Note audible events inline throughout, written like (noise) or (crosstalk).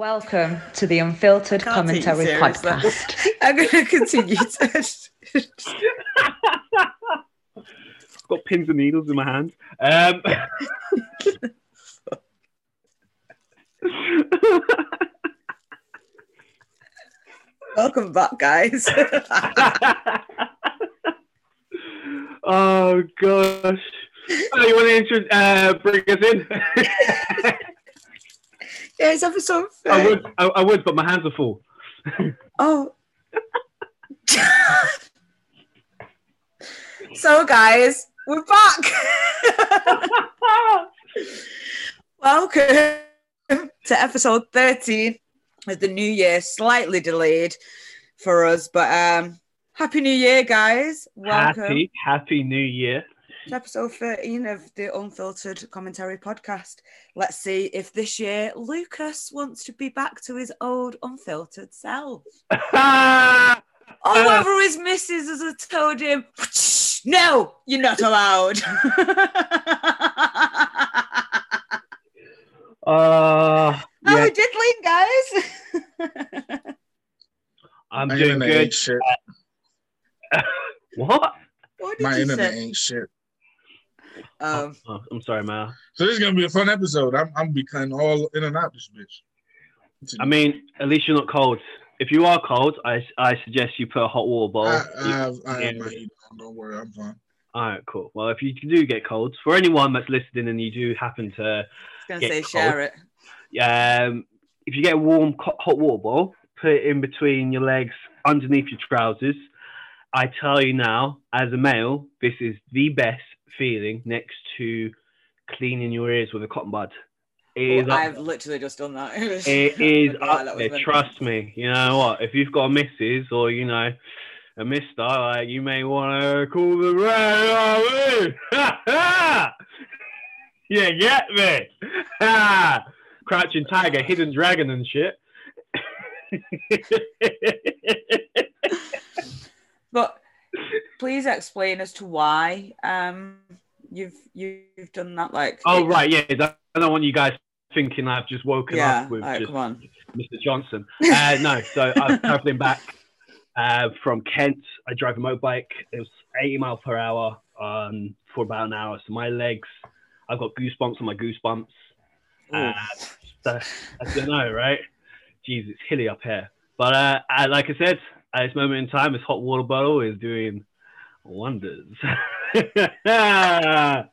Welcome to the Unfiltered can't take you Commentary. Podcast. (laughs) I'm going to continue to. (laughs) got pins and needles in my hands. Um, (laughs) Welcome back, guys. oh gosh. Oh, you want to intro- uh, bring us in? Yeah, it's episode. I would, I, I would, but my hands are full. (laughs) Oh. (laughs) so, guys, we're back. (laughs) Welcome to episode 13 of the new year, slightly delayed for us, but um, happy new year, guys. Welcome Happy, happy New Year. To episode 13 of the Unfiltered Commentary Podcast. Let's see if this year Lucas wants to be back to his old unfiltered self. Ah! (laughs) Or whether his missus has told him, no, you're not allowed. (laughs) Uh, How yeah, we diddling, guys? (laughs) I'm My doing internet good. ain't shit. What? what did My you internet say? ain't shit. Um, Oh, I'm sorry, man. So this is gonna be a fun episode. I'm I'm be cutting all in and out this bitch. I mean, at least you're not cold. If you are cold, I, I suggest you put a hot water bowl. I, I have I have my heat on. Don't worry, I'm fine. All right, cool. Well, if you do get colds, for anyone that's listening and you do happen to, going to Get say, cold. share it. um, if you get a warm hot water bowl, put it in between your legs, underneath your trousers. I tell you now, as a male, this is the best feeling next to cleaning your ears with a cotton bud. Well, oh, I've literally just done that. (laughs) It is Oh, up there. Trust me. You know what? If you've got a missus or you know a mister, like you may want to call the red army. yeah, get me. (laughs) Crouching tiger, hidden dragon, and shit. (laughs) Please explain as to why um you've you've done that. Like, oh right, yeah. I don't want you guys thinking I've just woken yeah. up with alright, just come on. Mr. Johnson. Uh, no, so I'm traveling back uh, from Kent. I drive a motorbike. It was 80 miles per hour um, for about an hour. So my legs, I've got goosebumps on my goosebumps. Uh, so, I don't know, right? Jeez, it's hilly up here. But uh, uh, like I said, at this moment in time, this hot water bottle is doing wonders. (laughs)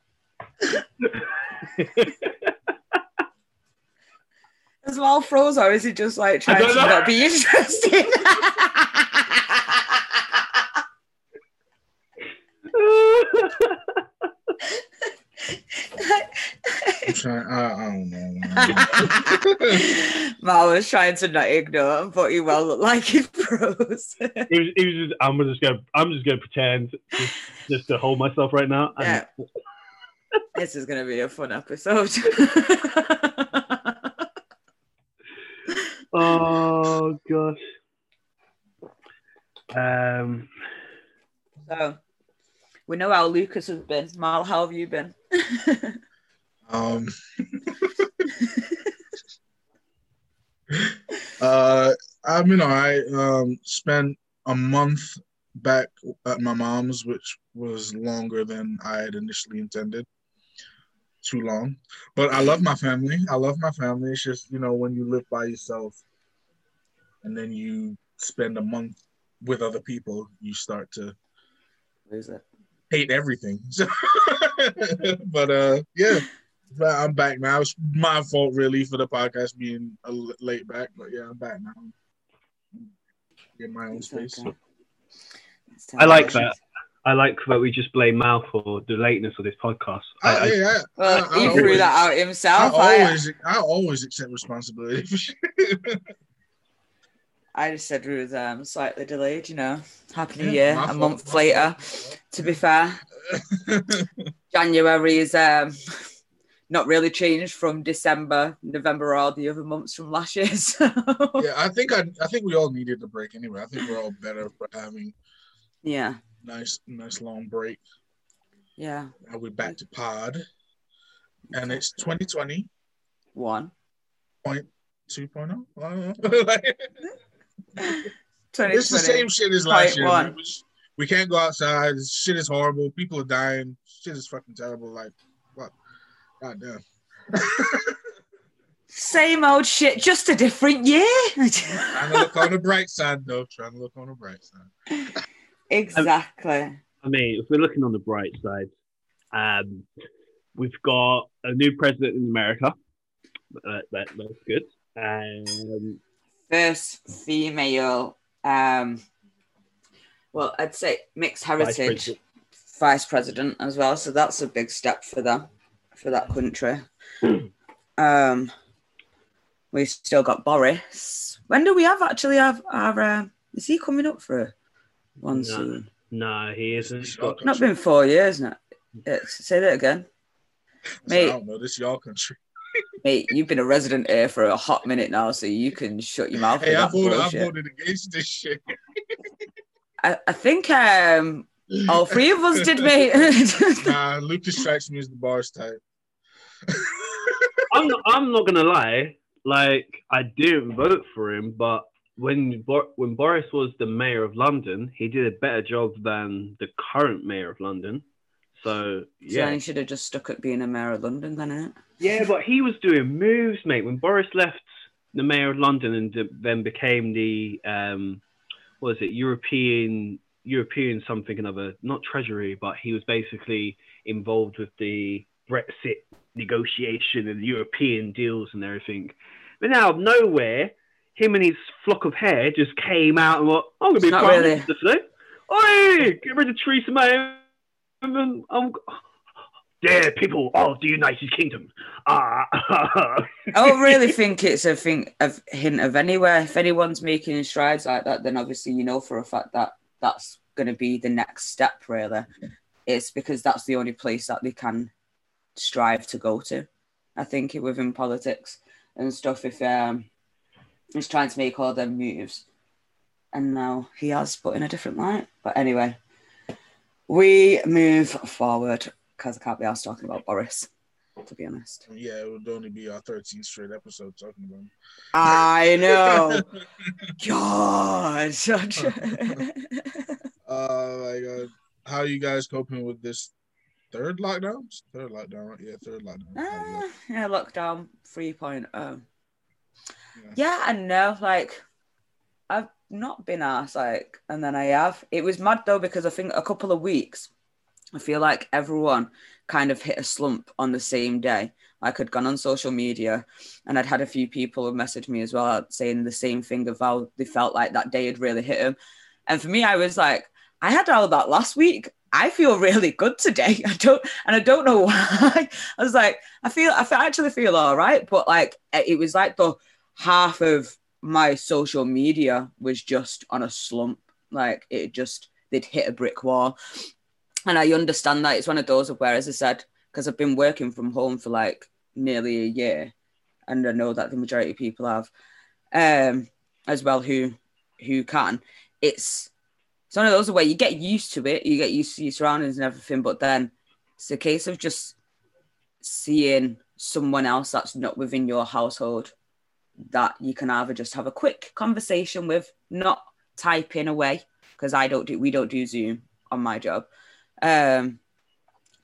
Is Lal froze or is he just like trying to not be interested? (laughs) I'm trying. I, I don't know. man. (laughs) Mal was trying to not ignore him, but he well looked like he froze. It was, it was just, I'm just gonna I'm just gonna pretend just, just to hold myself right now. And Yeah. this is gonna be a fun episode. (laughs) Oh gosh. Um, so we know how Lucas has been. Mal, how have you been? um. uh, I mean, I um spent a month back at my mom's, which was longer than I had initially intended. Too long, but I love my family. I love my family. It's just you know when you live by yourself, and then you spend a month with other people, you start to Lose it. Hate everything. (laughs) So, but uh, yeah, but I'm back now. It's my fault really for the podcast being a l- late back, but yeah, I'm back now. Get my own space. okay. I like that. I like that we just blame Mal for the lateness of this podcast. I, I, I, yeah, I- Well, I- I he threw that out himself. I, always, I always accept responsibility. (laughs) I just said we was um, slightly delayed, you know. Happy New Year, a month later. To be fair, (laughs) January is um, not really changed from December, November, or the other months from last year. (laughs) So. yeah, I think I, I think we all needed a break anyway. I think we're all better for having yeah, nice, nice long break. yeah. Now we're back to pod, and it's 2020 One. point 2.0. I don't know. (laughs) Like, 2020. It's the same shit as last year. one. We, we can't go outside. Shit is horrible. People are dying. Shit is fucking terrible. Like, what? God damn. (laughs) Same old shit, just a different year. Trying to look on the bright side, though. Trying to look on the bright side. exactly. I mean, if we're looking on the bright side, um, we've got a new president in America. Uh, that, that's good. Um, First female, um, well, I'd say mixed vice heritage president. vice president as well. So that's a big step for them, for that country. um, we still got Boris. When do we have actually have our? Uh, is he coming up for one No. soon? No, he isn't. Not been four years now. It's, say that again, So, I don't know. This is y'all country. Mate. You've been a resident here for a hot minute now, so you can shut your mouth. Hey, I that voted, I voted against this shit. I, I think um, all three of us did, mate. (laughs) Nah, Lucas strikes me as the Boris type. (laughs) I'm not, I'm not gonna lie. Like I didn't vote for him, but when Bor- when Boris was the mayor of London, he did a better job than the current mayor of London. So yeah, yeah, he should have just stuck at being a mayor of London, then, innit? yeah, but he was doing moves, mate. When Boris left the mayor of London and then became the um, what was it European European something another, not Treasury, but he was basically involved with the Brexit negotiation and European deals and everything. But now, out of nowhere, him and his flock of hair just came out and were, I'm going to be It's not prime really- minister today. Oi, get rid of Theresa May. And then I'm, yeah, people of the United Kingdom. Ah, (laughs) I don't really think it's a thing of hint of anywhere. If anyone's making strides like that, then obviously you know for a fact that that's going to be the next step. Really, it's because that's the only place that they can strive to go to. I think within politics and stuff, if um, he's trying to make all them moves, and now he has, but in a different light. But anyway, we move forward because I can't be asked talking about Boris. To be honest. Yeah, it would only be our 13th straight episode talking about him. I (laughs) know. (laughs) God. (laughs) uh, like, uh, how are you guys coping with this third lockdown? Third lockdown, right? Yeah, third lockdown. Guys- yeah, lockdown 3.0. Yeah. Yeah, I know. Like, not been asked, like, and then I have. It was mad though, because I think a couple of weeks, I feel like everyone kind of hit a slump on the same day. Like, I'd gone on social media and I'd had a few people who messaged me as well saying the same thing of how they felt like that day had really hit them. And for me, I was like, I had all that last week. I feel really good today. (laughs) I don't, and I don't know (laughs) why. I was like, I feel, I actually feel all right, but like, it was like the half of my social media was just on a slump. Like it just, they'd hit a brick wall. And I understand that it's one of those of where, as I said, because I've been working from home for like nearly a year, and I know that the majority of people have, um, as well who who can. It's it's one of those where you get used to it, you get used to your surroundings and everything, but then it's a case of just seeing someone else that's not within your household that you can either just have a quick conversation with, not typing away, because I don't do we don't do Zoom on my job. Um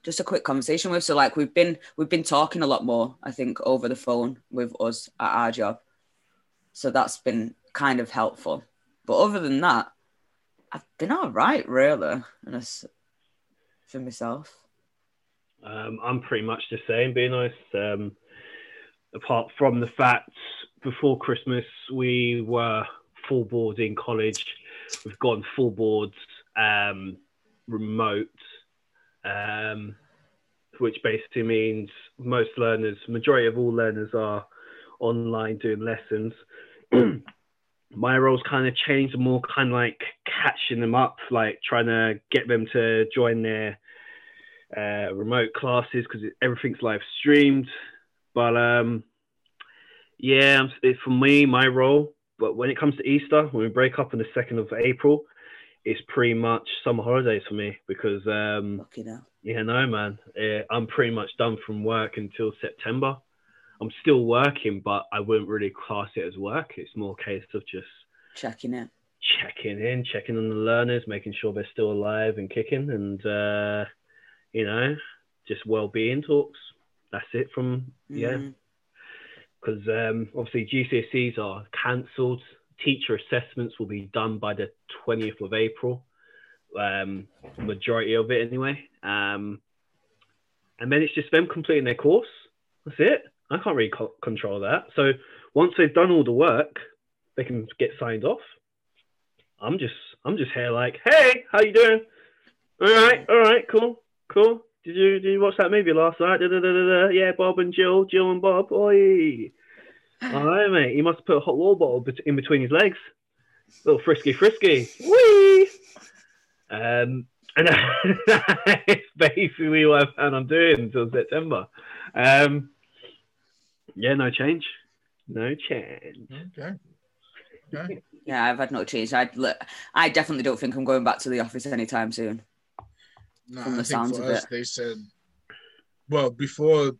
just a quick conversation with. So like we've been we've been talking a lot more, I think, over the phone with us at our job. So that's been kind of helpful. But other than that, I've been all right, really, for myself. Um, I'm pretty much the same, being honest. Um, apart from the fact before Christmas we were full board in college, we've gone full board um, remote, um, which basically means most learners, majority of all learners are online doing lessons. (clears throat) My role's kind of changed, more kind of like catching them up, like trying to get them to join their uh, remote classes because everything's live streamed. But um, yeah, for me, my role. But when it comes to Easter, when we break up on the second of April, it's pretty much summer holidays for me because um, yeah, no, man, yeah, I'm pretty much done from work until September. I'm still working, but I wouldn't really class it as work. It's more a case of just Checking in, checking in, checking on the learners, making sure they're still alive and kicking, and uh, you know, just well-being talks. That's it from yeah, Mm. Because um, obviously GCSEs are cancelled. Teacher assessments will be done by the 20th of April. Um, majority of it anyway. Um, and then it's just them completing their course. That's it. I can't really co- control that. So once they've done all the work, they can get signed off. I'm just I'm just here like, hey, how you doing? All right, all right, cool, cool. Did you did you watch that movie last night? Da, da, da, da, da. Yeah, Bob and Jill, Jill and Bob. Oi. (sighs) All right, mate. He must have put a hot water bottle in between his legs. A little frisky, frisky. Whee! Um, and (laughs) that's basically what I plan on doing until September. Um, yeah, no change. No change. Okay. Okay. Yeah, I've had no change. I I definitely don't think I'm going back to the office anytime soon. No, I think sounds for of us, it. they said, well, before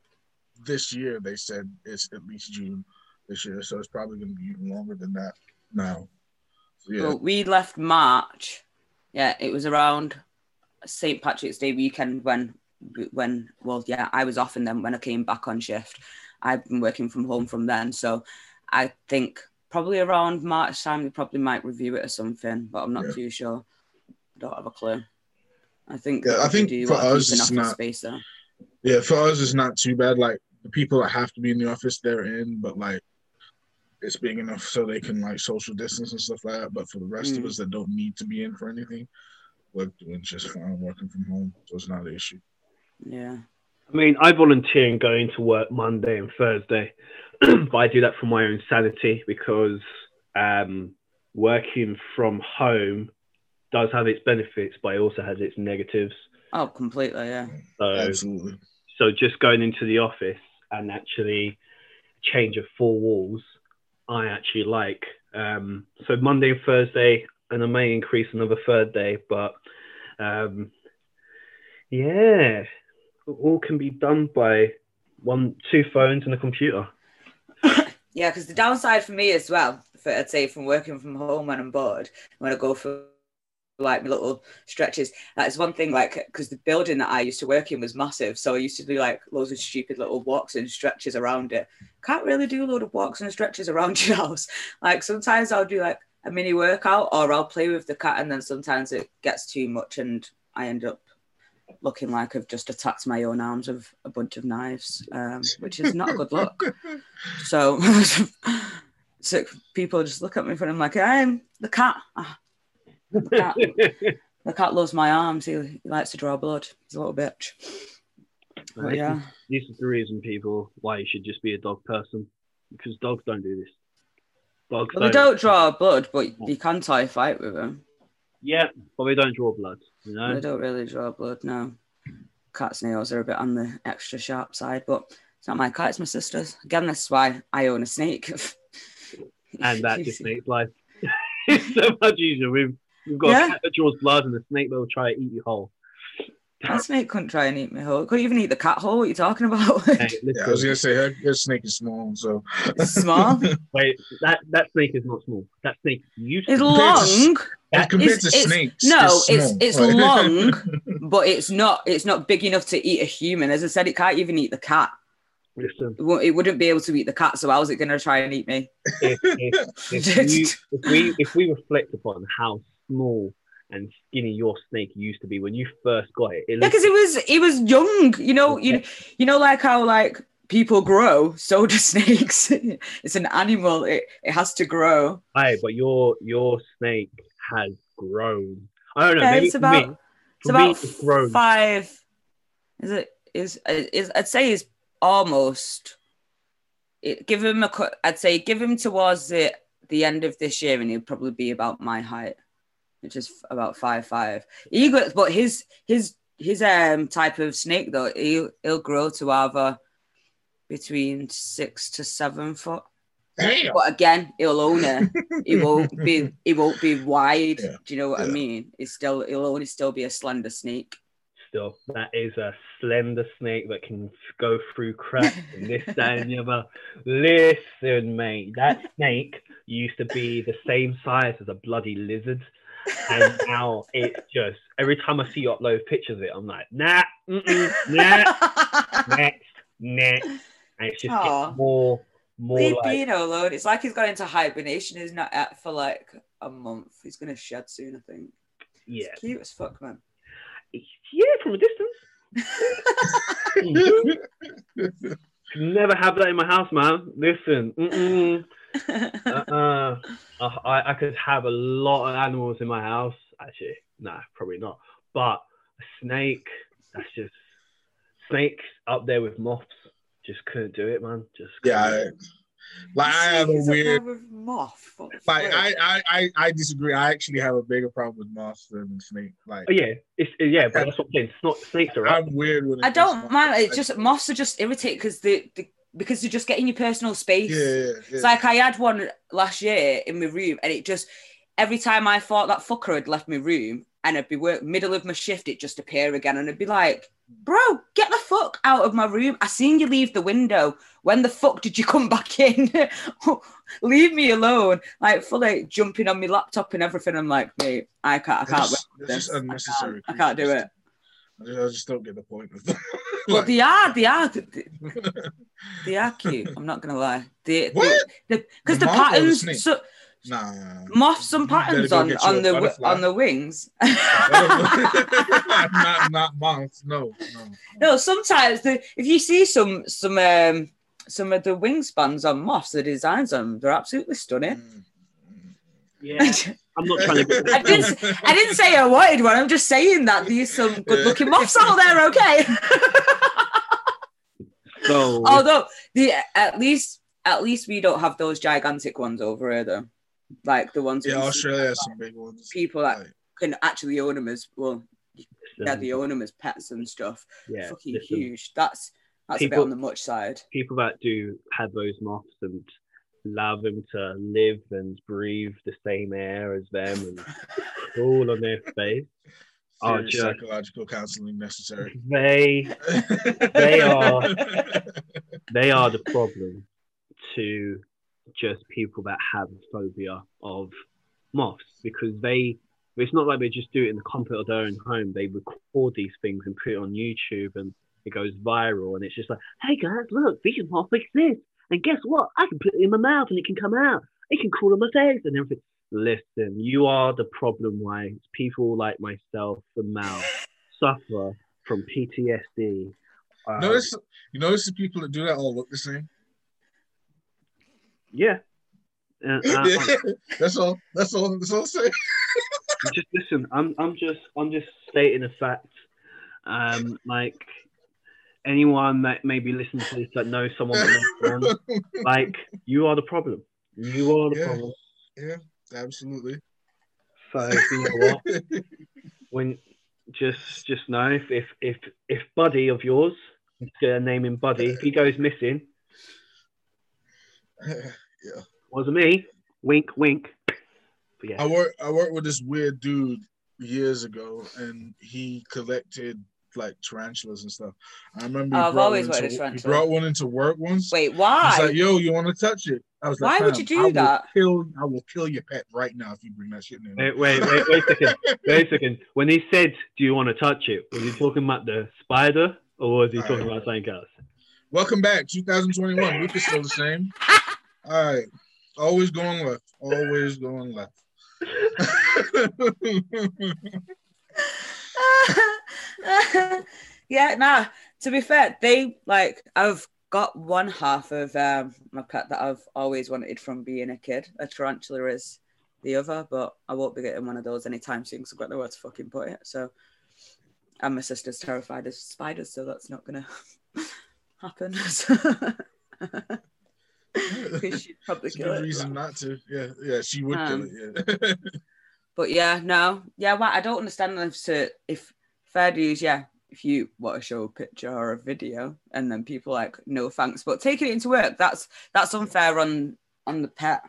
this year, they said it's at least June this year, so it's probably going to be even longer than that now. So, yeah, Well, we left March. Yeah, it was around St. Patrick's Day weekend when when well, yeah, I was off and then when I came back on shift, I've been working from home from then. So I think probably around March time we probably might review it or something, but I'm not Yeah. too sure. Don't have a clue. I think Yeah, I think do for us, it's not- space though. yeah. For us, it's not too bad. Like the people that have to be in the office, they're in, but like it's big enough so they can like social distance and stuff like that. But for the rest of Mm. us that don't need to be in for anything, we're doing just fine working from home, so it's not an issue. Yeah. I mean, I volunteer and go into work Monday and Thursday, (clears throat) but I do that for my own sanity because um, working from home does have its benefits, but it also has its negatives. Oh, completely. Yeah. So, Absolutely. so just going into the office and actually change of four walls, I actually like. Um, so Monday and Thursday, and I may increase another third day, but um, yeah, all can be done by one, two phones and a computer. (laughs) Yeah, because the downside for me as well, for I'd say from working from home when I'm bored, when I go for like little stretches, that's one thing. Like, because the building that I used to work in was massive, so I used to do like loads of stupid little walks and stretches around it. Can't really do a load of walks and stretches around (laughs) your house. Like sometimes I'll do like a mini workout, or I'll play with the cat, and then sometimes it gets too much, and I end up looking like I've just attacked my own arms with a bunch of knives, um, which is not a good look. (laughs) So, (laughs) so people just look at me and I'm like, I'm the cat. The, cat (laughs) the cat loves my arms. He, he likes to draw blood. He's a little bitch. But yeah, This is the reason, people, why you should just be a dog person because dogs don't do this. Dogs well, they don't draw blood, but you can tie a fight with them. Yeah, but they don't draw blood. You know. They don't really draw blood. No, cat's nails are a bit on the extra sharp side, but it's not my cat. It's my sister's. Again, this is why I own a snake. and that just (laughs) makes life (laughs) so much easier. We've we've got Yeah. a cat that draws blood and a snake that will try to eat you whole. That snake couldn't try and eat me whole. Couldn't even eat the cat whole. What are you talking about? Hey, Yeah, I was listen, gonna say her, her snake is small, so Small? (laughs) wait, that that snake is not small. That snake used It's to. Compared long. As compared It's- to it's- snakes, no, it's it's small. it's Like- long, (laughs) but it's not it's not big enough to eat a human. As I said, it can't even eat the cat. Listen, It, won't, it wouldn't be able to eat the cat. So how's it going to try and eat me? if, if, if, (laughs) you, if we if we reflect upon how small and skinny your snake used to be when you first got it, it Yeah, because it was it was young. You know, you you know, like how like people grow, so do (laughs) snakes. it's an animal. It it has to grow. high, but your your snake has grown. I don't know. Yeah, maybe it's about- me, It's about it's grown. five. Is it is is I'd say it's almost. It, give him a. cu- I'd say give him towards the the end of this year, and he'll probably be about my height, which is about five five. He got, but his his his um type of snake though, he'll he'll grow to either between six to seven foot. Damn. But again, he'll own it. He (laughs) won't be. He won't be wide. Yeah. Do you know what I mean? It's still. He'll only still be a slender snake. still. That is a slender snake that can go through cracks (laughs) and this, that, and the other. Listen, mate, that snake used to be the same size as a bloody lizard. And now it's just every time I see you upload pictures of it, I'm like, nah, nah, (laughs) next, next. And it's just more, more Leave like, Beano alone. It's like he's gone into hibernation. He's not at for like a month. He's gonna shed soon, I think. yeah, It's cute as fuck, man. yeah, from a distance. (laughs) Never have that in my house, man. Listen, mm-mm. Uh-uh. Uh, I, I could have a lot of animals in my house. Actually, nah, probably not. But a snake, that's just snakes up there with moths. Just couldn't do it, man. Just Yeah, couldn't. I- like I have a He's up there weird. moth. Like? I, I, I, I disagree. I actually have a bigger problem with moths than snakes. Like Oh, yeah, it's yeah, but that's what I'm saying. It's not snakes are. I'm weird with. I don't mind. It's just moths are just irritating because the they because you're just getting your personal space. Yeah, yeah, yeah. It's like I had one last year in my room, and it just every time I thought that fucker had left my room, and I'd be work middle of my shift, it just appear again, and I'd be like, "Bro, get the fuck out of my room! I seen you leave the window. When the fuck did you come (laughs) back in? leave me alone!" Like fully jumping on my laptop and everything. I'm like, mate, I can't, I can't. just, work it's just this. I unnecessary. can't, I can't do it. I just, I just don't get the point of them. (laughs) But Like, they are, they are, they, (laughs) they are cute. I'm not gonna lie. They, What? Because The the, moth or the patterns, so, nah. moths some You better patterns on on the butterfly. on the wings. (laughs) not not moths. No, no. no, sometimes the if you see some some um some of the wingspans on moths, the designs on them, they're absolutely stunning. Mm, Yeah, I'm not trying to. I didn't I didn't say I wanted one. I'm just saying that there's some good looking moths out there. Okay. (laughs) So Although the at least at least we don't have those gigantic ones over here though, like the ones Yeah, Australia has some big ones. people that Like, can actually own them as well. Yeah, listen, they own them as pets and stuff. yeah, Fucking listen, huge. That's that's a bit on the much side. people that do have those moths and allow them to live and breathe the same air as them and crawl on their face. (laughs) Oh, serious just- psychological counseling necessary. They They are- (laughs) they are the problem to just people that have a phobia of moths because they it's not like they just do it in the comfort of their own home they record these things and put it on youtube and it goes viral and it's just like hey guys look these moths exist and guess what i can put it in my mouth and it can come out it can crawl on my face and everything listen you are the problem why people like myself and mal (laughs) suffer from ptsd uh, Notice, you notice the people that do that all look the same. Yeah. Uh, uh, (laughs) that's all. That's all. That's all I'm saying. (laughs) just listen. I'm I'm just I'm just stating a fact. Um, like anyone that maybe listens to this that knows someone that knows (laughs) like you are the problem. You are the Yeah. problem. Yeah, absolutely. So (laughs) you know what? When just just know if if if, if Buddy of yours, I'm just gonna name him Buddy, if he goes missing, (laughs) yeah. wasn't me. Wink, wink. But yeah. I work. I worked with this weird dude years ago, and he collected like tarantulas and stuff. I remember. he Oh, I've brought always one wanted a into- tarantula. Brought one into work once. Wait, why? He's why? like, "Yo, you want to touch it?" I was like, Why would you do I will that?" Kill, I will kill your pet right now if you bring that shit in. Wait, wait, wait, wait a second. (laughs) Wait a second. When he said, "Do you want to touch it?" Was he talking about the spider, or was he talking Alright. about something else? Welcome back, 2021. Luke is still the same. (laughs) All right, always going left. Always going left. (laughs) (laughs) yeah, nah. To be fair, they like I've got one half of um, my pet that I've always wanted from being a kid. A tarantula is the other, but I won't be getting one of those anytime soon because I've got nowhere to fucking put it. So, and my sister's terrified of spiders, so that's not gonna (laughs) happen. (laughs) Because she'd probably It's kill good it. reason not to. Yeah, yeah, she would Um, kill it. Yeah. But yeah, no, yeah. Well, I don't understand if to if fair dues, yeah. If you want to show a picture or a video, and then people like no thanks, but taking it into work, that's that's unfair on on the pet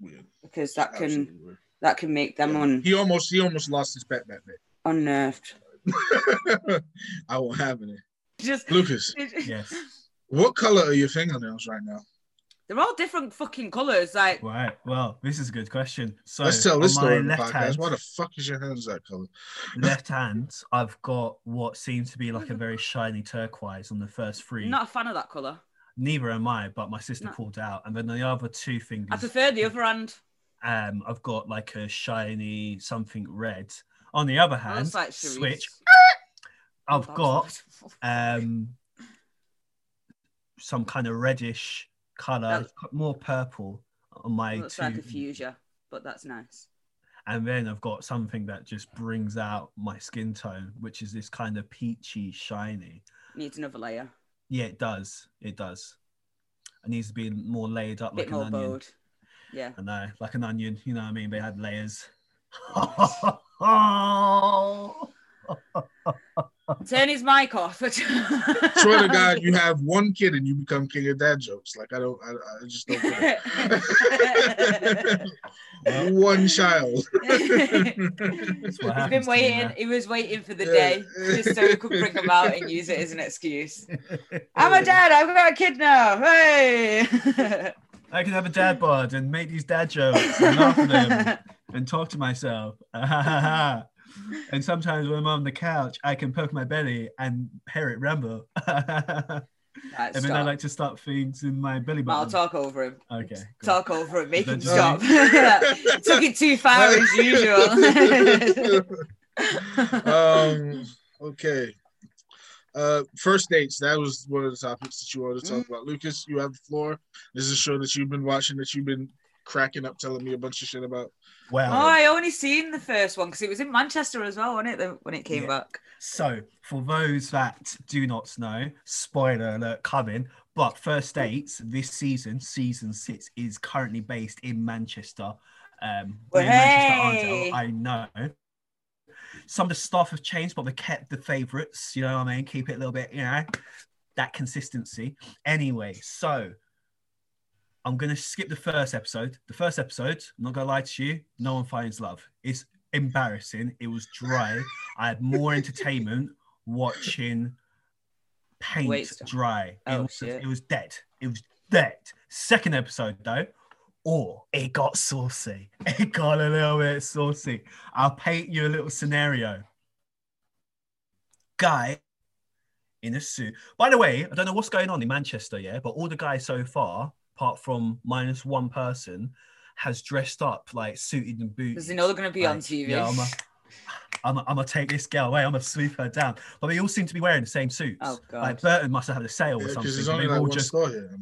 Weird. because that can weird. that can make them Yeah. un, He almost he almost lost his pet that day. unnerved. (laughs) I won't have any. Just Lucas, (laughs) Yes. what color are your fingernails right now? They're all different fucking colors. Like Right. Well, this is a good question. So Let's tell this on my story in left podcast. hand, Why the fuck is your hands that color? (laughs) left hand, I've got what seems to be like a very shiny turquoise on the first three. not a fan of that color. Neither am I, but my sister No. pulled out. And then the other two fingers. I prefer the other hand. um, I've got like a shiny something red. On the other hand, looks like switch. Oh, I've got um some kind of reddish color, more purple on my looks two, like a fuchsia, but that's nice. and then I've got something that just brings out my skin tone, which is this kind of peachy, shiny. Needs another layer. Yeah, it does. It does. It needs to be more laid up like an more onion. bold. Yeah. I know, like an onion. You know what I mean? They had layers. (laughs) (laughs) (laughs) Turn his mic off. (laughs) Swear to God, (laughs) you have one kid and you become king of dad jokes. Like I don't, I, I just don't. Get it. (laughs) one child. That's what He's happens to been waiting. He was waiting for the Yeah. day just so he could bring them out and use it as an excuse. I'm a dad. I've got a kid now. Hey. I can have a dad bod and make these dad jokes and laugh at them and talk to myself. (laughs) and sometimes when I'm on the couch, I can poke my belly and hear it rumble. (laughs) and Right, then I like to start things in my belly I'll talk over him. Okay. cool. Talk over him. Make him just- stop. (laughs) Took it too far as usual. um. Okay. Uh, first dates. That was one of the topics that you wanted to talk about. Lucas, you have the floor. This is a show that you've been watching that you've been cracking up, telling me a bunch of shit about. Well, Oh, I only seen the first one because it was in Manchester as well, wasn't it? When it came Yeah. back. So, for those that do not know, spoiler alert coming, but First Dates this season, season six, is currently based in Manchester. Um, in Manchester, Hey! Arndale, I know. Some of the staff have changed, but they kept the favourites, you know what I mean? Keep it a little bit, you know, that consistency. Anyway, so I'm going to skip the first episode. The first episode, I'm not going to lie to you, no one finds love. It's embarrassing. It was dry. I had more entertainment watching paint Waste. dry. It, Oh, was, shit. it was dead. It was dead. Second episode though, or it got saucy. (laughs) It got a little bit saucy. I'll paint you a little scenario. Guy in a suit. By the way, I don't know what's going on in Manchester, yeah, but all the guys so far, apart from minus one person, has dressed up like suited and booted. Because they know they're going to be on TV. Yeah, I'm a, I'm, a, I'm gonna take this girl away. I'm gonna sweep her down. But they all seem to be wearing the same suits. Oh, God. Like Burton must have had a sale or something. because only they've like all one just store here.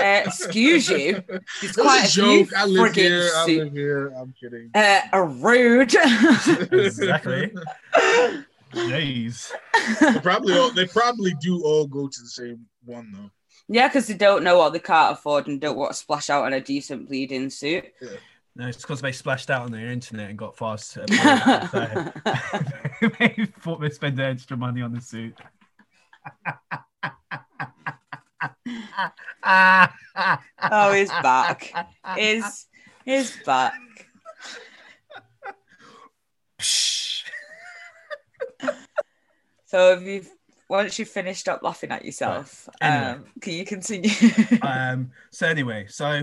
Uh, excuse you. (laughs) It's quite a a joke. I live here. I live here. I'm kidding. Uh, a rude. exactly. (laughs) Jeez. They probably all, they probably do all go to the same one though. Yeah, because they don't know what they can't afford and don't want to splash out on a decent bleeding suit. No, it's because they splashed out on their internet and got fast. uh, (laughs) (laughs) they thought they'd spend extra money on the suit. (laughs) Oh, he's back. Is is back. So have you once you've finished up laughing at yourself, Anyway. um, can you continue? (laughs) um so anyway so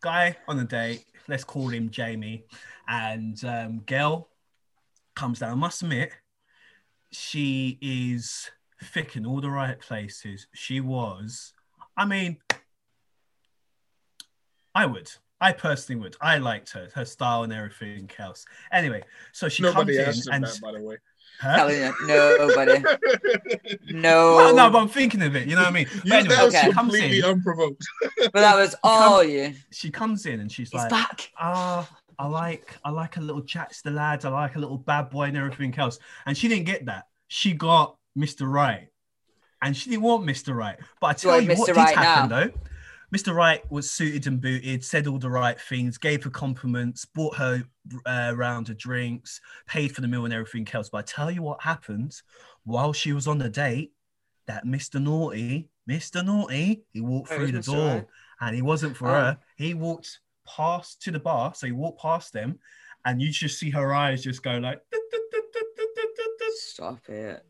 guy on a date let's call him jamie and um girl comes down I must admit she is thick in all the right places she was i mean i would i personally would i liked her her style and everything else anyway so she Nobody comes in and that, by the way. Huh? Telling you, nobody. (laughs) No. Well, no, but I'm thinking of it. You know what I mean? (laughs) But You, anyway, that was Okay. she comes completely in. unprovoked. (laughs) but that was all you. She comes in and she's He's like, back. ah, I like I like a little Jack's the lad, I like a little bad boy and everything else. And she didn't get that. She got Mr. Right. And she didn't want Mr. Right. But I tell want you what Mr. did Right happen now. though. Mr. Right was suited and booted, said all the right things, gave her compliments, bought her uh, round of drinks, paid for the meal and everything else. But I tell you what happened while she was on the date, that Mr. Naughty, Mr. Naughty, he walked through the Mr. door and he wasn't for Oh. her. He walked past to the bar, so he walked past them, and you just see her eyes just go like, "Dut, dut, dut, dut, Stop it.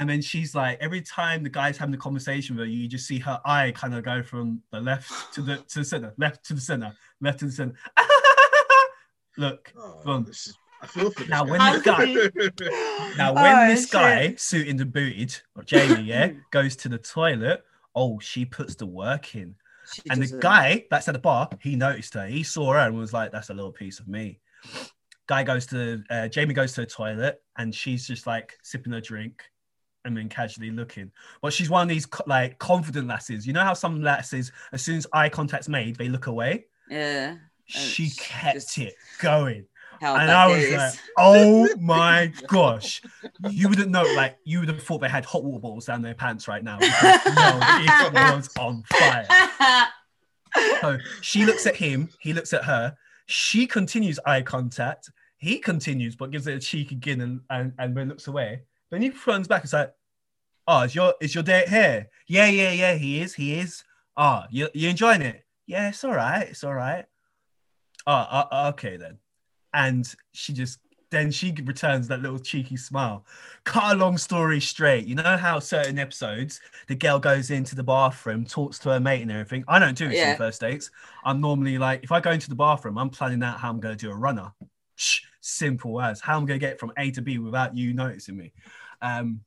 And then she's like, every time the guy's having the conversation with her, you just see her eye kind of go from the left to the to the center, left to the center, left to the center. (laughs) Look, Oh, Boom. this is, I feel for this Now, guy. when this guy- (laughs) now when Oh, this shit. guy suited and booted, or Jamie, yeah, (laughs) goes to the toilet, oh, she puts the work in. She And the doesn't- guy that's at the bar, he noticed her. He saw her and was like, "That's a little piece of me." Guy goes to uh, Jamie goes to the toilet and she's just like sipping her drink and then casually looking. But she's one of these like confident lasses. You know how some lasses, as soon as eye contact's made, they look away. Yeah. She kept it going, and I was gaze. like, "Oh (laughs) my (laughs) gosh!" You wouldn't know, like you would have thought they had hot water bottles down their pants right now. (laughs) because, no, it was on fire. So she looks at him, he looks at her. She continues eye contact. He continues, but gives it a cheeky grin and, and, and then looks away. Then he turns back and like, Oh, is your is your date here? Yeah, yeah, yeah, he is, he is. Oh, you you enjoying it? Yeah, it's all right, it's all right. Oh, uh, okay then. And she just then she returns that little cheeky smile. Cut a long story straight. You know how certain episodes the girl goes into the bathroom, talks to her mate and everything. I don't do this Yeah. on first dates. I'm normally like, if I go into the bathroom, I'm planning out how I'm going to do a runner. Shh, simple as how I'm going to get from A to B without you noticing me. Um,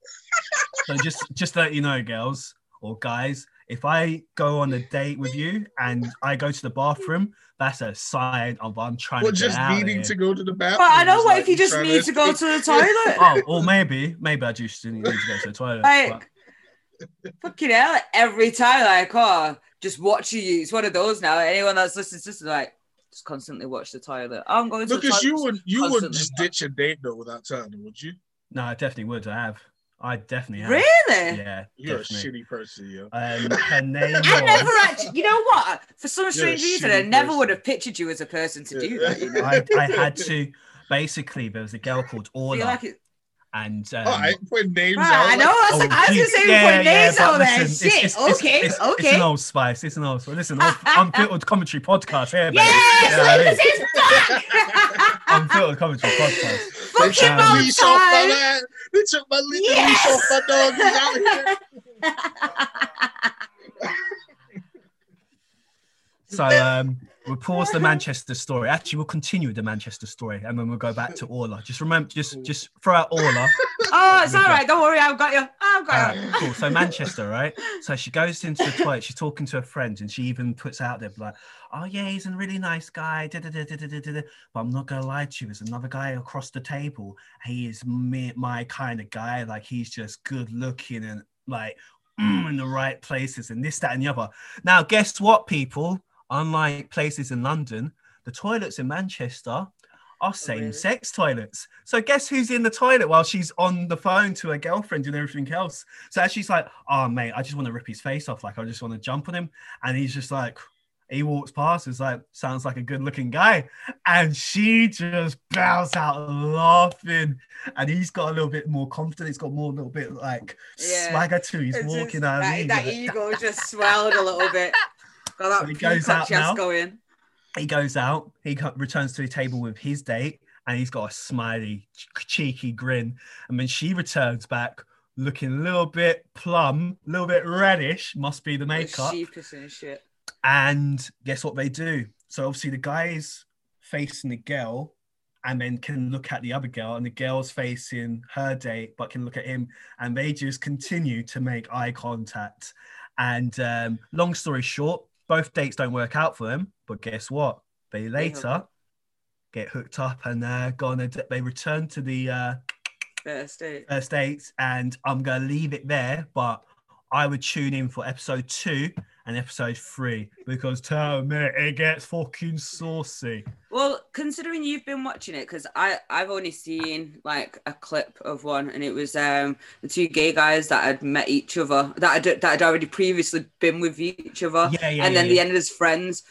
so just just to let you know, girls or guys, if I go on a date with you and I go to the bathroom, that's a sign of I'm trying Well, to get just out of needing here. to go to the bathroom. But I know is what like if you just (laughs) need to go to the toilet? Oh, or maybe, maybe I just didn't need to go to the toilet. Like, but- fucking hell, every time, like, oh, just watching you. It's one of those now. Anyone that's listening to this is like, just constantly watch the toilet. I'm going to Because you would you would constantly. just ditch a date though without telling them, would you? no, I definitely would. I have. I definitely have. Really? Yeah, You're definitely. a shitty person, yo. Um, (laughs) her name I never actually, you know what? For some strange reason, I never person. would have pictured you as a person to do that. You know? (laughs) I, I had to. Basically, there was a girl called I Orla, like it, and um, oh, I put names Right, out. I know. I was, oh, I was gonna say yeah, put names but out there. listen, Shit. it's- it's- okay. it's, okay. It's an old spice. It's an old spice. Listen, (laughs) unfiltered commentary podcast here, baby. yes, You know I mean? this is back. (laughs) Unfiltered commentary podcast. They Fucking took Um, my leash off my time. They took my le- leash Yes. off my dog. He's out here. So um, we'll pause the Manchester story. Actually, we'll continue with the Manchester story, and then we'll go back to Orla. Just remember, just just throw out Orla. (laughs) Oh, it's all right. Don't worry. I've got you. I've got you. Cool. So Manchester, right? So she goes into the toilet. She's talking to her friends, and she even puts out there like, "Oh yeah, he's a really nice guy." da, da, da, da, da, da, da. But I'm not gonna lie to you. There's another guy across the table. He is me, my kind of guy. Like he's just good looking and like mm, (clears throat) in the right places, and this, that, and the other. Now, guess what, people? Unlike places in London, the toilets in Manchester are oh, same-sex toilets. So guess who's in the toilet while she's on the phone to her girlfriend and everything else? So as she's like, "Oh mate, I just want to rip his face off. Like I just want to jump on him," and he's just like, he walks past. It's like, sounds like a good-looking guy, and she just bows out laughing. And he's got a little bit more confident. He's got more, a little bit like Yeah. swagger too. He's It's walking out. That, that ego just swelled a little bit. (laughs) Got that So he goes out now. going. he goes out he returns to the table with his date and he's got a smiley cheeky grin and then she returns back looking a little bit plum a little bit reddish must be the makeup and shit. and guess what they do so obviously the guy's facing the girl and then can look at the other girl and the girl's facing her date but can look at him and they just continue to make eye contact and um, long story short both dates don't work out for them but guess what they later get hooked up and uh, go on a d- they return to the uh, First date. first dates and i'm gonna leave it there but i would tune in for episode two and episode three because tell me it gets fucking saucy Well, considering you've been watching it, because I I've only seen like a clip of one, and it was um the two gay guys that had met each other that had, that had already previously been with each other, yeah yeah and then yeah, the yeah. end as friends.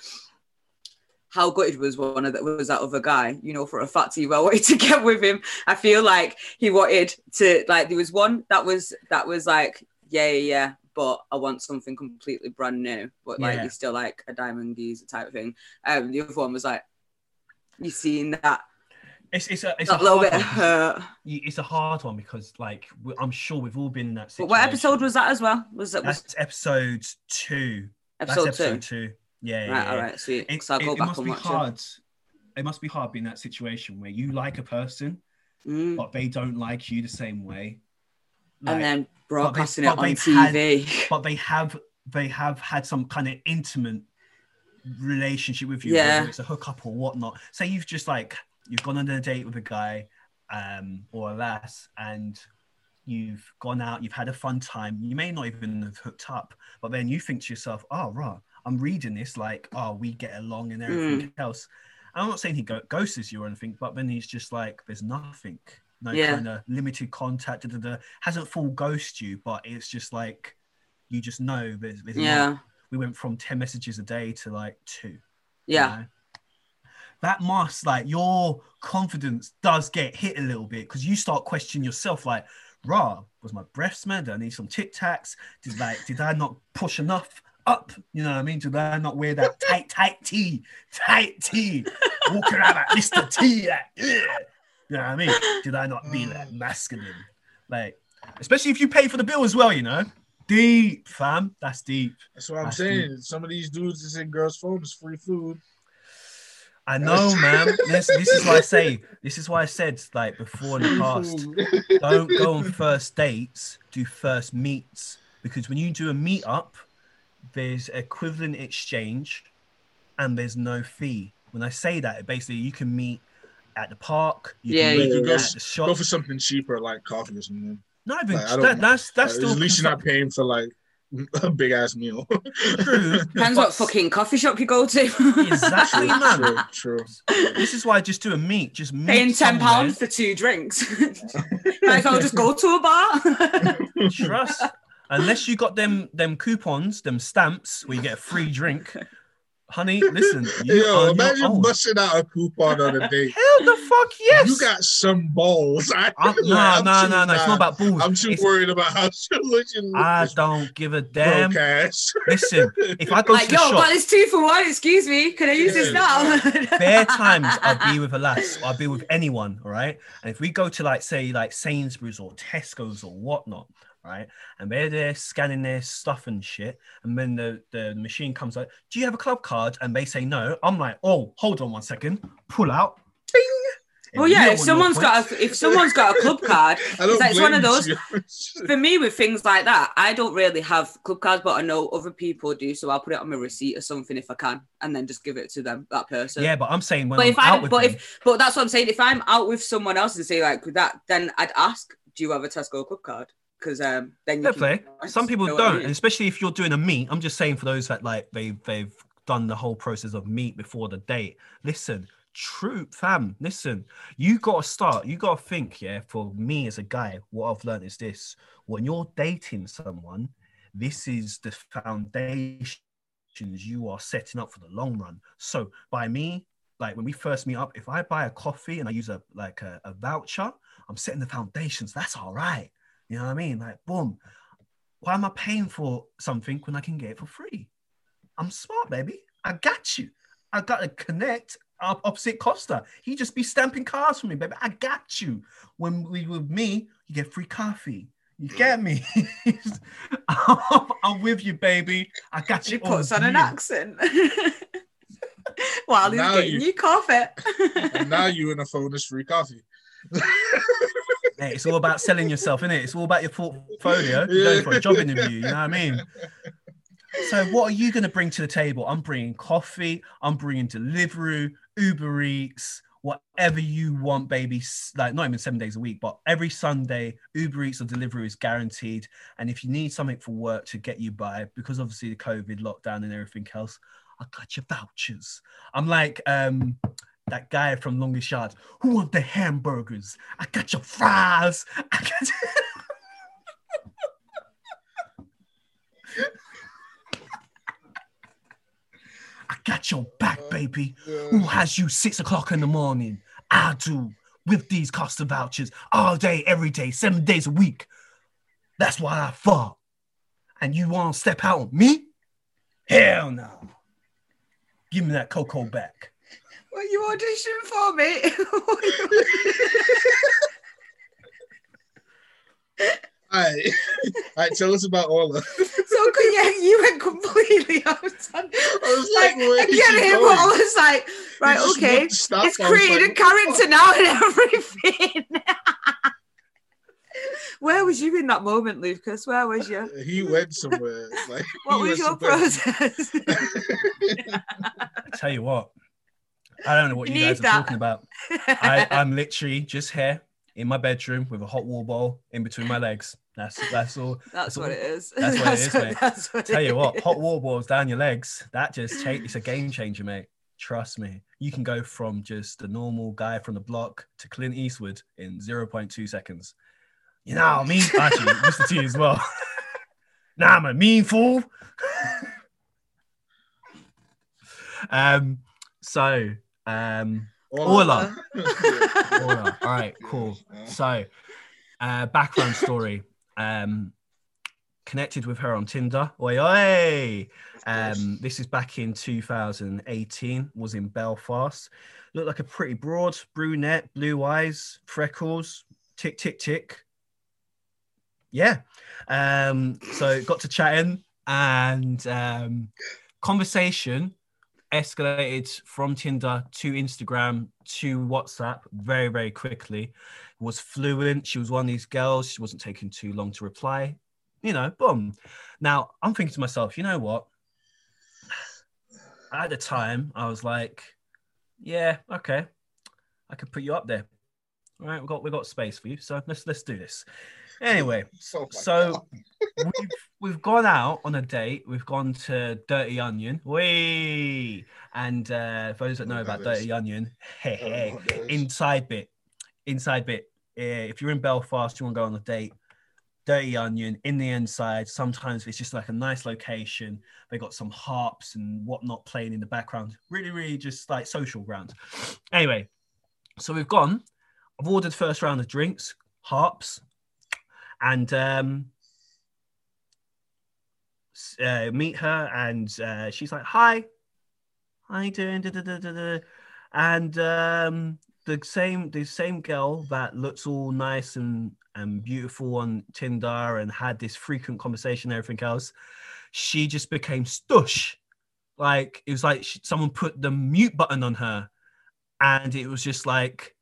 How good was one of that was that other guy? You know, for a fact he well (laughs) wanted to get with him. I feel like he wanted to like there was one that was that was like yeah yeah yeah, but I want something completely brand new, but like Yeah. he's still like a diamond geezer type thing. Um, the other one was like you seen that It's it's a it's a little bit hurt. It's a hard one because like I'm sure we've all been in that But what episode was that as well? Was that was That's episode two. episode, That's episode two? two. Yeah, yeah, Right, yeah. all right, sweet. It, I'll it- go it back must and be hard. It must be hard being in that situation where you like a person. Mm. but they don't like you the same way. Like, and then broadcasting but it on they've had- TV. but they have they have had some kind of intimate relationship with you, Yeah. whether it's a hookup or whatnot. Say you've just like you've gone on a date with a guy um, or a lass, and you've gone out, you've had a fun time. You may not even have hooked up, but then you think to yourself, "Oh, right, I'm reading this like, oh, we get along and everything Hmm. else." I'm not saying he go- ghosts you or anything, but then he's just like, "There's nothing." No Yeah. kind of limited contact, da, da, da. hasn't full ghost you, but it's just like you just know there's, there's not- Yeah, we went from 10 messages a day to like two. you yeah, know? That must like your confidence does get hit a little bit because you start questioning yourself like, rah, was my breath smelled? Did I need some tic tacs? Did like did I not push enough up? You know what I mean? Did I not wear that tight, tight tee? Tight tee. (laughs) walking around like Mr. T like, yeah. You know what I mean? Did I not be like mm. masculine? Like, especially if you pay for the bill as well, you know? Deep, fam. That's deep. That's what I'm That's saying. Some of these dudes is in girls' phone is free food. I know, man. (laughs) This, this is why I say, this is why I said, like before in the past, don't go on (laughs) first dates, do first meets. Because when you do a meetup, there's equivalent exchange and there's no fee. When I say that, basically you can meet at the park, you Yeah, can you meet can go at s- the Go for something cheaper like coffee or something. Not even like, I don't- that, that's that's Uh, still at least you're not paying for like (laughs) a big ass meal. (laughs) true. depends what fucking coffee shop you go to. Exactly, true, man. true, true. This is why I just do a meet. Just meet Paying ten pounds for two drinks. (laughs) like I'll just go to a bar. Trust. Unless you got them them coupons, them stamps where you get a free drink. Honey, (laughs) listen, you Yo, are your imagine own. busting out a coupon on a (laughs) date. Hell the fuck yes. You got some balls. (laughs) I, uh, I'm, no, I'm no, too- no, no. It's not about balls. I'm too It's- worried about how she looks. I don't give a damn. Broke ass. Listen, if I go like, to yo, the got shop, this two for one. Excuse me. Can I use this now? bare times I'll be with a lass, or I'll be with anyone, all right? And if we go to like say like Sainsbury's or Tesco's or whatnot, right? And they're there scanning their stuff and shit, and then the, the machine comes like, Do you have a club card? And they say no. I'm like, oh, hold on one second, pull out. Bing. well, yeah. If someone's got a, if someone's got a club (laughs) card, It's like, it's one of those- (laughs) for me with things like that, I don't really have club cards, but I know other people do. So I'll put it on my receipt or something if I can, and then just give it to them that person. yeah, but I'm saying when but I'm if I, out with but them, if, but that's what I'm saying. If I'm out with someone else and say like that, then I'd ask, do you have a Tesco club card? Because um, then you Fair can play. Some people what I don't, mean? and especially if you're doing a meet. I'm just saying for those that like they've they've done the whole process of meet before the date. Listen, true fam. Listen, you gotta start. You gotta think. Yeah, for me as a guy, what I've learned is this: when you're dating someone, this is the foundations you are setting up for the long run. So by me. Like when we first meet up, if I buy a coffee and I use a like a, a voucher, I'm setting the foundations. That's all right. You know what I mean? Like, boom. Why am I paying for something when I can get it for free? I'm smart, baby. I got you. I got to connect up opposite Costa. He just be stamping cars for me, baby. I got you. When we with me, you get free coffee. You mm. get me? I'm, (laughs) I'm with you, baby. I got She you. puts on on an accent (laughs) while he's Now getting you- you coffee. and (laughs) now you in a phone is free coffee. Hey, it's all about selling yourself, isn't it? It's all about your portfolio. (laughs) You're going for a job interview. You know what I mean? So, what are you going to bring to the table? I'm bringing coffee. I'm bringing delivery, Uber Eats, whatever you want, baby. Like not even seven days a week, but every Sunday, Uber Eats or delivery is guaranteed. And if you need something for work to get you by, because obviously the COVID lockdown and everything else, I got your vouchers. I'm like um that guy from Longest Yards. Who want the hamburgers? I got your fries. I got (laughs) I got your back, oh, baby. Who has you six o'clock in the morning? I do. With these Costa vouchers all day, every day, seven days a week. That's why I fought. And you want to step out on me? Hell no. Give me that cocoa back. What you auditioning for, me? All right, all right. Tell us about Orla. so yeah, you went completely (laughs) out. of time. I was Like, like, where I is she going? but I was like, right, just okay, looked, stopped, it's I was created like, a character now and (laughs) everything. (laughs) Where was you in that moment, Lucas? Where was you? He went somewhere. Like, What he was your somewhere. process? I tell you what, I don't know what You you, guys are talking about. I, I'm (laughs) literally just here in my bedroom with a hot water bowl in between my legs. That's that's all. (laughs) That's what all. it is. That's what it is, mate. That's what Tell you what, hot water balls down your legs. That just change. It's a (laughs) game changer, mate. Trust me. You can go from just a normal guy from the block to Clint Eastwood in 0.2 seconds. You know what I mean? Actually, Mr. T as well. nah, I'm a mean fool. um. So, um. All (laughs) right, cool. So, uh, background story. Um, connected with her on Tinder. Oi, oi. Um, this is back in 2018. Was in Belfast. Looked like a pretty broad brunette, blue eyes, freckles, tick, tick, tick. Yeah. Um, so got to chatting and um, conversation escalated from Tinder to Instagram to WhatsApp very, very quickly. Was fluent. She was one of these girls. She wasn't taking too long to reply. You know, boom. Now I'm thinking to myself, you know what? At the time, I was like, yeah, okay, I could put you up there. All right, we got we got space for you, so let's let's do this. Anyway, my so we've, we've gone out on a date. We've gone to Dirty Onion. Wee! And uh, for those that know about is- Dirty Onion, hey, (laughs) I don't know hey, inside bit, inside bit. Uh, if you're in Belfast, you want to go on a date, Dirty Onion in the inside. Sometimes it's just like a nice location. They got some harps and whatnot playing in the background. Really, really just like social ground. Anyway, so we've gone. I've ordered first round of drinks, harps, and um, uh, meet her, and uh, she's like, "Hi, how you doing?" And um, the same, the same girl that looks all nice and and beautiful on Tinder and had this frequent conversation and everything else, she just became stush. Like it was like she, someone put the mute button on her, and it was just like,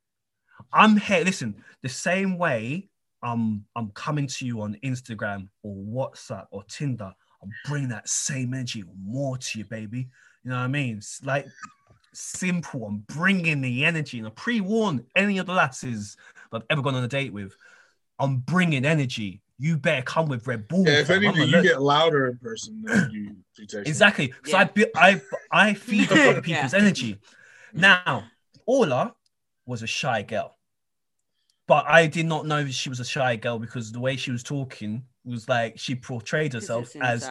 "I'm here." Listen, the same way I'm I'm coming to you on Instagram or WhatsApp or Tinder, I'm bringing that same energy or more to you, baby. You know what I mean? It's like simple. I'm bringing the energy, and I pre-warn any of the lasses that I've ever gone on a date with. I'm bringing energy. You better come with Red Bull. Yeah, if anything, you let- get louder in person than you, you text me. Exactly. So I, be- I I feed off (laughs) other Yeah. people's energy. Mm. Now, Orla was a shy girl, but I did not know she was a shy girl because the way she was talking was like she portrayed herself as.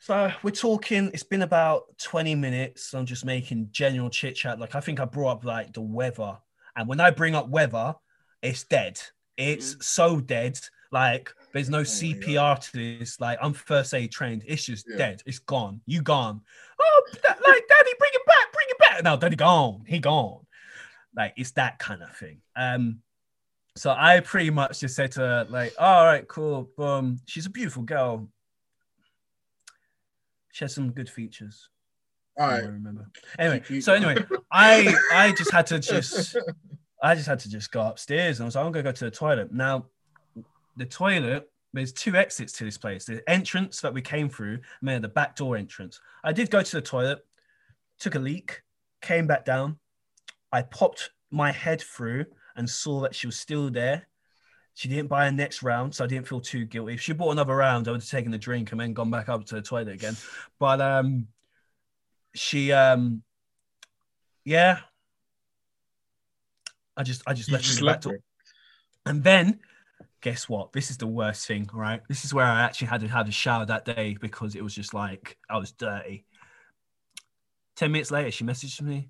So we're talking. It's been about twenty minutes. I'm just making general chit chat. Like I think I brought up like the weather, and when I bring up weather, it's dead. It's so dead. Like there's no my CPR to this. Like I'm first aid trained. It's just Yeah. dead. It's gone. You gone. Oh, that- like daddy, bring it back. Bring it back. No, daddy gone. He gone. Like it's that kind of thing. Um. So I pretty much just said to her, like, oh, all right, cool. Boom. She's a beautiful girl. She has some good features. All right. I remember. Anyway, so anyway, (laughs) I I just had to just I just had to just go upstairs and I was like, I'm gonna go to the toilet. Now, the toilet, there's two exits to this place. The entrance that we came through, and then the back door entrance. I did go to the toilet, took a leak, came back down. I popped my head through and saw that she was still there. She didn't buy a next round, so I didn't feel too guilty. If she bought another round, I would have taken a drink and then gone back up to the toilet again. But um she um yeah. I just I just You left her just in the back left door. And then guess what? This is the worst thing, right? This is where I actually had to have a shower that day because it was just like I was dirty. 10 minutes later, she messaged me,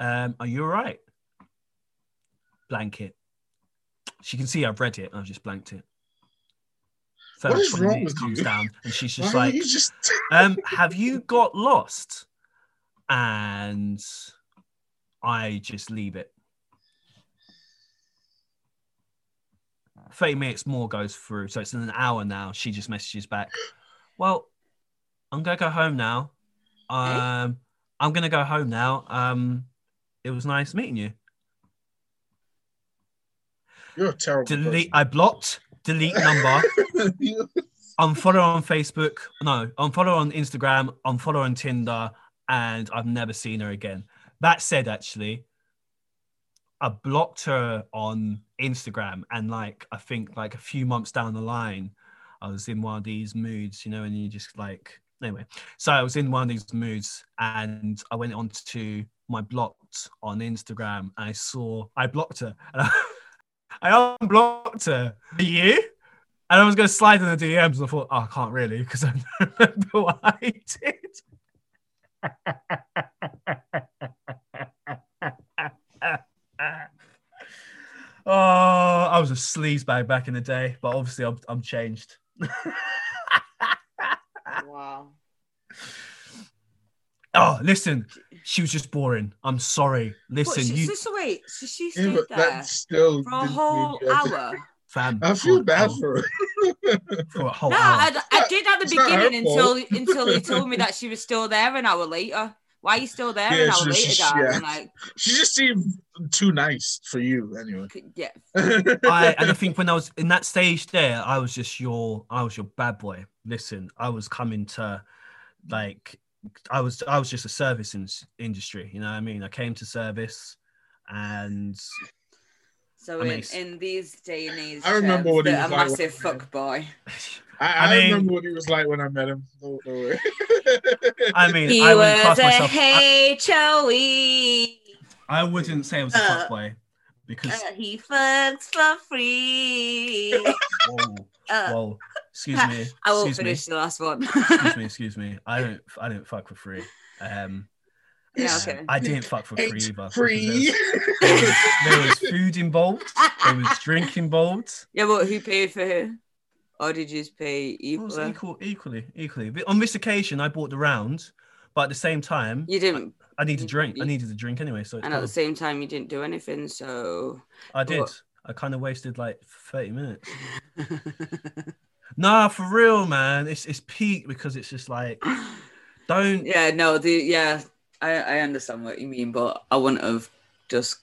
um, Are you all right? Blanket. She can see I've read it and I've just blanked it. What is wrong with comes you? down and she's just don't like, you just (laughs) um, have you got lost? And I just leave it. 30 minutes more goes through. So it's in an hour now. She just messages back. (gasps) Well, I'm gonna go home now. Um I'm gonna go home now. Um it was nice meeting you. You're a terrible. Delete I blocked, delete number, (laughs) person. unfollow on Facebook. No, I'm unfollow on Instagram, unfollow on Tinder, and I've never seen her again. That said, actually, I blocked her on Instagram, and like I think like a few months down the line, I was in one of these moods, you know, and you just like anyway. So I was in one of these moods, and I went on to my blocked on Instagram, and I saw I blocked her. And (laughs) I, I unblocked her. Are you? And I was going to slide in the DMs, and I thought, oh, I can't really because I don't remember (laughs) what I did. (laughs) oh, I was a sleazebag back in the day, but obviously I'm, I'm changed. Wow. Oh, listen, she was just boring. I'm sorry. Listen, she, you, so, so wait, so she Yeah, stayed but there that still for a didn't whole mean you had to- hour. fam. I feel bad a- for her. (laughs) for a whole No, hour. I, I did at the it's beginning until fault. (laughs) until he told me that she was still there an hour later. Why are you still there Yeah, an hour so later, she- yeah. Like, She just seemed too nice for you, anyway. yeah, (laughs) I and I think when I was in that stage there, I was just your I was your bad boy. Listen, I was coming to like I was I was just a service in, industry, you know what I mean? I came to service and So I mean, in, in these day and age, I remember terms, what he was a like when massive I met him. fuck boy. (laughs) I, I I, mean- remember what he was like when I met him. Don't, don't worry. (laughs) I mean He I wouldn't was class a myself I, HOE. I wouldn't say I was a Uh, fuckboy because Uh, he fucks for free. (laughs) whoa, Uh, whoa, excuse me. (laughs) I won't excuse me. finish the last one. Excuse me, (laughs) excuse me. I don't I don't fuck for free. Um yeah, okay. I didn't fuck for free It's either. free. There was, there was food involved. There was (laughs) drink involved. yeah, but who paid for who? Or did you just pay It was equally? equal, equally, equally. But on this occasion, I bought the round, but at the same time, You didn't, I needed a drink. I needed a drink anyway, so and at the same time, you didn't do anything. So, I did. What? I kind of wasted like thirty minutes. Nah, for real, man. It's it's peak because it's just like don't. yeah, no, the yeah, I I understand what you mean, but I wouldn't have just.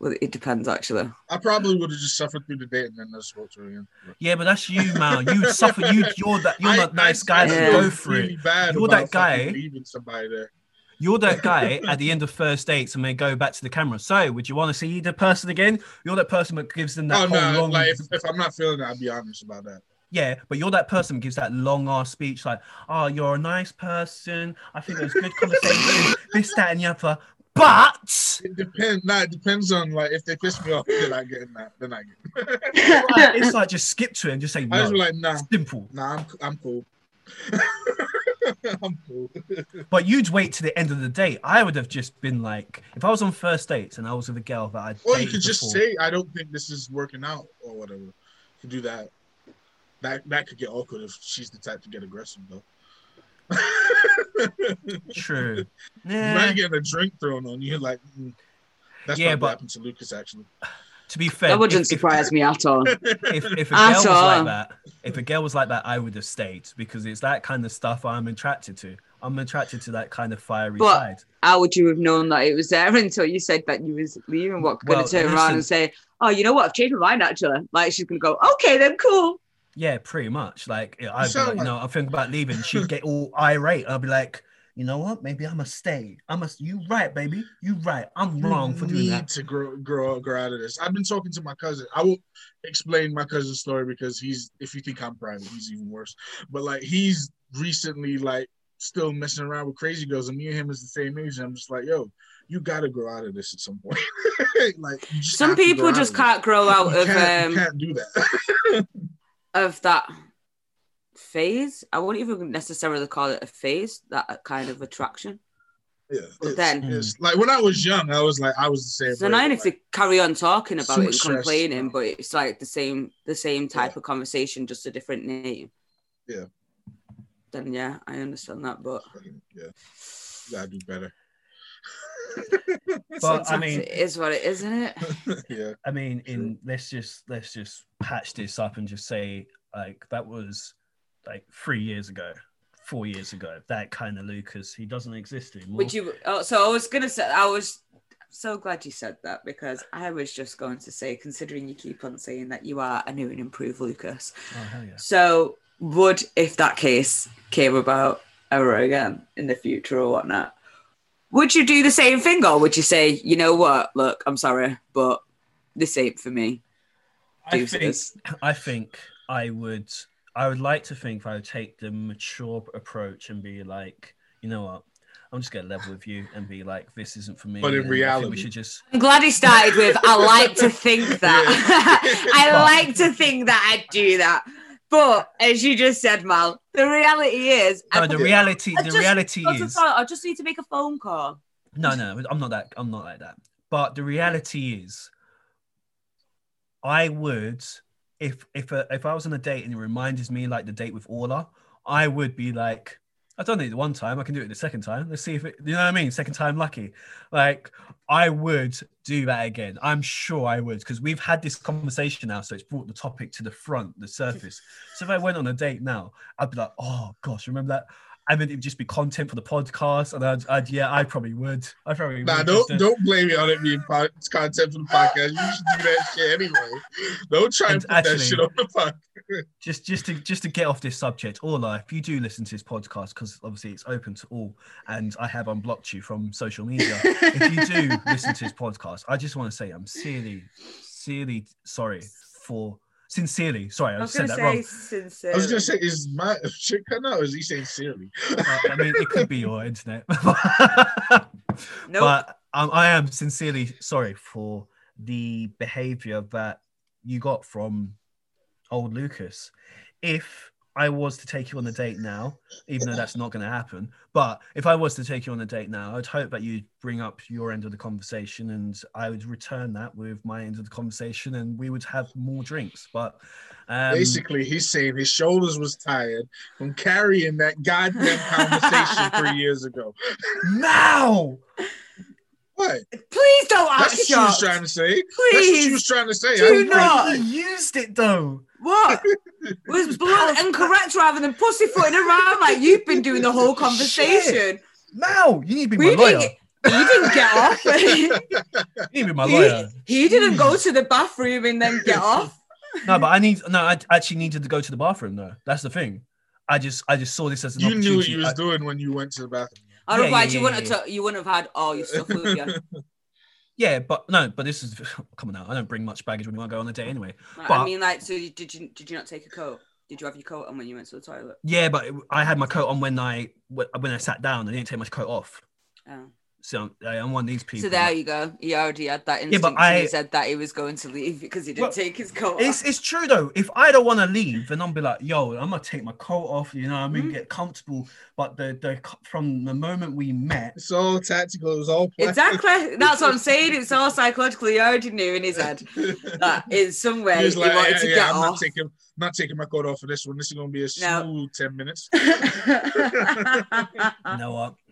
Well, it depends actually. I probably would have just suffered through the date and then just spoke to her again. Yeah, but that's you, man. You would (laughs) suffer. You you're that you're I- not nice I- guy I to go feel through really it. bad You're that guy- leaving somebody there. You're that guy (laughs) at the end of first dates and they go back to the camera. So, would you want to see the person again? You're that person that gives them that Oh whole no! long. Like if, if I'm not feeling it, I'll be honest about that. Yeah, but you're that person that gives that long ass speech like, "Oh, you're a nice person. I think there's good conversation. this, that, and the other." But It depends. Nah, it depends on like if they piss me off, then I get in that. Then I get. like, it's like just skip to it and just say I just no. be like, nah, Simple. nah, I'm I'm cool. (laughs) I'm cool. But you'd wait to the end of the date. I would have just been like, if I was on first dates and I was with a girl that I Or you could just say, I don't think this is working out, or whatever. You could do that. That that could get awkward if she's the type to get aggressive, though. true. (laughs) You Yeah. might get a drink thrown on you, like mm. that's Yeah, yeah, but- what happened to Lucas actually. To be fair, That wouldn't if, if, surprise me at all. if, if a At girl was all. like that, if a girl was like that, I would have stayed because it's that kind of stuff I'm attracted to. I'm attracted to that kind of fiery But- side. How would you have known that it was there (laughs) until you said that you was leaving? What going Well, to turn around and say, "Oh, you know what? I've changed my mind actually." Like she's gonna go, "Okay, then cool." Yeah, pretty much. Like I'd be like, you know, I think about leaving. She'd get all irate. I'd be like, you know what? Maybe I must stay. I must. You right, baby. You right. I'm wrong for you doing need that. to grow, grow, grow out of this. I've been talking to my cousin. I will explain my cousin's story because he's, if you think I'm private, he's even worse. But like, he's recently like still messing around with crazy girls, and me and him is the same age. And I'm just like, yo, you got to grow out of this at some point. (laughs) like, Some people just can't grow out You of can't, um you can't do that. (laughs) of that phase. I wouldn't even necessarily call it a phase. That kind of attraction. yeah, But it's, then- it's like when I was young, I was like, I was the same. Annoying but, if like, they carry on talking about so it and complaining, but it's like the same the same type Yeah. of conversation, just a different name. Yeah. Then yeah, I understand that, but yeah, you gotta do better. (laughs) But I mean, it is what it is, isn't it? (laughs) yeah. I mean, in let's just let's just patch this up and just say like that was like three years ago, four years ago. That kind of Lucas, he doesn't exist anymore. Would you? Oh, so I was gonna say, I was so glad you said that because I was just going to say, considering you keep on saying that you are a new and improved Lucas. Oh hell yeah! So would, if that case came about ever again in the future or whatnot, would you do the same thing or would you say, you know what, look, I'm sorry, but this ain't for me? I think I think I would I would like to think I would take the mature approach and be like, you know what, I'm just gonna level with you and be like, this isn't for me. But in and reality- we should just I'm glad he started with, I like to think that. (laughs) (laughs) I But- like to think that I'd do that. But as you just said, Mal, the reality is, no. I The reality, the just reality is I just need to make a phone call. no, no. I'm not that. I'm not like that. But the reality is, I would if if uh, if I was on a date and it reminded me like the date with Orla, I would be like, I've done it one time, I can do it the second time. Let's see if it, you know what I mean. Second time lucky. Like I would do that again. I'm sure I would because we've had this conversation now, so it's brought the topic to the front, the surface. So if I went on a date now, I'd be like, oh gosh, remember that. I mean, it'd just be content for the podcast, and I'd, I'd yeah, I probably would. I probably Nah, would. don't to- uh, don't blame me on it being content for the podcast. You should do that shit anyway. Don't try and And put that actually- shit on the podcast. (laughs) just just to just to get off this subject Orla, if you do listen to this podcast because obviously it's open to all and i have unblocked you from social media if you do (laughs) listen to this podcast i just want to say i'm sincerely sincerely sorry for sincerely sorry i, I was said going to that wrong say sincerely. I was gonna say, is my shit cut out? Is he saying sincerely? Uh, i mean it could be (laughs) your internet (laughs) Nope. but um, i am sincerely sorry for the behavior that you got from old lucas if i was to take you on a date now even though that's not going to happen but if i was to take you on a date now i'd hope that you'd bring up your end of the conversation and i would return that with my end of the conversation and we would have more drinks but um, Basically, he's saying his shoulders was tired from carrying that goddamn conversation (laughs) three years ago. now What? Please don't That's act what she was trying to say. That's what she was trying to say. do I not. he used it though What? (laughs) was blunt and correct rather than pussyfooting around like you've been doing the whole (laughs) conversation. now you need to be We my lawyer didn't, he didn't get off. he, you need to be my (laughs) lawyer he didn't go to the bathroom and then get off. No, but I need no. I actually needed to go to the bathroom though. That's the thing. I just I just saw this as an You knew what opportunity. you was I- doing when you went to the bathroom. Otherwise, yeah, you wouldn't yeah, have. you wouldn't have had oh, all your stuff with you. Yeah, but no, but this is (laughs) come on now. I don't bring much baggage when I go on a date anyway. But- I mean, like, so did you did you not take a coat? Did you have your coat on when you went to the toilet? Yeah, but it- I had my coat on when I when I sat down. I didn't take my coat off. Oh. So I'm, I'm one of these people. So there you go. He already had that instinct. Yeah, instinct. but I- he said that he was going to leave because he didn't Well, take his coat It's, off. it's true though. If I don't want to leave, then I'll be like, "Yo, I'm gonna take my coat off." You know, what I mean, Mhm. get comfortable. But the the from the moment we met, It's all tactical. It was all planned. Exactly. That's what I'm saying. It's all (laughs) psychological. He already knew in his head that (laughs) in some way He he, was like, wanted yeah, to yeah, get I'm not off. taking, not taking my coat off for this one. This is gonna be a No. smooth ten minutes. you know what? (laughs)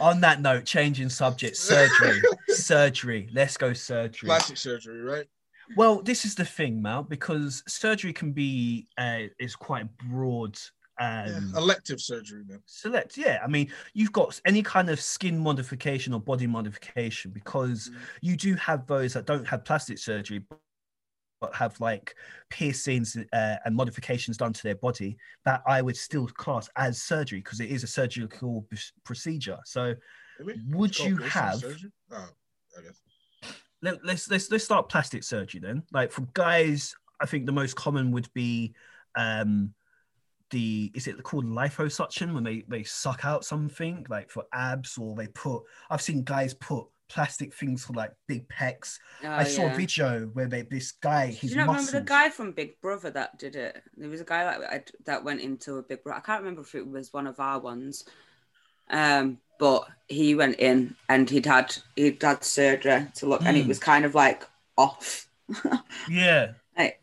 On that note, changing subject, surgery, (laughs) surgery. Let's go surgery. Plastic surgery, right? Well, this is the thing, Mal, because surgery can be uh, is quite broad. Yeah, Um, Elective surgery, then. select, yeah. I mean, you've got any kind of skin modification or body modification because Mm. you do have those that don't have plastic surgery, have like piercings uh, and modifications done to their body that I would still class as surgery because it is a surgical p- procedure. So, Maybe? would It's you have? Oh, I guess. let, let's let's let's start plastic surgery then. Like for guys, I think the most common would be um the is it called liposuction when they they suck out something like for abs or they put I've seen guys put plastic things for like big pecs. Oh, I saw a video where they this guy Do you not muscles. remember the guy from Big Brother that did it? There was a guy that I, that went into a Big Brother. I can't remember if it was one of our ones, um, but he went in and he'd had he'd had surgery to look, and it Hmm. was kind of like off. (laughs) Yeah, like,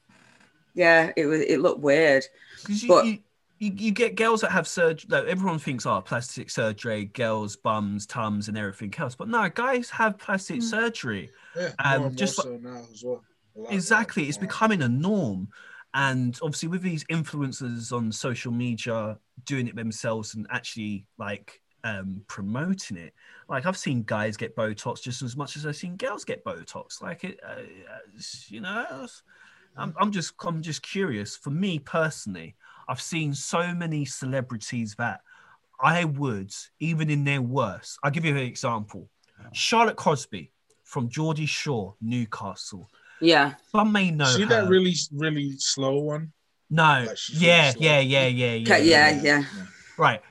yeah, it was. It looked weird. you, But- you- you, you get girls that have surgery. Like everyone thinks, oh, plastic surgery, girls, bums, tums, and everything else. But no, guys have plastic Mm. surgery. Yeah, Um, more and just more so now as well. A lot more Exactly, it's now. becoming a norm. And obviously, with these influencers on social media doing it themselves and actually like um, promoting it, like I've seen guys get Botox just as much as I've seen girls get Botox. Like it, uh, you know, I'm, I'm just I'm just curious. For me personally, I've seen so many celebrities that I would, even in their worst. I'll give you an example. Charlotte Crosby from Geordie Shore, Newcastle. Yeah. Some may know See her. that really, really slow one? no, Like, she's yeah, really slow. yeah, yeah, yeah, yeah, Okay, yeah, yeah. Right.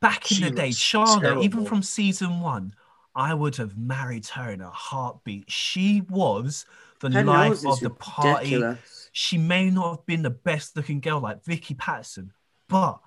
Back in She the day, looks Charlotte, even from season one, I would have married her in a heartbeat. She was the Her life of the party. ridiculous. She may not have been the best looking girl like Vicky Pattison, but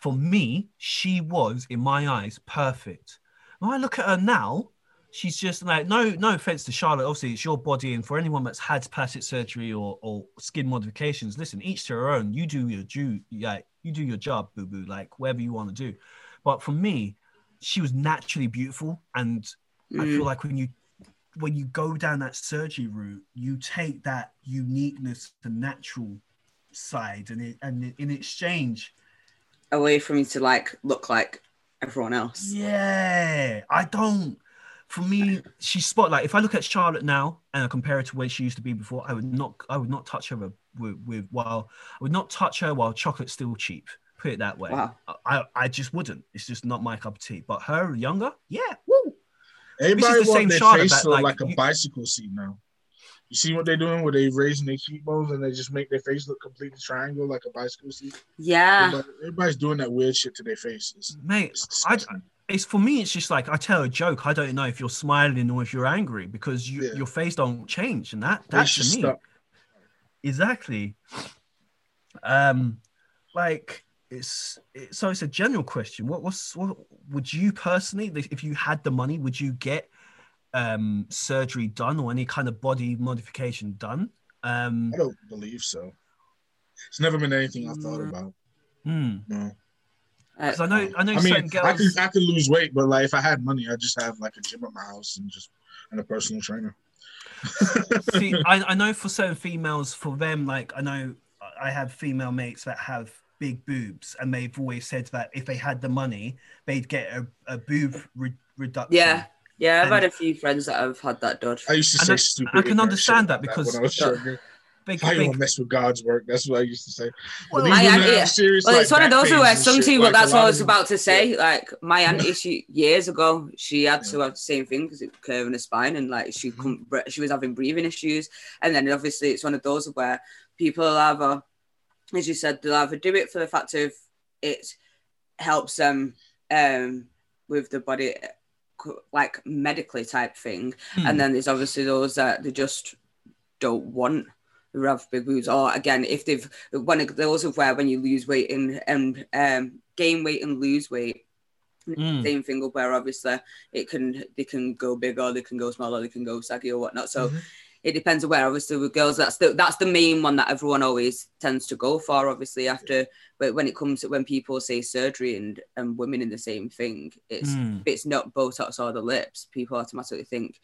for me, she was, in my eyes, perfect. When I look at her now, she's just like no, no offense to Charlotte. Obviously, it's your body, and for anyone that's had plastic surgery or, or skin modifications, listen, each to her own. You do your due, yeah, you do your job, boo boo, like whatever you want to do. But for me, she was naturally beautiful, and I Mm. feel like when you when you go down that surgery route, you take that uniqueness, the natural side, and it, and in exchange, Away from you to like look like everyone else. yeah, I don't. For me, she's spot like if I look at Charlotte now and I compare her to where she used to be before, I would not, I would not touch her with, with, with while I would not touch her while chocolate's still cheap. Put it that way. Wow. I, I just wouldn't. It's just not my cup of tea. But her younger, yeah, woo. Everybody the same their Charlotte face that, to look like, like, a bicycle seat now. You see what they're doing? Where they raising their cheekbones and they just make their face look completely triangle like a bicycle seat. Yeah. Everybody- everybody's doing that weird shit to their faces. Mate, It's I, it's for me. It's just like I tell a joke. I don't know if you're smiling or if you're angry because you, Yeah. your face don't change, and that Face that's just to me stuck. exactly. Um, like it's it, so it's a general question. What what's what would you personally, if you had the money, would you get um surgery done or any kind of body modification done? Um, I don't believe so. It's never been anything I've thought about. hmm. No. Uh, 'Cause I know I know I certain mean, girls. I could I could lose weight, but like if I had money, I'd just have like a gym at my house and just and a personal trainer. See, (laughs) I, I know for certain females, for them, like I know I have female mates that have big boobs, and they've always said that if they had the money, they'd get a, a boob re- reduction. yeah. Yeah, I've And- had a few friends that have had that done. I used to And say I- stupid. I can understand that about because- when I was younger. They, How you they, gonna mess with God's work? That's what I used to say. Well, But My these auntie- serious, Well, like, it's one of those where and some shit, people, like, that's what I was of about to say. Like, my auntie, she, years ago, she had to have the same thing because it curve in her spine and like she Mm-hmm. couldn't, she was having breathing issues. And then obviously it's one of those where people will either, as you said, they'll either do it for the fact of it helps them um, with the body, like medically type thing. Hmm. And then there's obviously those that they just don't want who have big boobs. Or again, if they've one of those of where when you lose weight and and um, gain weight and lose weight, Mm. same thing of where obviously it can they can go big or they can go small or they can go saggy or whatnot. So Mhm. It depends on where obviously with girls that's the that's the main one that everyone always tends to go for obviously after but when it comes to when people say surgery and and women in the same thing it's Mm. it's not botox or the lips people automatically think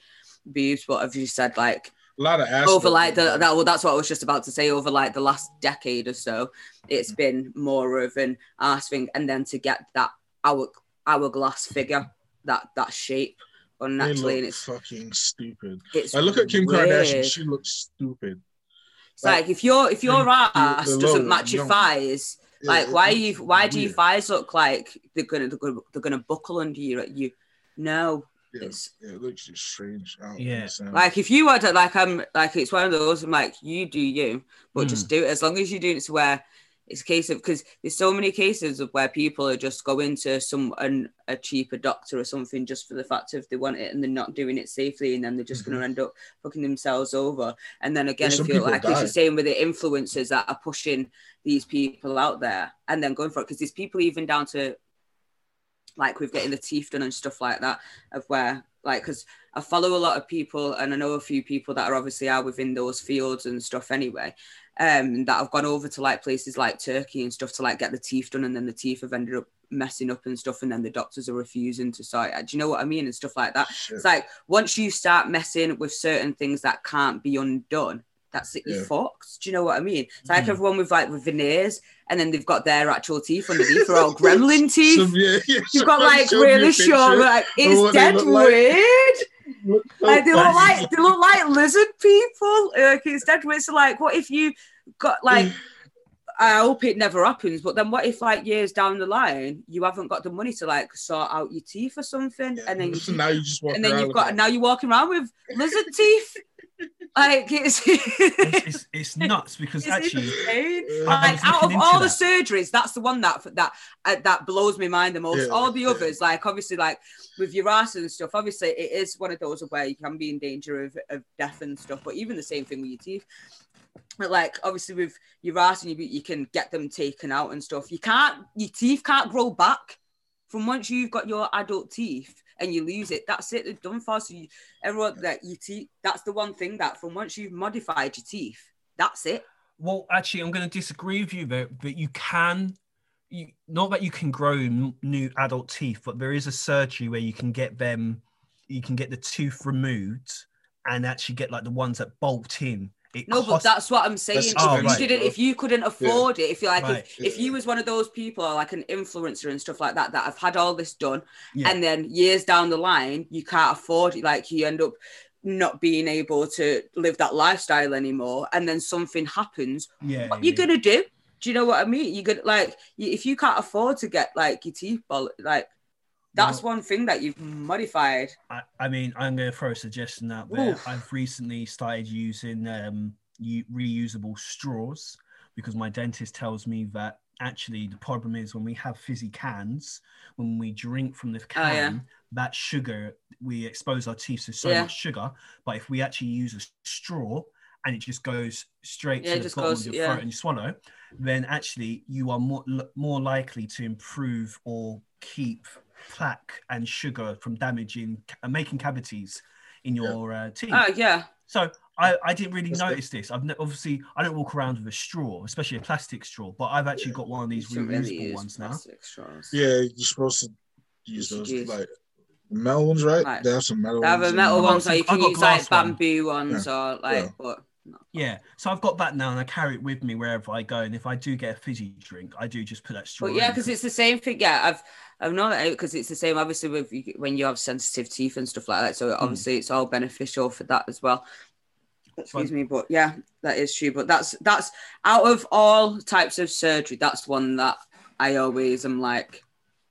boobs but have you said like A lot of ass. over like the that well that's what I was just about to say over like the last decade or so it's been more of an ass thing and then to get that hour hourglass figure that that shape They unnaturally and look it's fucking stupid. it's I look at Kim weird. Kardashian. She looks stupid. It's like if your if your the- ass the doesn't low, match your young. thighs, Yeah, like it- why it's you why do your weird. thighs look like they're gonna they're gonna, they're gonna buckle under you? You no, Yeah, it's yeah, it looks just strange. I Yeah. like if you were to like I'm like it's one of those. I'm like you do you, but Hmm. just do it as long as you're doing it to where it's a case of because there's so many cases of where people are just going to some an, a cheaper doctor or something just for the fact of they want it and they're not doing it safely and then they're just going to end up fucking themselves over. And then again, I feel like die. you're saying with the influencers that are pushing these people out there and then going for it because there's people even down to like with getting the teeth done and stuff like that of where like because I follow a lot of people and I know a few people that are obviously are within those fields and stuff anyway. Um, that have gone over to like places like Turkey and stuff to like get the teeth done, and then the teeth have ended up messing up and stuff, and then the doctors are refusing to sort. Do you know what I mean? And stuff like that. Shit. It's like once you start messing with certain things that can't be undone, that's it. You're fucked. Do you know what I mean? It's like Mhm. everyone with like with veneers, and then they've got their actual teeth underneath. They're all gremlin (laughs) teeth. Some- yeah, yeah, You've got like showed me a really short, like it's dead look like. Like they look like they look like lizard people. Like it's dead weird. So like, what if you got like? Mm. I hope it never happens. But then, what if like years down the line you haven't got the money to like sort out your teeth or something, and then (laughs) you, now you just walk and then you've got that. now you're walking around with lizard teeth. Like it's, (laughs) It's, it's, it's nuts because It's actually, insane. I like out of looking into all the surgeries, that's the one that that uh, that blows my mind the most. Yeah, all the yeah. others, like obviously, like with your ass and stuff, obviously it is one of those where you can be in danger of, of death and stuff. But even the same thing with your teeth. But like obviously with your ass and you, you can get them taken out and stuff. You can't your teeth can't grow back from once you've got your adult teeth and you lose it. That's it. It's done for. So you, everyone that your teeth. That's the one thing that from once you've modified your teeth, that's it. well, actually, I'm going to disagree with you there. That you can, you, not that you can grow new adult teeth, but there is a surgery where you can get them, you can get the tooth removed and actually get like the ones that bolt in. It No, but that's what I'm saying. That's If Oh, you right. didn't, if you couldn't afford it, if you like, Right. if, if you was one of those people, or like an influencer and stuff like that, that have had all this done, yeah. and then years down the line, you can't afford it. Like you end up not being able to live that lifestyle anymore, and then something happens. yeah, What you yeah. gonna do? Do you know what I mean? You could like, if you can't afford to get like your teeth, like that's one thing that you've modified. I, I mean, I'm going to throw a suggestion out there. Oof. I've recently started using um, reusable straws because my dentist tells me that actually the problem is when we have fizzy cans, when we drink from the can, Oh, yeah. that sugar, we expose our teeth to so Yeah. much sugar. But if we actually use a straw and it just goes straight Yeah, to the bottom goes- of your throat and you swallow, then actually you are more, more likely to improve or keep plaque and sugar from damaging uh, making cavities in Yeah. your uh, teeth. Oh yeah, so I, I didn't really That's good. notice this. I've ne- obviously I don't walk around with a straw, especially a plastic straw, but I've actually got one of these You really reusable use ones now. straws. Yeah, you're supposed to use You should those use- like metal ones, right? Like- they have some metal They have ones. a metal them. got ones, or some- you can got use like glass one. bamboo ones, or like, Yeah. but Yeah, so I've got that now, and I carry it with me wherever I go. And if I do get a fizzy drink, I do just put that straw. But yeah, because it's the same thing. Yeah, I've I've known that because it's the same. Obviously, with when you have sensitive teeth and stuff like that, so Hmm. obviously it's all beneficial for that as well. Excuse me, but yeah, that is true. But that's that's out of all types of surgery, that's one that I always am like,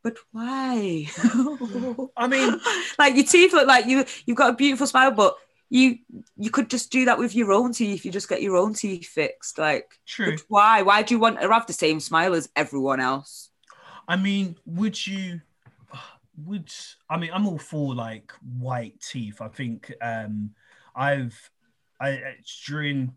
but why? (laughs) I mean, (laughs) like your teeth look like you you've got a beautiful smile, but you you could just do that with your own teeth. You just get your own teeth fixed. Like, true. why? Why do you want to have the same smile as everyone else? I mean, would you? Would I mean? I'm all for like white teeth. I think um I've I it's during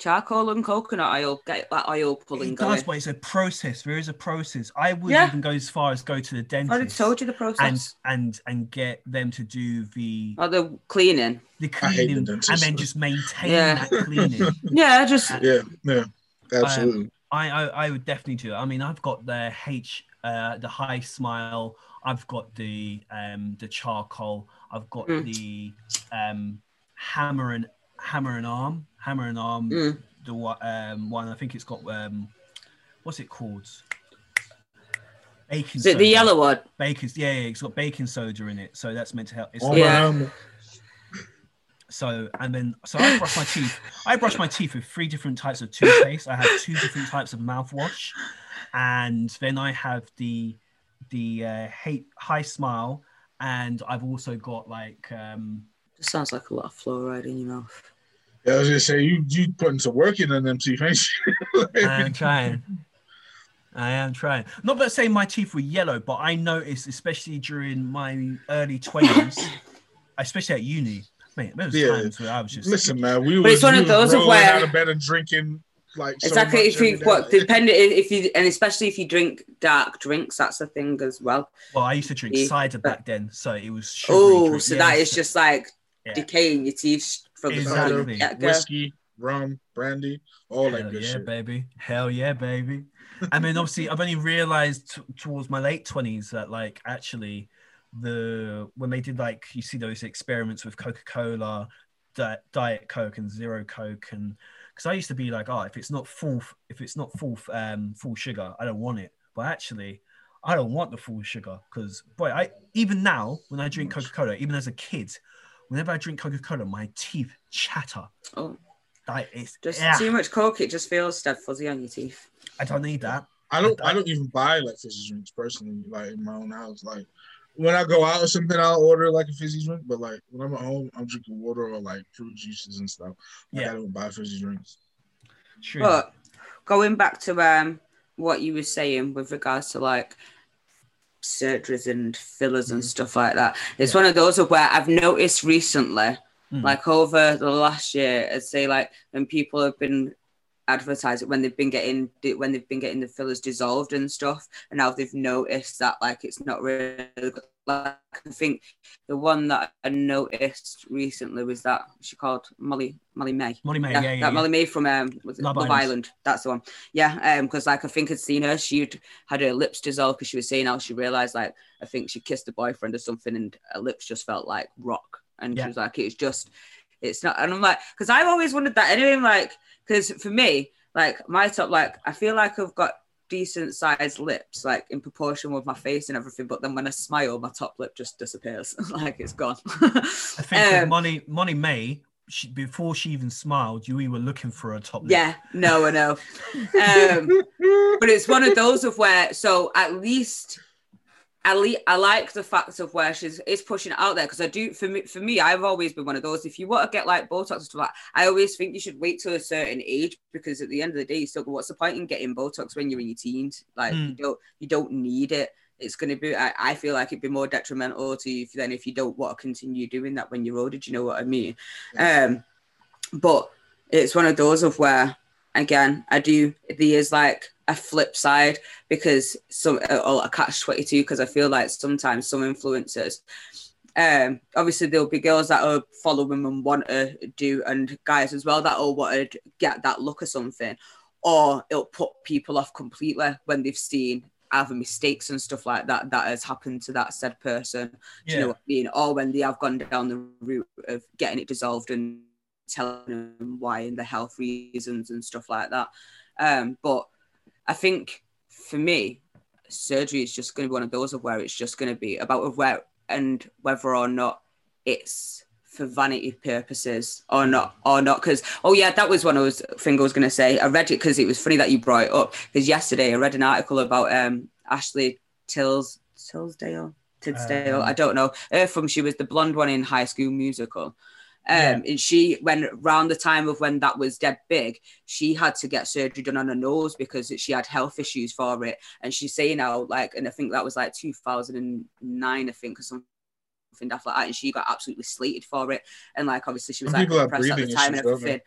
Charcoal and coconut oil, get that oil pulling it going. does, but it's a process. There is a process. I would Yeah. even go as far as go to the dentist. I already dentist told you the and process. and and get them to do the or the cleaning. the I hate the cleaning and then just maintain Yeah. that cleaning. (laughs) Yeah, just Yeah, yeah, absolutely. I, I I would definitely do it. I mean, I've got the H, uh, the HiSmile. I've got the um the charcoal. I've got Mm. the um hammer and hammer and arm, hammer and arm. Mm. The one um one. I think it's got um what's it called? Baking is it the yellow one? Baker's yeah, yeah, it's got baking soda in it, so that's meant to help. It's Oh, Yeah. man. So and then so I brush my teeth. I brush my teeth with three different types of toothpaste. I have two different types of mouthwash, and then I have the the uh, hate, HiSmile, and I've also got like um Just sounds like a lot of fluoride in your mouth. Yeah, I was gonna say you you putting some work in on them teeth, ain't you? (laughs) I am trying. I am trying. Not that saying my teeth were yellow, but I noticed, especially during my early twenties, (coughs) especially at uni, mate, there was Yeah. times where I was just Listen, man, we But was, it's one we of those of rolling where- out of bed and drinking like so Exactly. much If you what depending if you and especially if you drink dark drinks, that's a thing as well. Well, I used to drink Yeah. cider back then, so it was. Oh, so Yeah, that is just like Yeah. decaying your teeth from the Exactly. from the get-go. whiskey, rum, brandy, all that Hell good yeah, shit. baby. Hell yeah, baby. I mean, obviously, I've only realized t- towards my late twenties that, like, actually, the when they did like you see those experiments with Coca Cola, Di- Diet Coke, and Zero Coke, and because I used to be like, oh, if it's not full, if it's not full, um, full sugar, I don't want it. But actually, I don't want the full sugar because, boy, I even now when I drink Coca Cola, even as a kid, whenever I drink Coca Cola, my teeth chatter. Oh, Like it's just yeah, too much coke, it just feels dead fuzzy on your teeth. I don't need that. I don't I don't even buy like fizzy drinks personally, like in my own house. Like when I go out or something, I'll order like a fizzy drink. But like when I'm at home, I'm drinking water or like fruit juices and stuff. Like, Yeah. I don't buy fizzy drinks. True. But going back to um what you were saying with regards to like surgeries and fillers and Mhm. stuff like that, it's Yeah. one of those of where I've noticed recently, Mm. like over the last year, I'd say like when people have been advertising when they've been getting when they've been getting the fillers dissolved and stuff, and now they've noticed that like it's not really good. like I think the one that I noticed recently was that she called Molly Molly-Mae. Molly May, Yeah, yeah, yeah, that yeah. Molly-Mae from um, was it Love Love, Island. Island. That's the one. Yeah, um, because like I think I'd seen her. She'd had her lips dissolved because she was saying how she realized like I think she kissed a boyfriend or something, and her lips just felt like rock. And Yeah. she was like, it's just, it's not. And I'm like, because I've always wondered that anyway. I'm like, because for me, like my top, like I feel like I've got decent sized lips, like in proportion with my face and everything. But then when I smile, my top lip just disappears, (laughs) like it's gone. (laughs) I think Um, Molly, Molly-Mae, she, before she even smiled, you were looking for a top lip. Yeah, no, I know. Um, but it's one of those of where, so at least, at least I like the fact of where she's is pushing it out there because I do for me for me I've always been one of those. If you want to get like Botox and stuff like, I always think you should wait till a certain age because at the end of the day, you still go, what's the point in getting Botox when you're in your teens? Like you Mm. don't you don't need it. It's going to be. I, I feel like it'd be more detrimental to you than if you don't want to continue doing that when you're older. Do you know what I mean? Um, but it's one of those of where again I do there is like a flip side because some or a catch 22 because I feel like sometimes some influencers um obviously there'll be girls that are following and want to do and guys as well that all want to get that look or something or it'll put people off completely when they've seen other mistakes and stuff like that that has happened to that said person do you know what I mean? Or when they have gone down the route of getting it dissolved and telling them why and the health reasons and stuff like that. Um, but I think for me, surgery is just going to be one of those of where it's just going to be about where and whether or not it's for vanity purposes or not or not. Because oh yeah that was one of those thing I was going to say. I read it because it was funny that you brought it up because yesterday I read an article about um Ashley Tills Tillsdale Tidsdale? Um, I don't know. Her from she was the blonde one in High School Musical um Yeah. and she when around the time of when that was dead big she had to get surgery done on her nose because she had health issues for it. And she's saying now like and i think that was like 2009 i think or something daft like that. And she got absolutely slated for it. And like obviously she was Some like depressed at the time and everything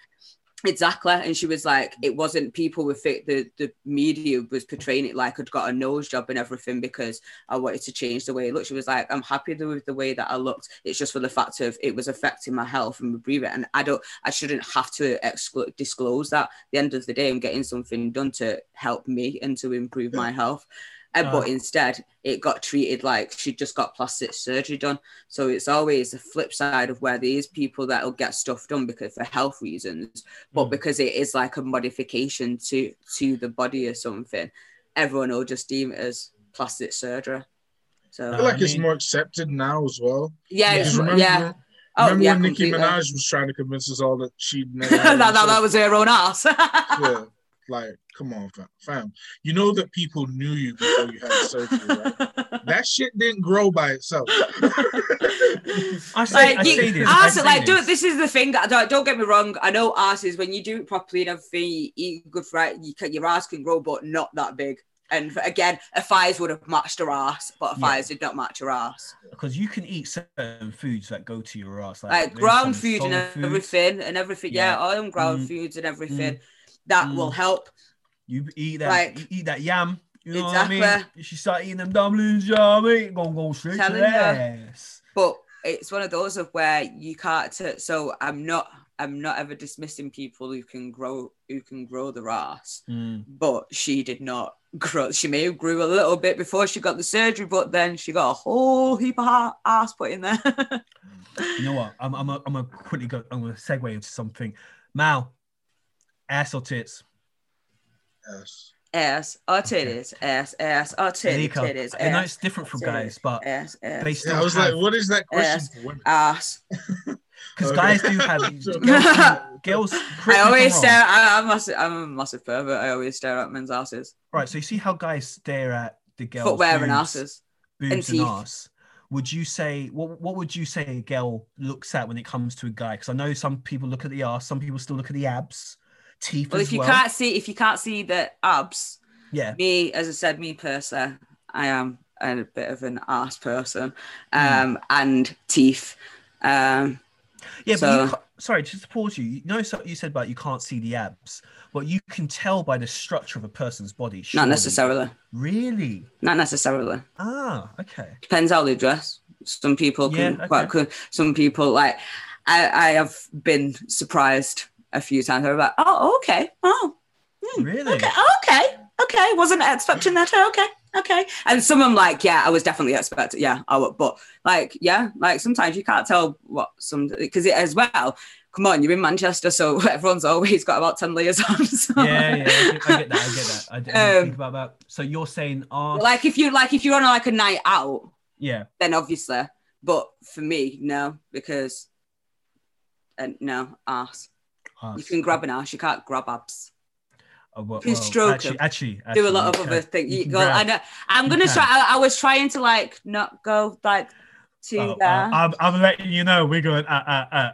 Exactly, and she was like, it wasn't people with it. The the media was portraying it like I'd got a nose job and everything because I wanted to change the way it looked. She was like, I'm happy with the way that I looked. It's just for the fact of it was affecting my health and my breathing, and I don't, I shouldn't have to exclu- disclose that. At the end of the day, I'm getting something done to help me and to improve my health. Uh, but instead, it got treated like she just got plastic surgery done. So it's always the flip side of where there is people that will get stuff done because for health reasons, but Mm. because it is like a modification to to the body or something, everyone will just deem it as plastic surgery. So I feel like I it's more accepted now as well. yeah, Yeah. it's, Because remember, yeah. Oh remember yeah, when Nicki completely. Minaj was trying to convince us all that she'd (laughs) never that, that, that was her own ass. (laughs) yeah, like come on, fam. fam. You know that people knew you before you had surgery, right? (laughs) That shit didn't grow by itself. (laughs) I say, like, I you, say this. I arse, say like, do, this. this is the thing. that- Don't, don't get me wrong. I know arse is when you do it properly and everything, you eat good for it. You can, your ass can grow, but not that big. And again, a thighs would have matched her ass, but a Yeah. did not match her ass. because you can eat certain foods that go to your ass, like, Like ground food and foods. everything, and everything. Yeah, Yeah. all them ground Mm. foods and everything. That Mm. will help. You eat that, Like- you eat that yam. You know what I Exactly. mean? She start eating them dumplings, you know what I mean? Gonna go straight Telling to the ass. But it's one of those of where you can't. T- so I'm not. I'm not ever dismissing people who can grow who can grow their ass. Mm. But she did not grow. She may have grew a little bit before she got the surgery, but then she got a whole heap of ass put in there. (laughs) You know what? I'm I'm a, I'm gonna quickly go. I'm gonna segue into something. Mal, ass or tits? Yes. ass or titties, ass, ass or titty, Nika, titties, I know ass, it's different for titties, guys, but ass, ass, they still Yeah, I was have like, what is that question Ass. (laughs) for women? because Okay. guys do have (laughs) girls. (laughs) girls I correct me if I'm always stare. I, I'm, massive, I'm a massive pervert. I always stare at men's asses, Right, so you see how guys stare at the girls' footwear boobs, and asses. boobs and and, ass. Would you say what? What would you say a girl looks at when it comes to a guy? Because I know some people look at the ass, some people still look at the abs, teeth Well, if you well. can't see, if you can't see the abs, Yeah, me, as I said, me personally, I am a bit of an ass person, Hmm. um, and teeth. Um, yeah. but so- you sorry, just to pause you. You know, so you said about you can't see the abs, but you can tell by the structure of a person's body. not necessarily. Really? Not necessarily. Ah, okay. depends how they dress. Some people can Yeah, okay. could. Some people like I, I have been surprised a few times. I was like, oh, okay, oh, hmm, Really? okay, okay, okay. Wasn't expecting that. Okay, okay. And some of them like, yeah, I was definitely expecting. Yeah, I would, but like, yeah, like sometimes you can't tell what some because it as well. Come on, you're in Manchester, so (laughs) everyone's always got about ten layers on. (laughs) so- Yeah, yeah. I get, I get that. I get that. I didn't Um, think about that. So you're saying ass? Like if you like if you're on like a night out, yeah. then obviously. But for me, no, because and no ass. You can grab an ass, you can't grab abs. Oh, well, can well, stroke actually, them. actually, Do a lot you of other things. you You can go, grab- I know. I'm gonna can. try. I, I was trying to like not go like too Oh, there, uh, I'm, I'm letting you know we're going. Uh, uh, uh.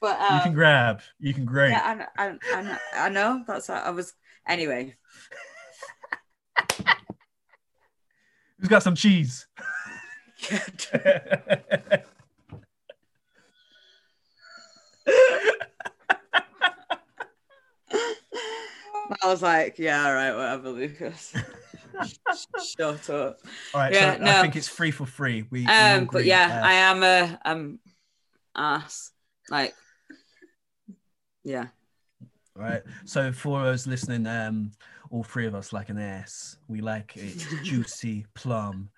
but (laughs) you can um, grab. You can grab. yeah, I, I, I know. That's what I was. Anyway, (laughs) Who's got some cheese? (laughs) I was like, yeah, all right, whatever, Lucas. (laughs) Shut up. All right, Yeah, so no. I think it's free for free. We, we Um, but yeah, uh, I am a um ass. Like, yeah. All right. So for us listening, um, all three of us like an ass. We like it juicy, (laughs) plum,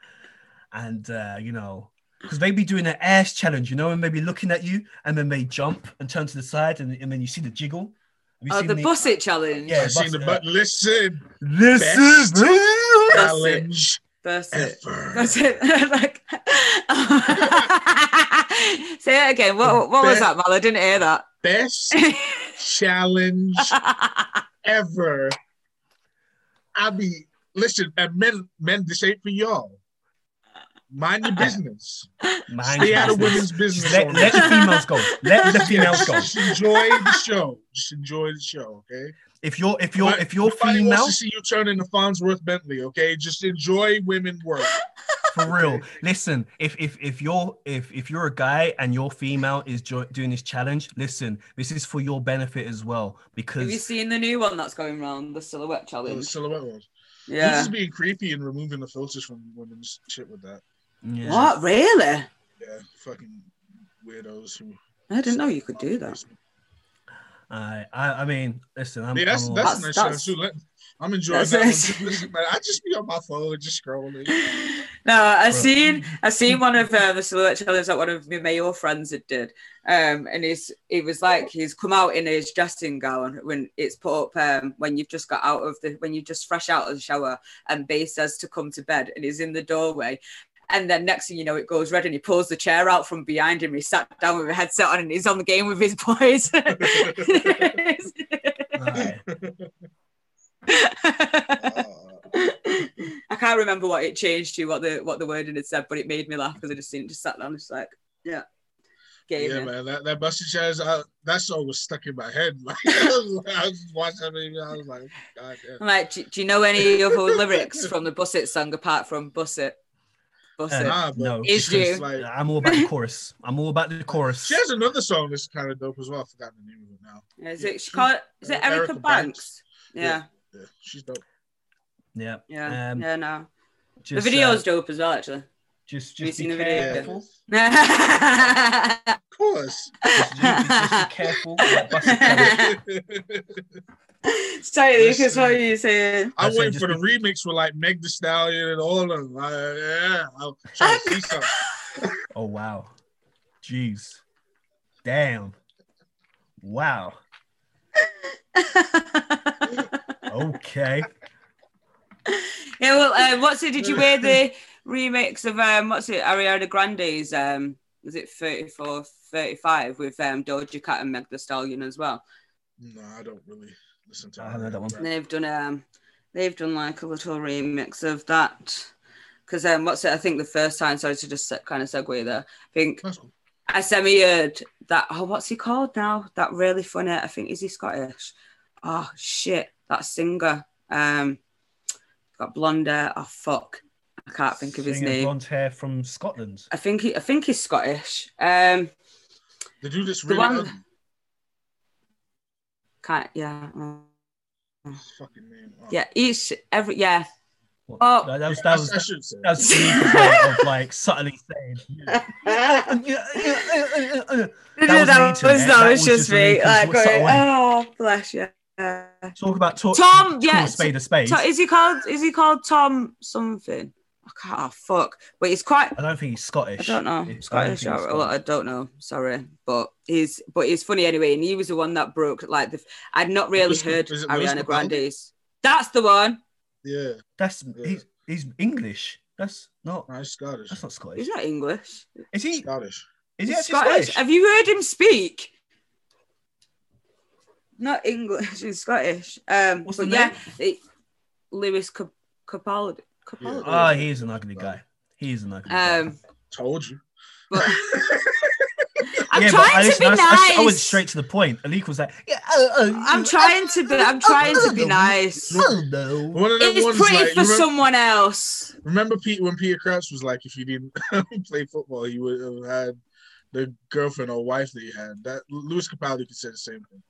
and uh, you know, because they be doing an ass challenge, you know, and maybe looking at you, and then they jump and turn to the side, and, and then you see the jiggle. Have you Oh, seen the bus it challenge. Yeah, I seen the but listen, Listen, Best. That's it. challenge That's it. ever. That's it. (laughs) like, (laughs) say it again. What, what was that, Mal? I didn't hear that. Best (laughs) challenge ever. I be listen, and men, men, this ain't for y'all. Mind your business. Mind Stay your out of women's business. Let, let the females go. Let the females go. Just enjoy the show. Just enjoy the show, okay? If you're if you're if you're female, wants to see you turn into Fonzworth Bentley, okay? Just enjoy women work. for real, listen. If if if you're if if you're a guy and your female is jo- doing this challenge, listen. This is for your benefit as well Because Have you because seen the new one that's going around, the silhouette Oh, challenge? silhouette ones. This is being creepy and removing the filters from women's shit with that. Yeah. What? Really? Yeah, fucking weirdos who. I didn't know you could do that. I I I mean, listen. I'm, Yeah, that's I'm that's, all- a nice That's- show too. Let- I'm enjoying that's that nice. man, I just be on my phone just scrolling. No, I Bro. seen I seen one of uh, the silhouette challenges that one of my Mayo friends had did, um, and he's he was like he's come out in his dressing gown when it's put up um, when you've just got out of the when you're just fresh out of the shower, and Bay says to come to bed, and he's in the doorway. And then next thing you know, it goes red, and he pulls the chair out from behind him. He sat down with a headset on, and he's on the game with his boys. (laughs) I can't remember what it changed to, what the what the wording had said, but it made me laugh because I just seen just sat down, just like, yeah, game yeah, in. man, that that busted challenge, uh, that song was stuck in my head. (laughs) Like I was, watching that movie, I was like, God damn. I'm like, do, do you know any other (laughs) lyrics from the Buss It song apart from Bus It? Uh, Nah, but no, Is you. like I'm all about the (laughs) chorus. I'm all about the chorus. she has another song that's kind of dope as well. I forgot the name of it now. Yeah, is Yeah, it she called, is it Erica, Erica Banks? Banks. Yeah, Yeah, she's dope. Yeah. yeah, Um, yeah. No, Just, the video's uh, dope as well, actually. Just, you just be seen the video? careful. Of course. (laughs) Just, just, just be careful. Like, bust your carrot. Sorry, Lucas, Listen. what are you saying? I I'm waiting for the be- remix with like Meg The Stallion and all of them. I, yeah, I'm trying to see something. (laughs) Oh wow. Jeez. Damn. Wow. (laughs) Okay. yeah, well, uh, what's it? Did you wear the remix of um, what's it? Ariana Grande's um, was it 34, 35 with um, Doja Cat and Meg The Stallion as well? No, I don't really listen to. I haven't heard that one. They've done um, they've done like a little remix of that. Because um, what's it? I think the first time, sorry to just kind of segue there. I think cool. I semi heard that. Oh, what's he called now? That really funny. I think is he Scottish? Oh shit, that singer. Um, got blonde hair. Oh fuck, I can't think of his name. Blonde hair from Scotland. I think he, I think he's Scottish. Um, They do this The really one- ugly. can't yeah, Fucking name. Oh. yeah. He's every yeah. What- Oh. that, that was that was I that was Sneaker's of like subtly saying. (laughs) that wasn't was, me that it. That was was just just me. Lucas Like, going, oh, bless you. Talk about talk. Tom, call yeah, a spade a spade. So is he called? Is he called Tom something? I can't. Oh, fuck. But he's quite. I don't think he's Scottish. I Scottish. don't know. I don't Scottish. think he's Or, well, I don't know. Sorry, but he's but he's funny anyway. And he was the one that broke like the. I'd not really Lewis- heard is it Lewis Ariana Capaldi? Grande's. That's the one. Yeah, That's Yeah. he's he's English. That's not no, he's Scottish. that's not Scottish. He's not English. Is he? Scottish. Is he Scottish. Scottish? Have you heard him speak? Not English. (laughs) He's Scottish. Um, What's but the yeah, it, Lewis Cap- Capaldi. Capaldi. Ah, he's an ugly guy. He's an ugly guy. um, Told you. but (laughs) I'm yeah, trying I, to listen, be I, nice. I, I went straight to the point. Alik was like, yeah, uh, uh, I'm trying to be. I'm trying to be nice. Oh no. One of them It's ones pretty like, for remember, someone else. remember Pete when Peter Crouch was like, if you didn't (laughs) play football, you would have had the girlfriend or wife that you had. That Lewis Capaldi could say the same thing.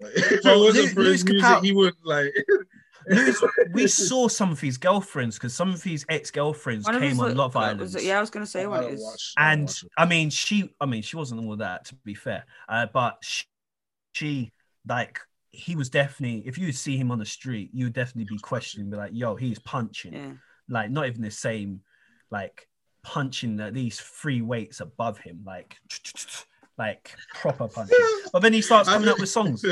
Like, (laughs) if Well, it wasn't Lu- for Lewis his music, Capaldi- he wouldn't like. Lewis- we saw some of his girlfriends because some of his ex-girlfriends One of his came on li- Love was Island. it- yeah, I was gonna say I what don't it is. watch- and watch. I mean, she, I mean, she wasn't all that to be fair, uh, but she, she, like, he was definitely. If you see him on the street, you would definitely be questioning, be like, "Yo, he's punching." Yeah. like not even the same, like punching at least three weights above him, like (tsk) like proper punching. But then he starts (laughs) coming up with songs.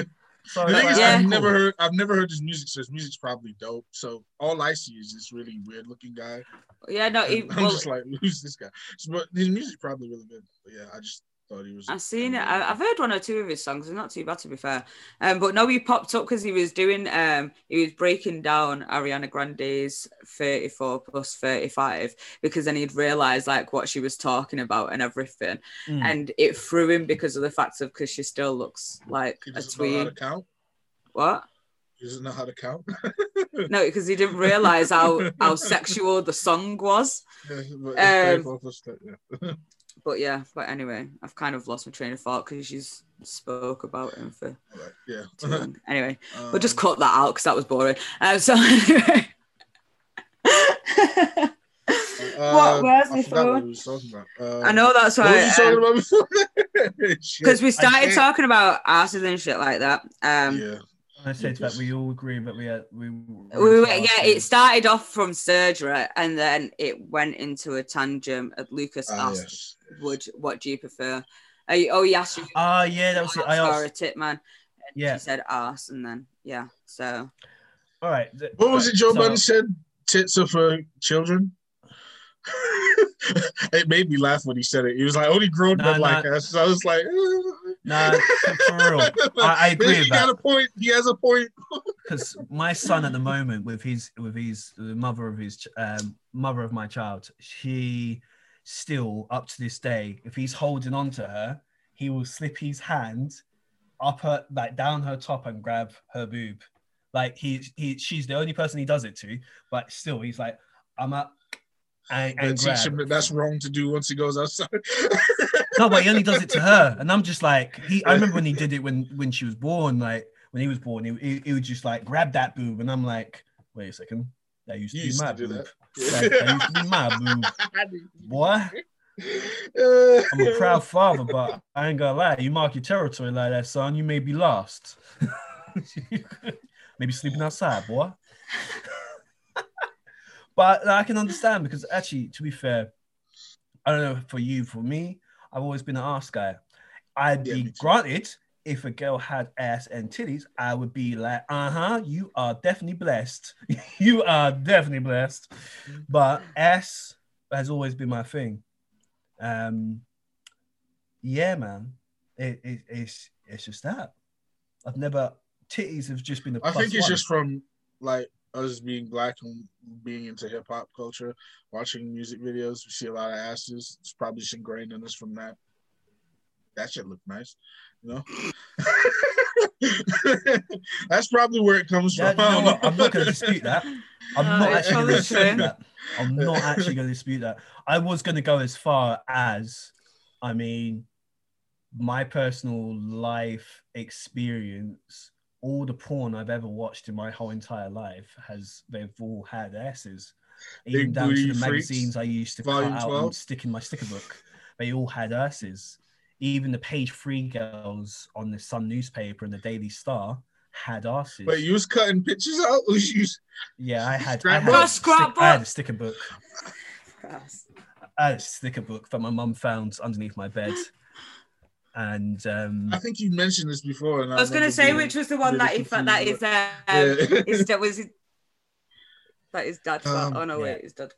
So The thing like, is, Yeah. I've never heard. I've never heard his music, so his music's probably dope. So all I see is this really weird looking guy. Yeah, no, he, (laughs) I'm well, just like, who's this guy? So, but his music's probably really good. But yeah, I just thought he was. I've seen it. I, I've heard one or two of his songs. They're not too bad to be fair. Um, but no, he popped up because he was doing. Um, he was breaking down Ariana Grande's 34 plus 35 because then he'd realised like what she was talking about and everything, Mm. and it threw him because of the fact of because she still looks like a doesn't know how to tween. What? He doesn't know how to count. (laughs) No, because he didn't realise how how (laughs) sexual the song was. Yeah, Um, (laughs) 34 plus that, yeah. But yeah, but anyway, I've kind of lost my train of thought because she's spoke about him for Right, yeah. too long. (laughs) Anyway. We'll just Um, cut that out because that was boring. Um, so (laughs) anyway. uh, where's I my what phone? Um, I know that's What why. was you talking about before? (laughs) Shit. Because we started talking about asses and shit like that. Um, Yeah. I said that we all agree that we had we. we were, yeah, it started off from surgery and then it went into a tangent. Uh, Lucas Ah, asked, yes. "Would what do you prefer?" Uh, oh, he asked you. Ah, yeah, that was it. I or a asked. tit man. And Yeah. She said ass, and then yeah. So All right. th- What was it Joe so- Budden said? Tits are for children. (laughs) it made me laugh when he said it. He was like, only grown No, men no. like us. So I was like, Nah, for, for real. (laughs) I, I agree he got a point. He has a point. (laughs) because my son at the moment, with his with his the mother of his um, mother of my child, she still up to this day, if he's holding on to her, he will slip his hand up her like down her top and grab her boob. Like he he she's the only person he does it to, but still he's like, I'm up and, And and teach him that that's wrong to do once he goes outside. (laughs) no, but he only does it to her, and I'm just like, he. I remember when he did it when when she was born, like when he was born, he, he, he would just like grab that boob, and I'm like, wait a second, that used to You be used my do boob. that. That, that used to be my boob, (laughs) boy. I'm a proud father, but I ain't gonna lie. You mark your territory like that, son. You may be lost. (laughs) Maybe sleeping outside, boy. (laughs) but I can understand because actually, to be fair, I don't know for you, for me, I've always been an ass guy. I'd Yeah, be granted if a girl had ass and titties, I would be like, uh huh, you are definitely blessed. (laughs) you are definitely blessed. But ass has always been my thing. Um, yeah, man, it, it, it's it's just that. I've never titties have just been a I think it's one. just from like us being black and being into hip hop culture, watching music videos. We see a lot of asses. It's probably just ingrained in us from that. That shit look nice, you know. (laughs) That's probably where it comes Yeah, from. you know? I'm not going to dispute that. I'm No, not actually going to dispute that. I'm not actually going to dispute that. I was going to go as far as, I mean, my personal life experience. All the porn I've ever watched in my whole entire life has they've all had asses. Even Big down to the Freaks, magazines I used to Volume cut out 12. and stick in my sticker book, they all had asses. Even the page three girls on the Sun newspaper and the Daily Star had asses. But you was cutting pictures out. or (laughs) you was- Yeah, I had, I had, a Scrapbook. stick, I had a sticker book. I had a sticker book that my mum found underneath my bed. And um, I think you mentioned this before. And I was going to say being which was the one really that he found that uh, Yeah. is that was it, that his dad. Um, oh no, yeah. wait, his dad.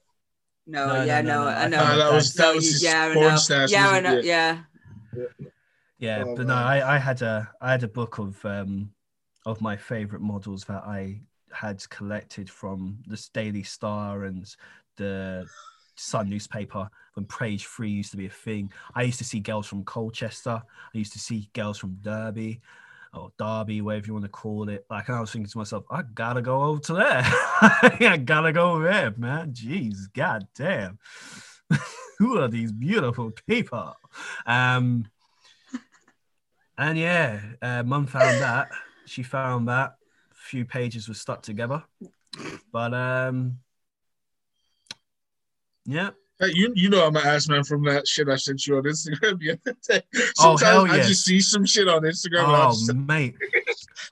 No, No, no, yeah, no, no, no, I I know. found that was No, that was his yeah, I porn know. stash. Yeah, I know. it? Yeah. yeah, Oh, but no. I, I had a I had a book of um of my favorite models that I had collected from the Daily Star and the Sun newspaper when Page Free used to be a thing. I used to see girls from Colchester. I used to see girls from Derby or Derby, whatever you want to call it. Like I was thinking to myself, I gotta go over to there. (laughs) I gotta go there, man. Jeez, god damn. (laughs) Who are these beautiful people? Um and yeah, uh, mum found that. She found that. A few pages were stuck together. But um yeah. Hey, you you know I'm an ass man from that shit I sent you on Instagram the other day. (laughs) Oh, Sometimes hell I yes. just see some shit on Instagram. Oh just (laughs) mate.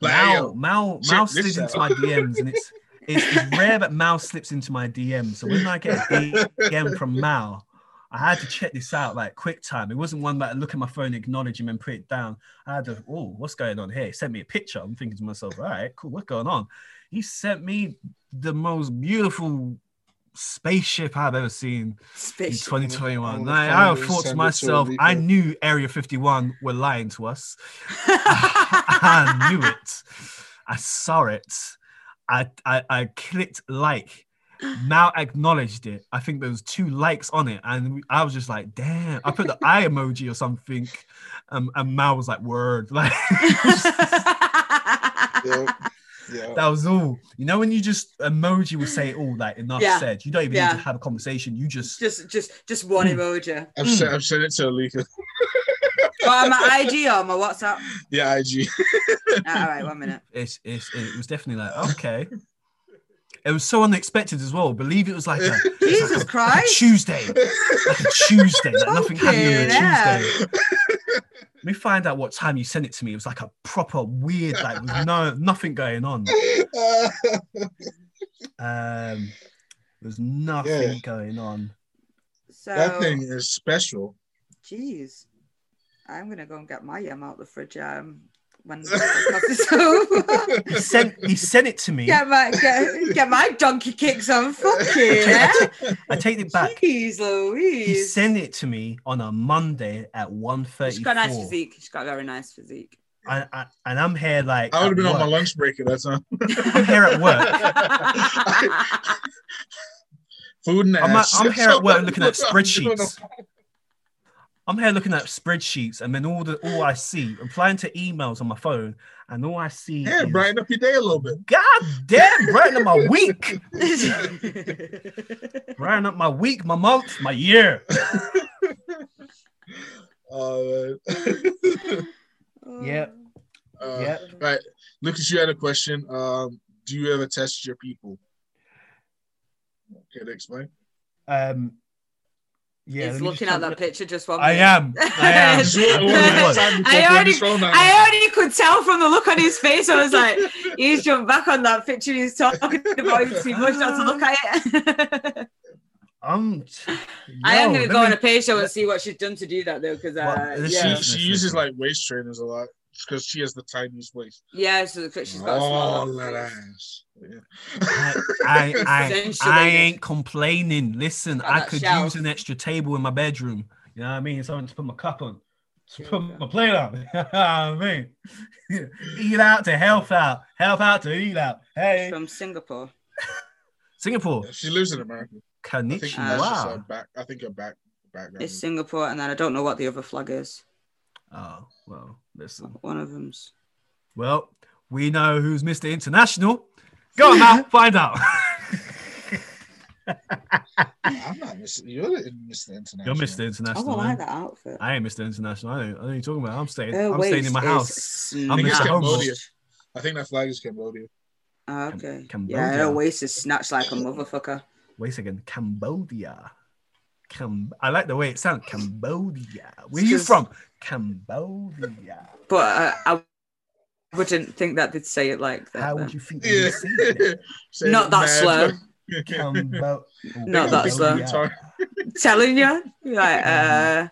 like, Mal, yo, Mal, Mal slips into my DMs, and it's, it's it's rare that Mal slips into my DMs. So when I get a DM from Mal, I had to check this out like quick time. It wasn't one that I look at my phone, acknowledge him, and put it down. I had to, oh, what's going on here? He sent me a picture. I'm thinking to myself, all right, cool, what's going on? He sent me the most beautiful spaceship I've ever seen in 2021. I'm Like, I thought to it to myself, I knew Area 51 were lying to us. (laughs) (laughs) I knew it. I saw it. I, I I clicked like. Mal acknowledged it. I think there was two likes on it, and I was just like, "Damn!" I put the (laughs) eye emoji or something, um, and Mal was like, "Word!" Like yeah, yeah. that was all. You know, when you just emoji will say it all, like enough Yeah. said. You don't even Yeah. need to have a conversation. You just just, just, just one Hmm. emoji. I've sent I've sent it to Alika. (laughs) Oh, my IG or my WhatsApp. Yeah, IG. (laughs) All right, one minute. it's, it's it was definitely like okay. It was so unexpected as well. Believe it was like a, Jesus like a, like a Christ. Tuesday, like a Tuesday, like nothing happened on a Tuesday. Let me find out what time you sent it to me. It was like a proper weird, like with no (laughs) nothing going on. Um, there was nothing Yeah. going on. So, that thing is special. jeez, I'm gonna go and get my yum out the fridge. Um, when the podcast is over. He sent he sent it to me. get my get, get my donkey kicks on. Fucking (laughs) hell. Eh? I take it back. Jeez He Louise. sent it to me on a Monday at 1.34. She's got a nice physique. She's got a very nice physique. I, I, and I'm here like I would have at been on my lunch break at that time. I'm here at work. (laughs) Food and I'm, ass. I'm here at work looking at (laughs) spreadsheets. I'm here looking at spreadsheets, and then all the all I see, replying to emails on my phone, and all I see Yeah, is, brighten up your day a little bit. God damn, brighten up my week, (laughs) brighten up my week, my month, my year. (laughs) Oh, man. (laughs) Yep. Uh, Yep. Right, Lucas, you had a question. Um, do you ever test your people? Can you explain? Um, yeah. He's looking at that check- picture just one I minute. am. I am. I one really minute. was. (laughs) I already, I already could tell from the look on his face. I was like, he's jumped back on that picture. He's talking (laughs) about it too much not to look at it. I'm. (laughs) I am going to let go me- on a page show and see what she's done to do that, though, because uh, Well, yeah, She, she uses like waist trainers a lot because she has the tiniest waist. yeah, so she's got a small All that ass. Yeah. I, (laughs) I, I, I ain't complaining. Listen, I could shelf. use an extra table in my bedroom. You know what I mean? Something to put my cup on, to put you my plate on. (laughs) You know what I mean? (laughs) eat out to help out, help out to eat out. Hey, from Singapore. Singapore, She lives in America. I think that's just her konnichiwa. back. I think her back background. It's Singapore, and then I don't know what the other flag is. Oh well, listen. One of them's. Well, we know who's Mr. International. Go on now, (laughs) find out. I'm not Mr. You're the Mr. International. You're Mr. International. I man. like that outfit. I ain't Mr. International. I don't, I don't know what you're talking about. I'm staying. Her I'm staying in my house. I'm think it's Mr. snatched. Cambodia. I think that flag is Cambodia. Ah, okay. Cam- yeah, her Cambodia. waist is snatched like a motherfucker. Wait a second. Cambodia. Cam- I like the way it sounds. Cambodia. Where are you from? Cambodia. But uh, I wouldn't think that they'd say it like that. How then. would you think Yeah. say it? (laughs) Say Not that slow. Cambo- (laughs) Not that slow. (laughs) Telling you, like, uh,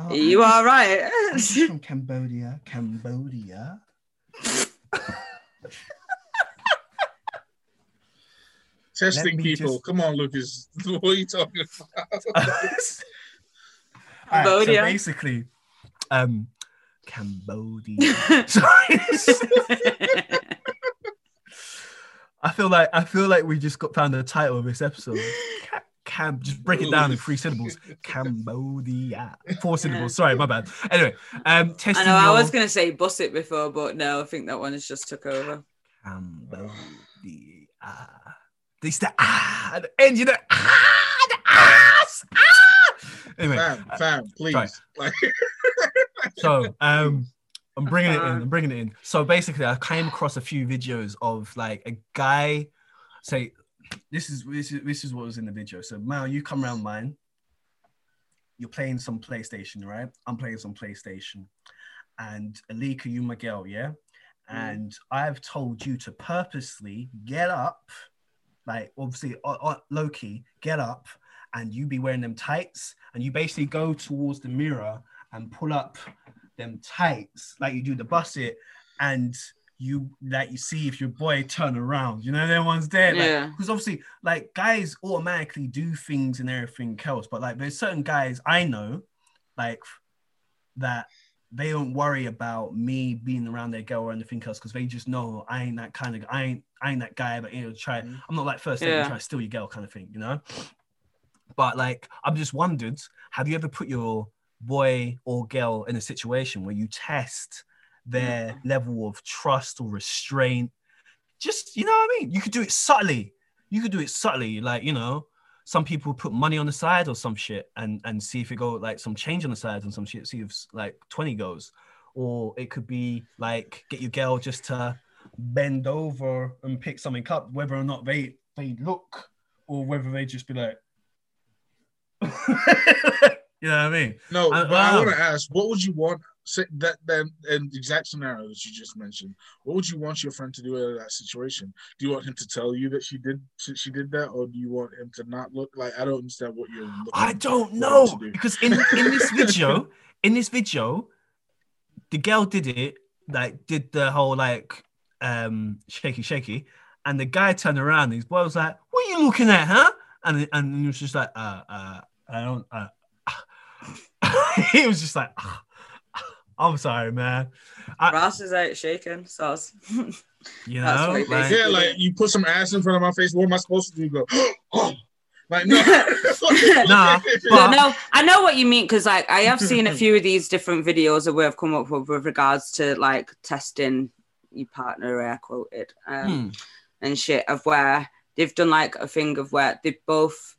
Oh, you I'm are right. I'm from Cambodia. Cambodia. Testing people. just- Come on, Lucas. (laughs) What are you talking about? (laughs) Alright, so Cambodia. basically, um, Cambodia. (laughs) Sorry. I feel like I feel like we just got found the title of this episode. Ca- Cam, just break it down in three syllables. Cambodia, four syllables. Sorry, my bad. Anyway, um, I testing know I was gonna say bus it before, but no, I think that one has just took over. Cambodia. This the ah at the end, you know ah the ass ah. Anyway, fam, fam, please. Like, (laughs) so um i'm bringing it in i'm bringing it in. So basically i came across a few videos of like a guy say this is this is this is what was in the video. So mal you come around mine. You're playing some playstation right? I'm playing some playstation. And alika you my girl yeah? And i've told you to purposely get up like obviously uh, low-key get up and you be wearing them tights and you basically go towards the mirror and pull up them tights like you do the bus it and you like you see if your boy turn around you know them ones there like, Yeah. because obviously like guys automatically do things and everything else but like there's certain guys i know like that they don't worry about me being around their girl or anything else because they just know i ain't that kind of i ain't i ain't that guy but you know try Mhm. i'm not like first Yeah. try to steal your girl kind of thing you know? But like I'm just wondered have you ever put your boy or girl in a situation where you test their level of trust or restraint? Just you know what i mean? You could do it subtly. You could do it subtly like you know some people put money on the side or some shit and and see if it go like some change on the side and some shit see if like 20 goes. Or it could be like get your girl just to bend over and pick something up whether or not they they look or whether they just be like (laughs) you know what i mean? No, I- but I want to ask, what would you want that then in the exact scenario that you just mentioned? What would you want your friend to do in that situation? Do you want him to tell you that she did she, did that, or do you want him to not look like? I don't understand what you're. Looking I don't know do. because in in this video, (laughs) in this video, the girl did it like did the whole like um shaky shaky, and the guy turned around. And his boy was like, "What are you looking at, huh?" And and he was just like, "Uh, uh, I don't." Uh. (laughs) he was just like, "Ah, "I'm sorry, man." I- Ross is out shaking sauce. (laughs) You That's know, what like, Yeah, like you put some ass in front of my face. What am I supposed to do? Go, (gasps) oh, like no. (laughs) Nah, (laughs) But But- no, I know what you mean because like I have seen a few of these different videos of where I've come up with with regards to like testing your partner, air quoted, um, hmm, and shit of where they've done like a thing of where they both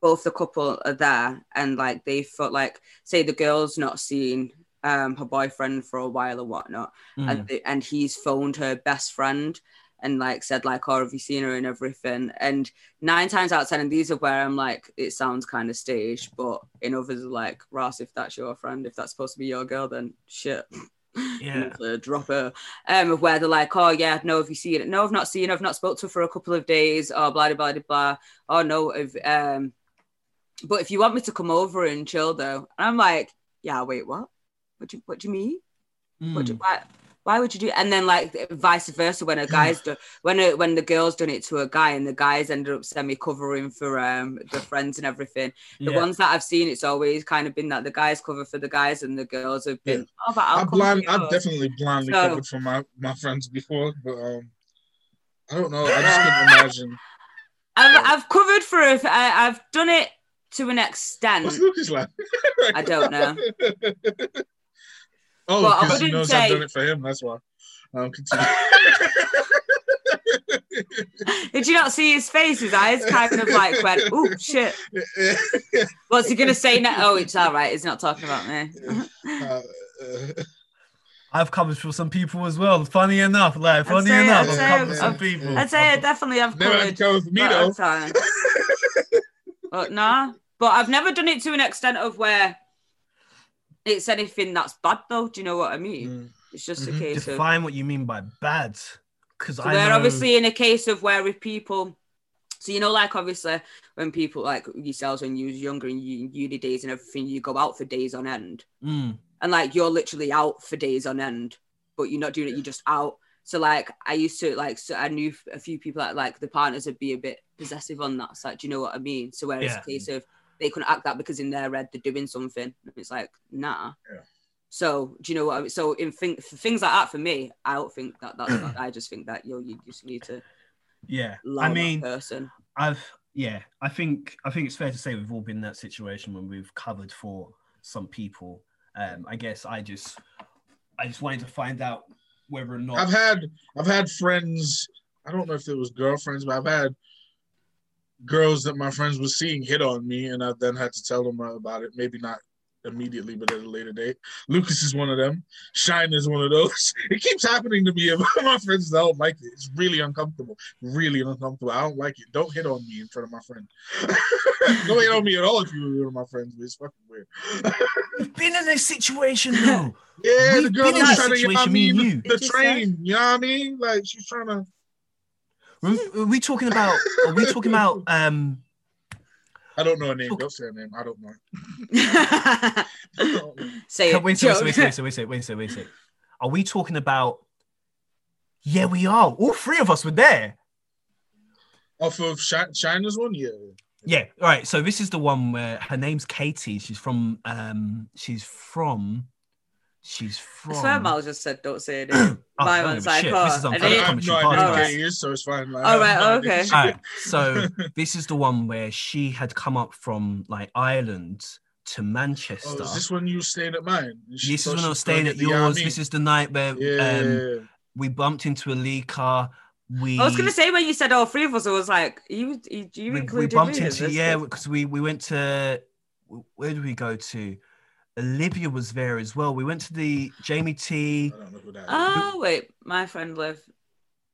both the couple are there and like they felt like say the girl's not seen um her boyfriend for a while or whatnot. Mm. and the, and he's phoned her best friend and like said like oh have you seen her and everything? And nine times out of ten and these are where i'm like it sounds kind of staged but in others are like ross if that's your friend if that's supposed to be your girl then shit. (laughs) Yeah. drop her um where they're like oh yeah no have you seen it? No i've not seen her. I've not spoke to her for a couple of days. Oh blah blah blah blah. Oh no if um but if you want me to come over and chill though. And i'm like yeah wait what what do you, what do you mean what do, Mm. why, why would you do and then like vice versa when a guy's done (sighs) when a, when the girl's done it to a guy and the guys ended up semi covering for um the friends and everything the Yeah. ones that i've seen it's always kind of been that the guys cover for the guys and the girls have been oh but I'll I've blind, I've definitely blindly So- covered for my my friends before, but um, I don't know. I just couldn't (laughs) imagine. I've, I've covered for a, I, I've done it to an extent What's Lucas like? (laughs) I don't know. (laughs) oh, because he knows say- I've done it for him. That's why. Um, continue. (laughs) did you not see his face his eyes kind of like went oh shit (laughs) what's he gonna say now oh it's all right he's not talking about me Uh, uh, I've covered for some people as well. Funny enough, like funny say- enough, I'd I've say covered I've- some people. I'd say I definitely have never had covered to cover me though. But nah but I've never done it to an extent of where it's anything that's bad though do you know what I mean Mm. it's just Mhm. a case of Define what you mean by bad, because So I we're know. obviously in a case of where if people, so you know, like obviously when people like yourselves when you was younger and you uni days and everything, you go out for days on end, Mm, and like you're literally out for days on end, but you're not doing it, you're just out. So like I used to like, so I knew a few people that like the partners would be a bit possessive on that side. Do you know what I mean? So where it's Yeah. a case of they couldn't act that because in their head they're doing something. It's like nah. Yeah. So do you know what? I mean? So in thing, for things like that for me, I don't think that that's. bad. I just think that yo, you just need to yeah, I mean, person. I've yeah, I think I think it's fair to say we've all been in that situation when we've covered for some people. Um, I guess I just I just wanted to find out whether or not I've had I've had friends. I don't know if it was girlfriends, but I've had girls that my friends were seeing hit on me, and I then had to tell them about it. Maybe not immediately, but at a later date. Lucas is one of them. Shine is one of those. (laughs) It keeps happening to me. and (laughs) My friends don't like it. It's really uncomfortable. Really uncomfortable. I don't like it. Don't hit on me in front of my friend. (laughs) don't hit on me at all if you're one of my friends. It's fucking weird. we've been in this situation though. Yeah, We've the girl been in was trying to get situation, on me me the, the train. You know what I mean? Like she's trying to. Are we talking about? Are we talking about? Um, I don't know her name. Look. Don't say her name. I don't know. (laughs) Say it. wait, Joe. wait, wait, wait, wait, wait, wait, wait, wait, wait. Are we talking about? Yeah, we are. All three of us were there. Off of Chi- China's one, yeah. Yeah. All right. So this is the one where her name's Katie. She's from. Um. She's from. She's from. I swear Mal just said don't say it. (clears throat) Oh, My one's like, oh, This is and I, unfair I have commentary no idea podcast. who so it's fine. Like, All right, no okay. All right. (laughs) So this is the one where she had come up from like Ireland to Manchester. Oh, is this when you were staying at mine? And she This is when I was was staying at yours. Yami? This is the night where Yeah. um, we bumped into a Lee car. We I was gonna say when you said all three of us, I was like, you you, you we, included we bumped me in into this? yeah because we we went to where did we go to? Olivia was there as well. We went to the Jamie T. I don't know who that is. Oh wait, my friend lived.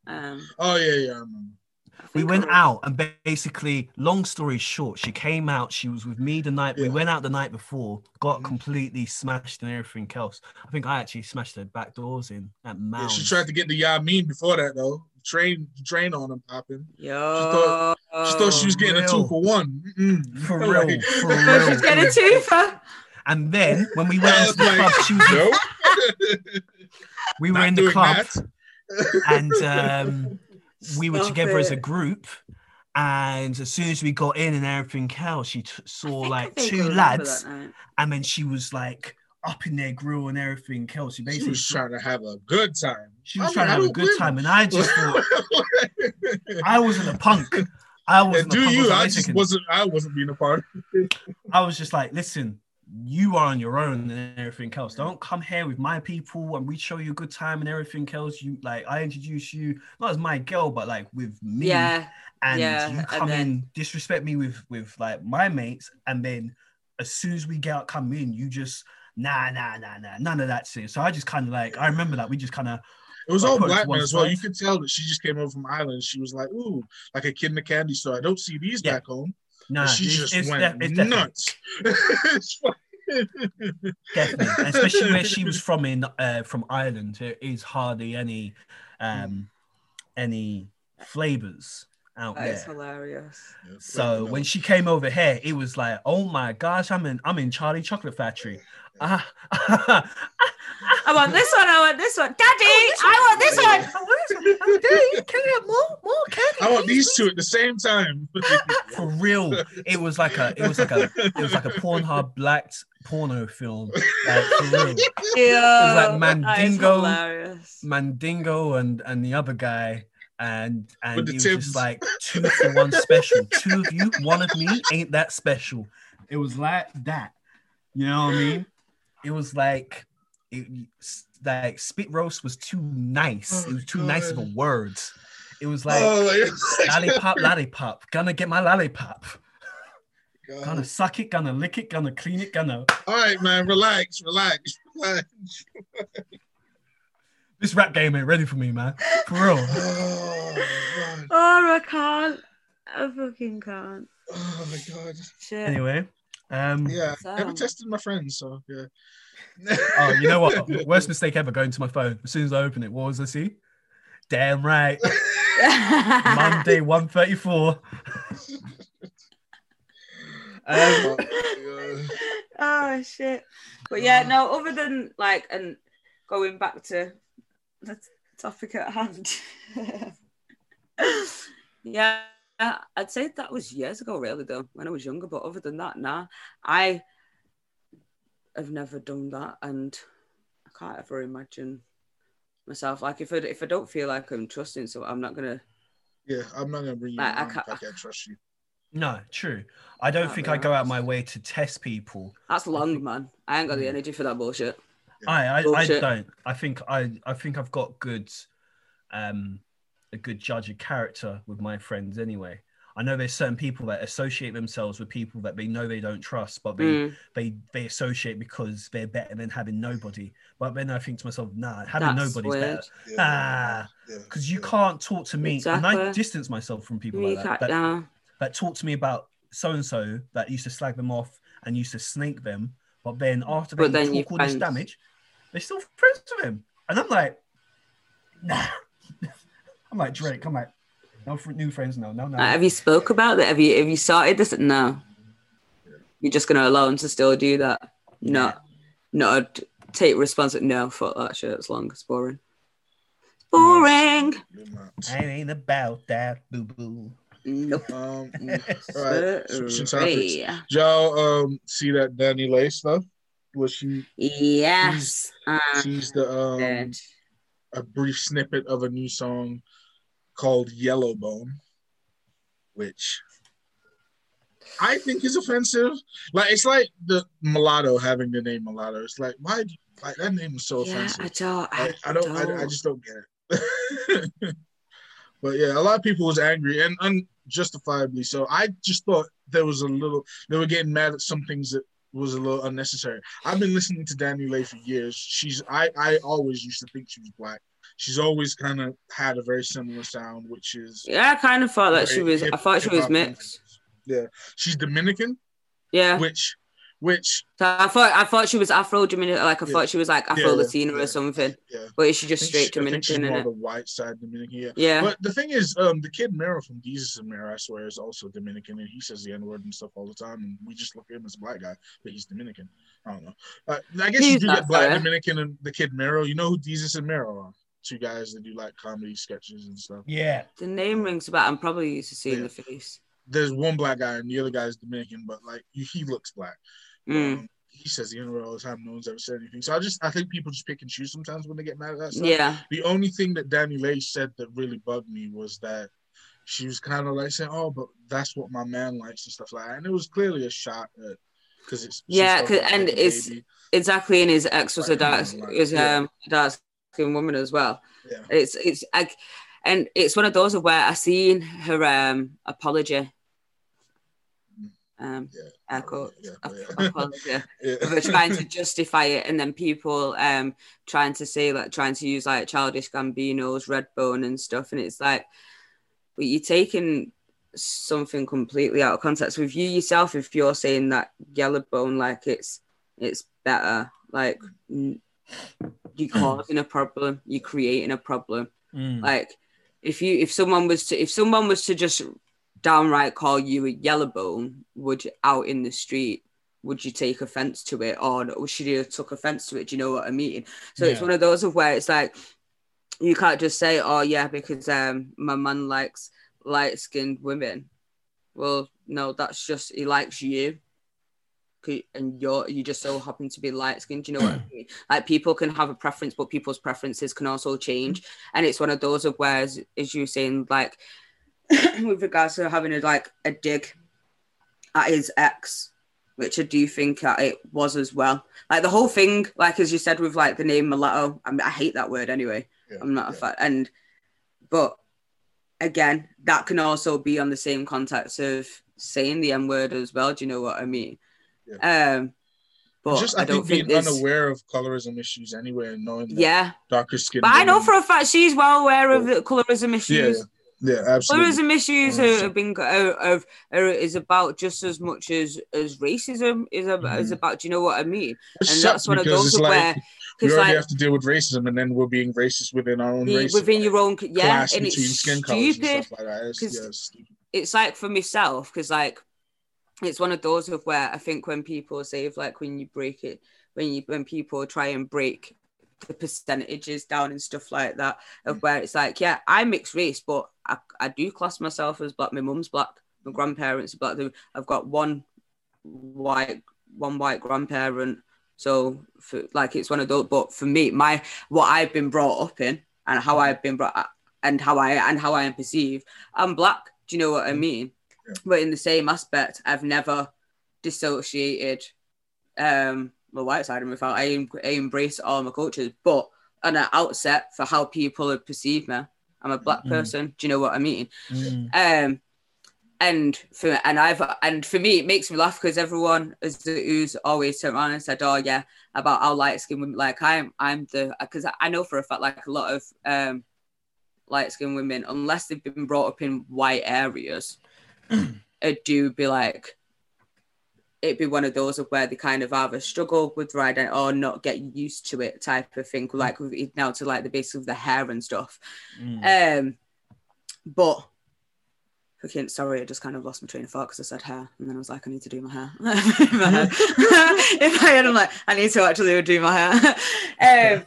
Um, oh yeah, yeah. I remember. I We went I- out and basically, long story short, she came out. She was with me the night we went out the night before, got Mhm. completely smashed and everything else. I think I actually smashed her back doors in at Yeah, she tried to get the Yamin before that though. Train, train on him popping. Yo, thought- She thought she was getting a two for one. Mm-mm. For (laughs) real, for real. (laughs) she's getting a twofer. And then when we went I into was the (laughs) club, she was no. (laughs) we were Not in the club that. and um, we were Stop together as a group. And as soon as we got in and everything else, she t- I saw like two lads, and then she was like up in their grill and everything else. She She basically was trying to have a good time. She was I trying to mean, I have a good time, and I just thought (laughs) I wasn't a punk. I wasn't a do punk. I was you? I just wasn't. I wasn't being a part. I was just like, listen, you are on your own and everything else. Don't come here with my people and we show you a good time and everything else. You like I introduce you not as my girl, but like with me. Yeah. and yeah, you and come then- in disrespect me with with like my mates, and then as soon as we get out, come in, you just nah nah nah nah none of that shit. So I just kind of like I remember that we just kind of It was all black to men as well. You could tell that she just came over from Ireland. She was like, "Ooh, like a kid in a candy store. I don't see these Yeah. back home." Nah. She it's- just it's went it's nuts. It's definitely, especially where she was (laughs) from in uh, from Ireland. There is hardly any um any flavors out That is there. hilarious. So when she came over here, it was like, oh my gosh, I'm in I'm in Charlie Chocolate Factory. Ah, I want this one. I want this one. Daddy, I want this one. I want this one. Daddy, can I have more? More candy? I want these two at the same time. (laughs) For real, it was like a, it was like a, it was like a Pornhub black porno film. Like, for real. Yeah, like Mandingo. hilarious. Mandingo and and the other guy, and and it was just like two for one special. (laughs) two of you, one of me, ain't that special. It was like that. You know what I mean? It was like it like spit roast was too nice. Oh, it was too nice of a God. word. It was oh, like oh, lollipop, lollipop. Gonna get my lollipop. God. Gonna suck it, gonna lick it, gonna clean it, gonna. All right, man, relax, relax, relax. (laughs) This rap game ain't ready for me, man. For real. (laughs) Oh, Oh, I can't. I fucking can't. oh my God. Shit. Anyway, um, Yeah, never tested my friends, so yeah. Oh, you know what? (laughs) Worst mistake ever going to my phone. As soon as I open it, what was I see? Damn right. (laughs) Monday, 134. Um, Oh, my God. oh shit. But yeah, no, other than like and going back to the t- topic at hand. (laughs) yeah, I'd say that was years ago, really though, when I was younger. But other than that, nah. I have never done that and I can't ever imagine myself like if I if I don't feel like I'm trusting so I'm not gonna Yeah, I'm not gonna bring you Like, I around if I can't- can't trust you. no, true. I don't think be I go out my way to test people. that's long man. I ain't got the energy for that bullshit. I, I, I Bullshit. don't. I think I, I think I've got good, um, a good judge of character with my friends anyway. I know there's certain people that associate themselves with people that they know they don't trust, but they Mm, they they associate because they're better than having nobody. But then I think to myself, nah, having that's nobody's weird. better Yeah, Ah, yeah, because you yeah. can't talk to me, and I Exactly. distance myself from people You like that. can't- that nah. that talk to me about so and so that used to slag them off and used to snake them, but then after they But then you talk all this friends. damage, they're still friends with him, and I'm like, nah. (laughs) I'm like Drake. I'm like, no fr- new friends, no, no, no. Like, have you spoke about that? Have you have you started this? No. You're just gonna allow him to still do that. Not not take responsibility. No, fuck that shit. It's long. It's boring. It's boring. Do. I ain't about that, boo boo. Nope. Um, (laughs) all right, switching topics. Yeah. Y'all um see that DaniLeigh stuff? Was she Yes. Um, sees the um a brief snippet of a new song called Yellow Bone, which I think is offensive. Like it's like the mulatto having the name mulatto. It's like why like that name is so yeah, offensive. I don't. I, I, I don't, I, I just don't get it. (laughs) but yeah, a lot of people was angry and unjustifiably so. I just thought there was a little they were getting mad at some things that was a little unnecessary. I've been listening to DaniLeigh for years. She's I I always used to think she was black. She's always kind of had a very similar sound, which is Yeah, I kind of thought that she was. I thought she was mixed. Yeah, she's Dominican, Yeah. which which So I thought I thought she was Afro Dominican. Like I Yeah. thought she was like Afro Latina yeah, or something. yeah. But is she just straight she- I think she's more it? the white side Dominican. Yeah. Yeah. But the thing is, um, the kid Mero from Desus and Mero, I swear, is also Dominican, and he says the N word and stuff all the time, and we just look at him as a black guy, but he's Dominican. I don't know. Uh, I guess you do not get black fair. Dominican and the kid Mero. You know who Desus and Mero are? Two guys that do like comedy sketches and stuff. Yeah, The name rings about. I'm probably used to seeing Yeah. the face. There's one black guy, and the other guy is Dominican, but like he he looks black. Mm. Um, he says the N word all the time. No one's ever said anything. So I just I think people just pick and choose sometimes when they get mad at that stuff. Yeah. The only thing that DaniLeigh said that really bugged me was that she was kind of like saying, "Oh, but that's what my man likes and stuff like that," and it was clearly a shot at because it's Yeah, 'cause- talking and it's- baby. exactly. And his ex was a Like, dark, like, is yeah. um dark skinned woman as well. yeah. It's it's like, and it's one of those of where I seen her um apology. Um, Yeah. Air quotes, Yeah, yeah. Yeah. (laughs) her trying to justify it and then people um trying to say like trying to use like childish Gambino's Redbone and stuff and it's like but you're taking something completely out of context with you yourself if you're saying that Yellowbone like it's it's better like you're causing a problem you're creating a problem Mm. like if you if someone was to if someone was to just downright call you a yellow bone would you out in the street would you take offense to it? Or should you have took offense to it? Do you know what i mean? So it's one of those of where it's like you can't just say oh yeah because um my man likes light skinned women. Well no that's just he likes you. And you're you just so happen to be light skinned do you know what i mean? (clears throat) Like people can have a preference but people's preferences can also change. And it's one of those of where as, as you saying like (laughs) with regards to having a like a dig at his ex which i do think that it was as well. Like the whole thing like as you said with like the name mulatto i, mean, I hate that word anyway. Yeah, i'm not a yeah. fan and but again that can also be on the same context of saying the n word as well do you know what i mean? Um but just i, I, don't think think, being unaware of colorism issues anyway and knowing that yeah. darker skin. but i know for a fact she's well aware of the colorism issues yeah, absolutely. Colorism issues Mm. have been are, are, are, is about just as much as as racism is about, is Mhm. about. Do you know what I mean? And that's one of those like where we already like have to deal with racism, and then we're being racist within our own the, race. within your own yeah, class and it's skin stupid. stuff like that. It's, yeah, it's stupid. It's like for myself because like it's one of those of where I think when people say if like when you break it when you when people try and break the percentages down and stuff like that of where it's like yeah I'm mixed race but I, I do class myself as black. My mum's black my grandparents are black. I've got one white one white grandparent. So for, like it's one of those but for me my what I've been brought up in and how I've been brought up and how I and how I am perceived I'm black. Do you know what I mean? Yeah. but in the same aspect I've never dissociated um my white side of me I, em- I embrace all my cultures but on an outset for how people have perceived me I'm a black Mhm. person do you know what I mean Mm. um and for and I've and for me it makes me laugh because everyone is who's always turned around and said oh yeah about how light skinned women like I'm I'm the because I know for a fact like a lot of um light skinned women unless they've been brought up in white areas (clears throat) it do be like it'd be one of those of where they kind of either struggle with their identity or not get used to it type of thing like with it now to like the base of the hair and stuff Mm. um, but fucking sorry, I just kind of lost my train of thought because I said hair, and then I was like, I need to do my hair. (laughs) in my head, in my head, I'm like, I need to actually do my hair. (laughs) um,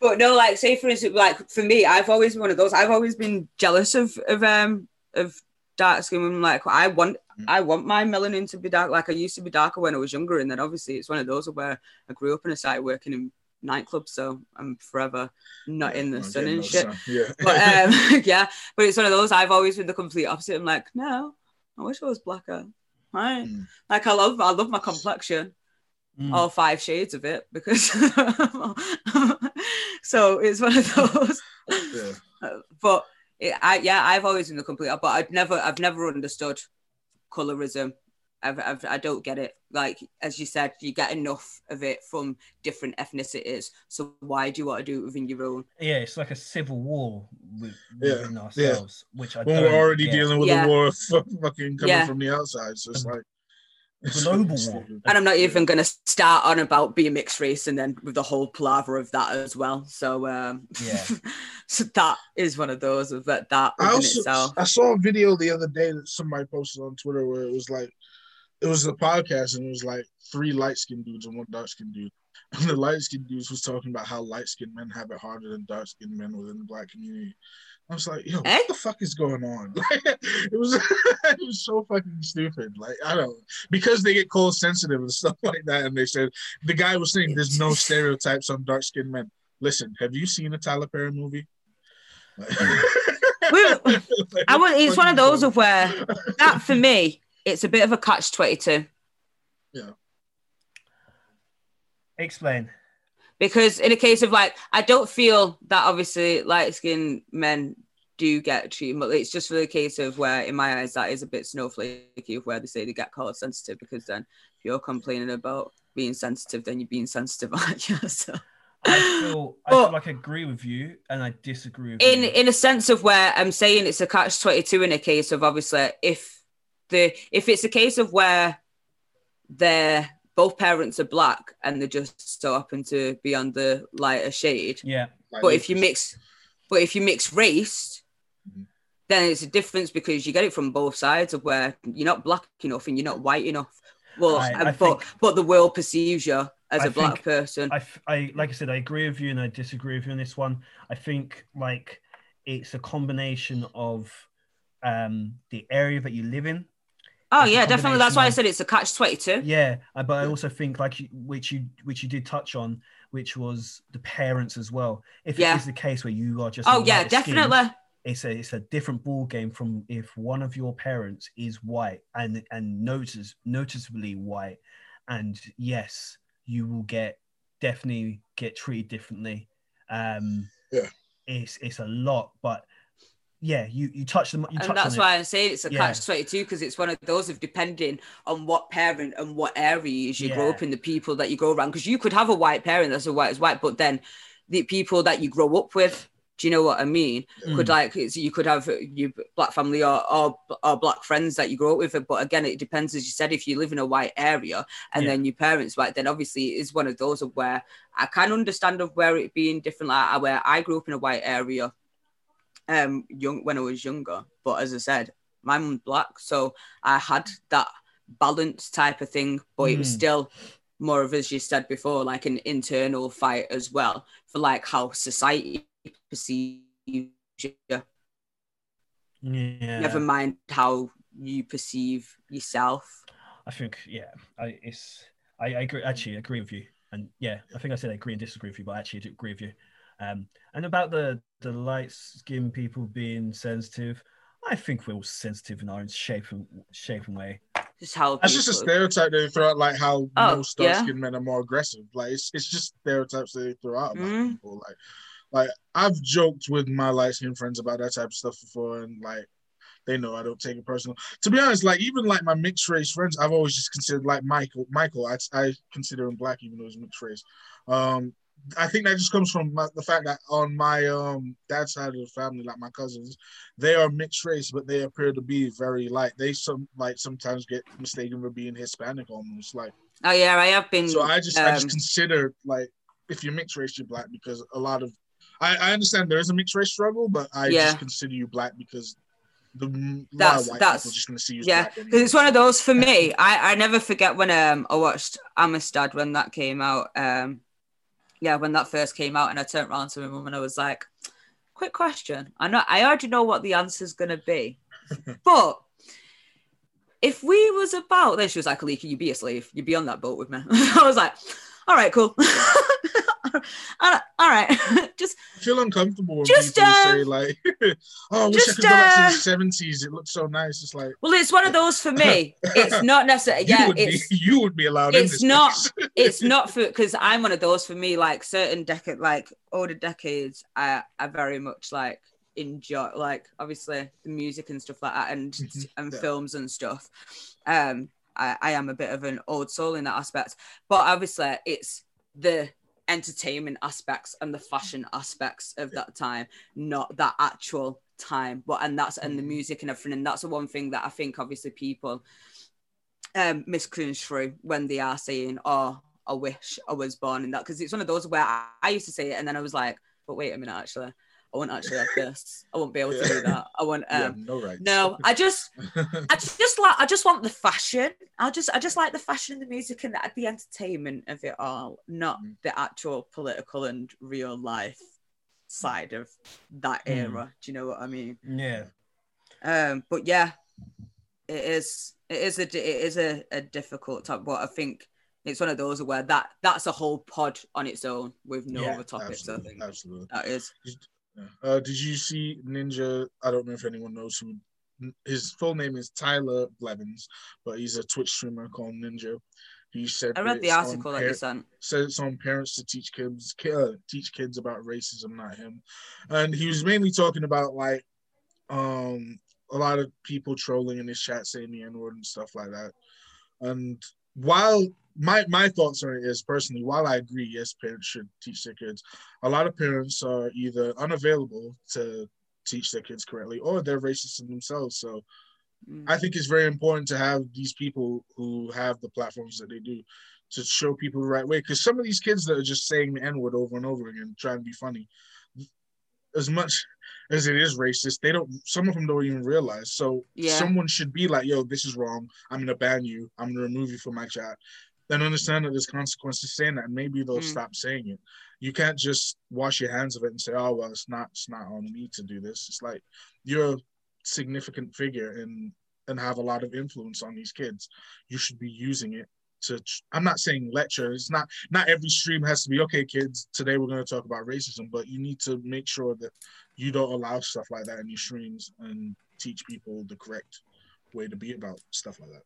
but no, like, say for instance, like for me, I've always been one of those. I've always been jealous of of um of dark skin women. Like, I want. I want my melanin to be dark. Like I used to be darker when I was younger, and then obviously it's one of those where I grew up and I started working in nightclubs, so I'm forever not in the Not sun and shit sun. Yeah. but (laughs) um, (laughs) yeah, but it's one of those. I've always been the complete opposite. I'm like, no, I wish I was blacker. Right? Mm. Like I love, I love my complexion, Mm. all five shades of it, because. (laughs) so it's one of those. yeah. But it, I, yeah, I've always been the complete. But I've never, I've never understood colorism. I've, I've, I don't get it. Like as you said, you get enough of it from different ethnicities. So why do you want to do it within your own? yeah, it's like a civil war with, Yeah, within yeah. ourselves, which I When don't we're already get. dealing with Yeah. a war (laughs) fucking coming Yeah. from the outside, so it's like it's Global war. stupid. And I'm not even going to start on about being mixed race and then with the whole palaver of that as well. So, um, Yeah. (laughs) so that is one of those of that, that I also itself. I saw a video the other day that somebody posted on Twitter where it was like it was a podcast and it was like three light skinned dudes and one dark skinned dude. (laughs) And the light skinned dudes was talking about how light skinned men have it harder than dark skinned men within the black community. I was like, yo, Eh? what the fuck is going on? (laughs) Like, it was (laughs) it was so fucking stupid. Like, I don't because they get cold sensitive and (laughs) stuff like that. And they said the guy was saying there's no stereotypes on dark skinned men. Listen, have you seen a Tyler Perry movie? Well, I want, it's one of those of where that for me, it's a bit of a catch 22. Yeah. Explain. Because in a case of like i don't feel that obviously light skinned men do get treated but it's just for the case of where in my eyes that is a bit snowflakey of where they say they get called sensitive because then if you're complaining about being sensitive then you're being sensitive (laughs) aren't you (laughs) so I feel I feel like I agree with you, and I disagree with in you. in a sense of where i'm saying it's a catch 22 in a case of obviously if the if it's a case of where they're both parents are black and they just so happen to be on the lighter shade yeah, Like, but if you mix but if you mix race Mhm. then it's a difference because you get it from both sides of where you're not black enough and you're not white enough well I- I but think- but the world perceives you as I a black think- person I like I said, I agree with you, and I disagree with you on this one. I think like it's a combination of um the area that you live in. Oh yeah definitely that's why i said it's a catch 22 Yeah, uh, but I also think like which you which you did touch on, which was the parents as well. If Yeah. it is the case where you are just oh yeah light skinned, definitely it's a it's a different ball game from if one of your parents is white and and notice noticeably white, and yes, you will get definitely get treated differently. Um, Yeah. it's it's a lot, but yeah, you you touch them. You touch and that's why I'm saying it's a Yeah. catch 22 because it's one of those of depending on what parent and what areas you grow up in, the people that you grow around. Because you could have a white parent that's a white as white, but then the people that you grow up with, do you know what I mean? it. Could mm. like you could have your black family or, or or black friends that you grow up with, but again, it depends. As you said, if you live in a white area and Yeah. then your parents white, then obviously it is one of those of where I can understand of where it being different. Like where I grew up in a white area, um, young when I was younger. But as I said, my mum's black, so I had that balance type of thing. But it was Mm. still more of as you said before, like an internal fight as well for like how society perceives you. yeah. Never mind how you perceive yourself. I think yeah, I it's I, I agree actually agree with you, and yeah, I think I said I agree and disagree with you, but I actually do agree with you. Um, and about the the light skinned people being sensitive, I think we're all sensitive in our own shape and shape and way. Just how That's just a stereotype they throw out, like how Oh, most dark yeah. skinned men are more aggressive. Like it's, it's just stereotypes they throw out about Mhm. people. Like, like I've joked with my light skinned friends about that type of stuff before, and like they know I don't take it personal. To be honest, like even like my mixed race friends, I've always just considered like Michael. Michael, I, I consider him black even though he's mixed race. Um, I think that just comes from my, the fact that on my um dad's side of the family, like my cousins, they are mixed race, but they appear to be very light. They some like sometimes get mistaken for being Hispanic almost. Like Oh yeah, I have been. so, I just I just um, consider like if you're mixed race, you're black because a lot of I, I understand there is a mixed race struggle, but I Yeah. just consider you black because the That's- that's- people just gonna see you as yeah, because it's one of those for me. I, I never forget when um I watched Amistad when that came out. Um, yeah, when that first came out, and I turned around to my mum and I was like, "Quick question. I know I already know what the answer's gonna be, (laughs) but." If we was about this, she was like, "Ali, can you be a slave? You'd be on that boat with me." (laughs) I was like, "All right, cool. (laughs) all right, (laughs) just I feel uncomfortable Just, uh, say like, (laughs) "Oh, I wish I could go back to uh, the '70s. It looks so nice." It's like well, it's one of those for me. It's (laughs) not necessarily. you Yeah, would it's be you would be allowed it's not- it's not for because I'm one of those for me, like certain decade, like older decades, I I very much like enjoy, like obviously the music and stuff like that, and Mhm, and yeah. films and stuff. Um, I, I am a bit of an old soul in that aspect, but obviously it's the entertainment aspects and the fashion aspects of that time, not that actual time. But and that's and the Mhm. music and everything, and that's the one thing that I think obviously people um misconstrue when they are saying, "Oh, I wish I was born in that," because it's one of those where I, I used to say it, and then I was like, "But wait a minute, actually, I won't actually have this. I won't be able to do that. I want You um." no right. No, I just, I (laughs) just like, I just want the fashion. I just, I just like the fashion and the music and the, the entertainment of it all, not Mhm. the actual political and real life side of that Mm. era. Do you know what I mean? Yeah, Um, but yeah, it is, it is a, it is a, a difficult topic. But I think it's one of those where that that's a whole pod on its own with no Yeah, other topics. I absolutely, think absolutely. that is. Yeah. Uh, did you see Ninja? I don't know if anyone knows who. His full name is Tyler Blevins, but he's a Twitch streamer called Ninja. He said I read the article that you sent. said it's on parents to teach kids uh, teach kids about racism, not him. And he was mainly talking about like um a lot of people trolling in his chat saying the N-word and stuff like that. And while my my thoughts on it is personally, while I agree, yes, parents should teach their kids, a lot of parents are either unavailable to teach their kids correctly or they're racist in themselves. So Mm. I think it's very important to have these people who have the platforms that they do to show people the right way. Because some of these kids that are just saying the N word over and over again, trying to be funny, as much as it is racist, they don't. Some of them don't even realize. So Yeah. someone should be like, "Yo, this is wrong. I'm gonna ban you. I'm gonna remove you from my chat." Then understand that there's consequences saying that, and maybe they'll Mm. stop saying it. You can't just wash your hands of it and say, "Oh well, it's not. It's not on me to do this." It's like you're a significant figure and and have a lot of influence on these kids. You should be using it to. I'm not saying lecture. It's not. Not every stream has to be okay, kids. Today we're going to talk about racism, but you need to make sure that you don't allow stuff like that in your streams and teach people the correct way to be about stuff like that.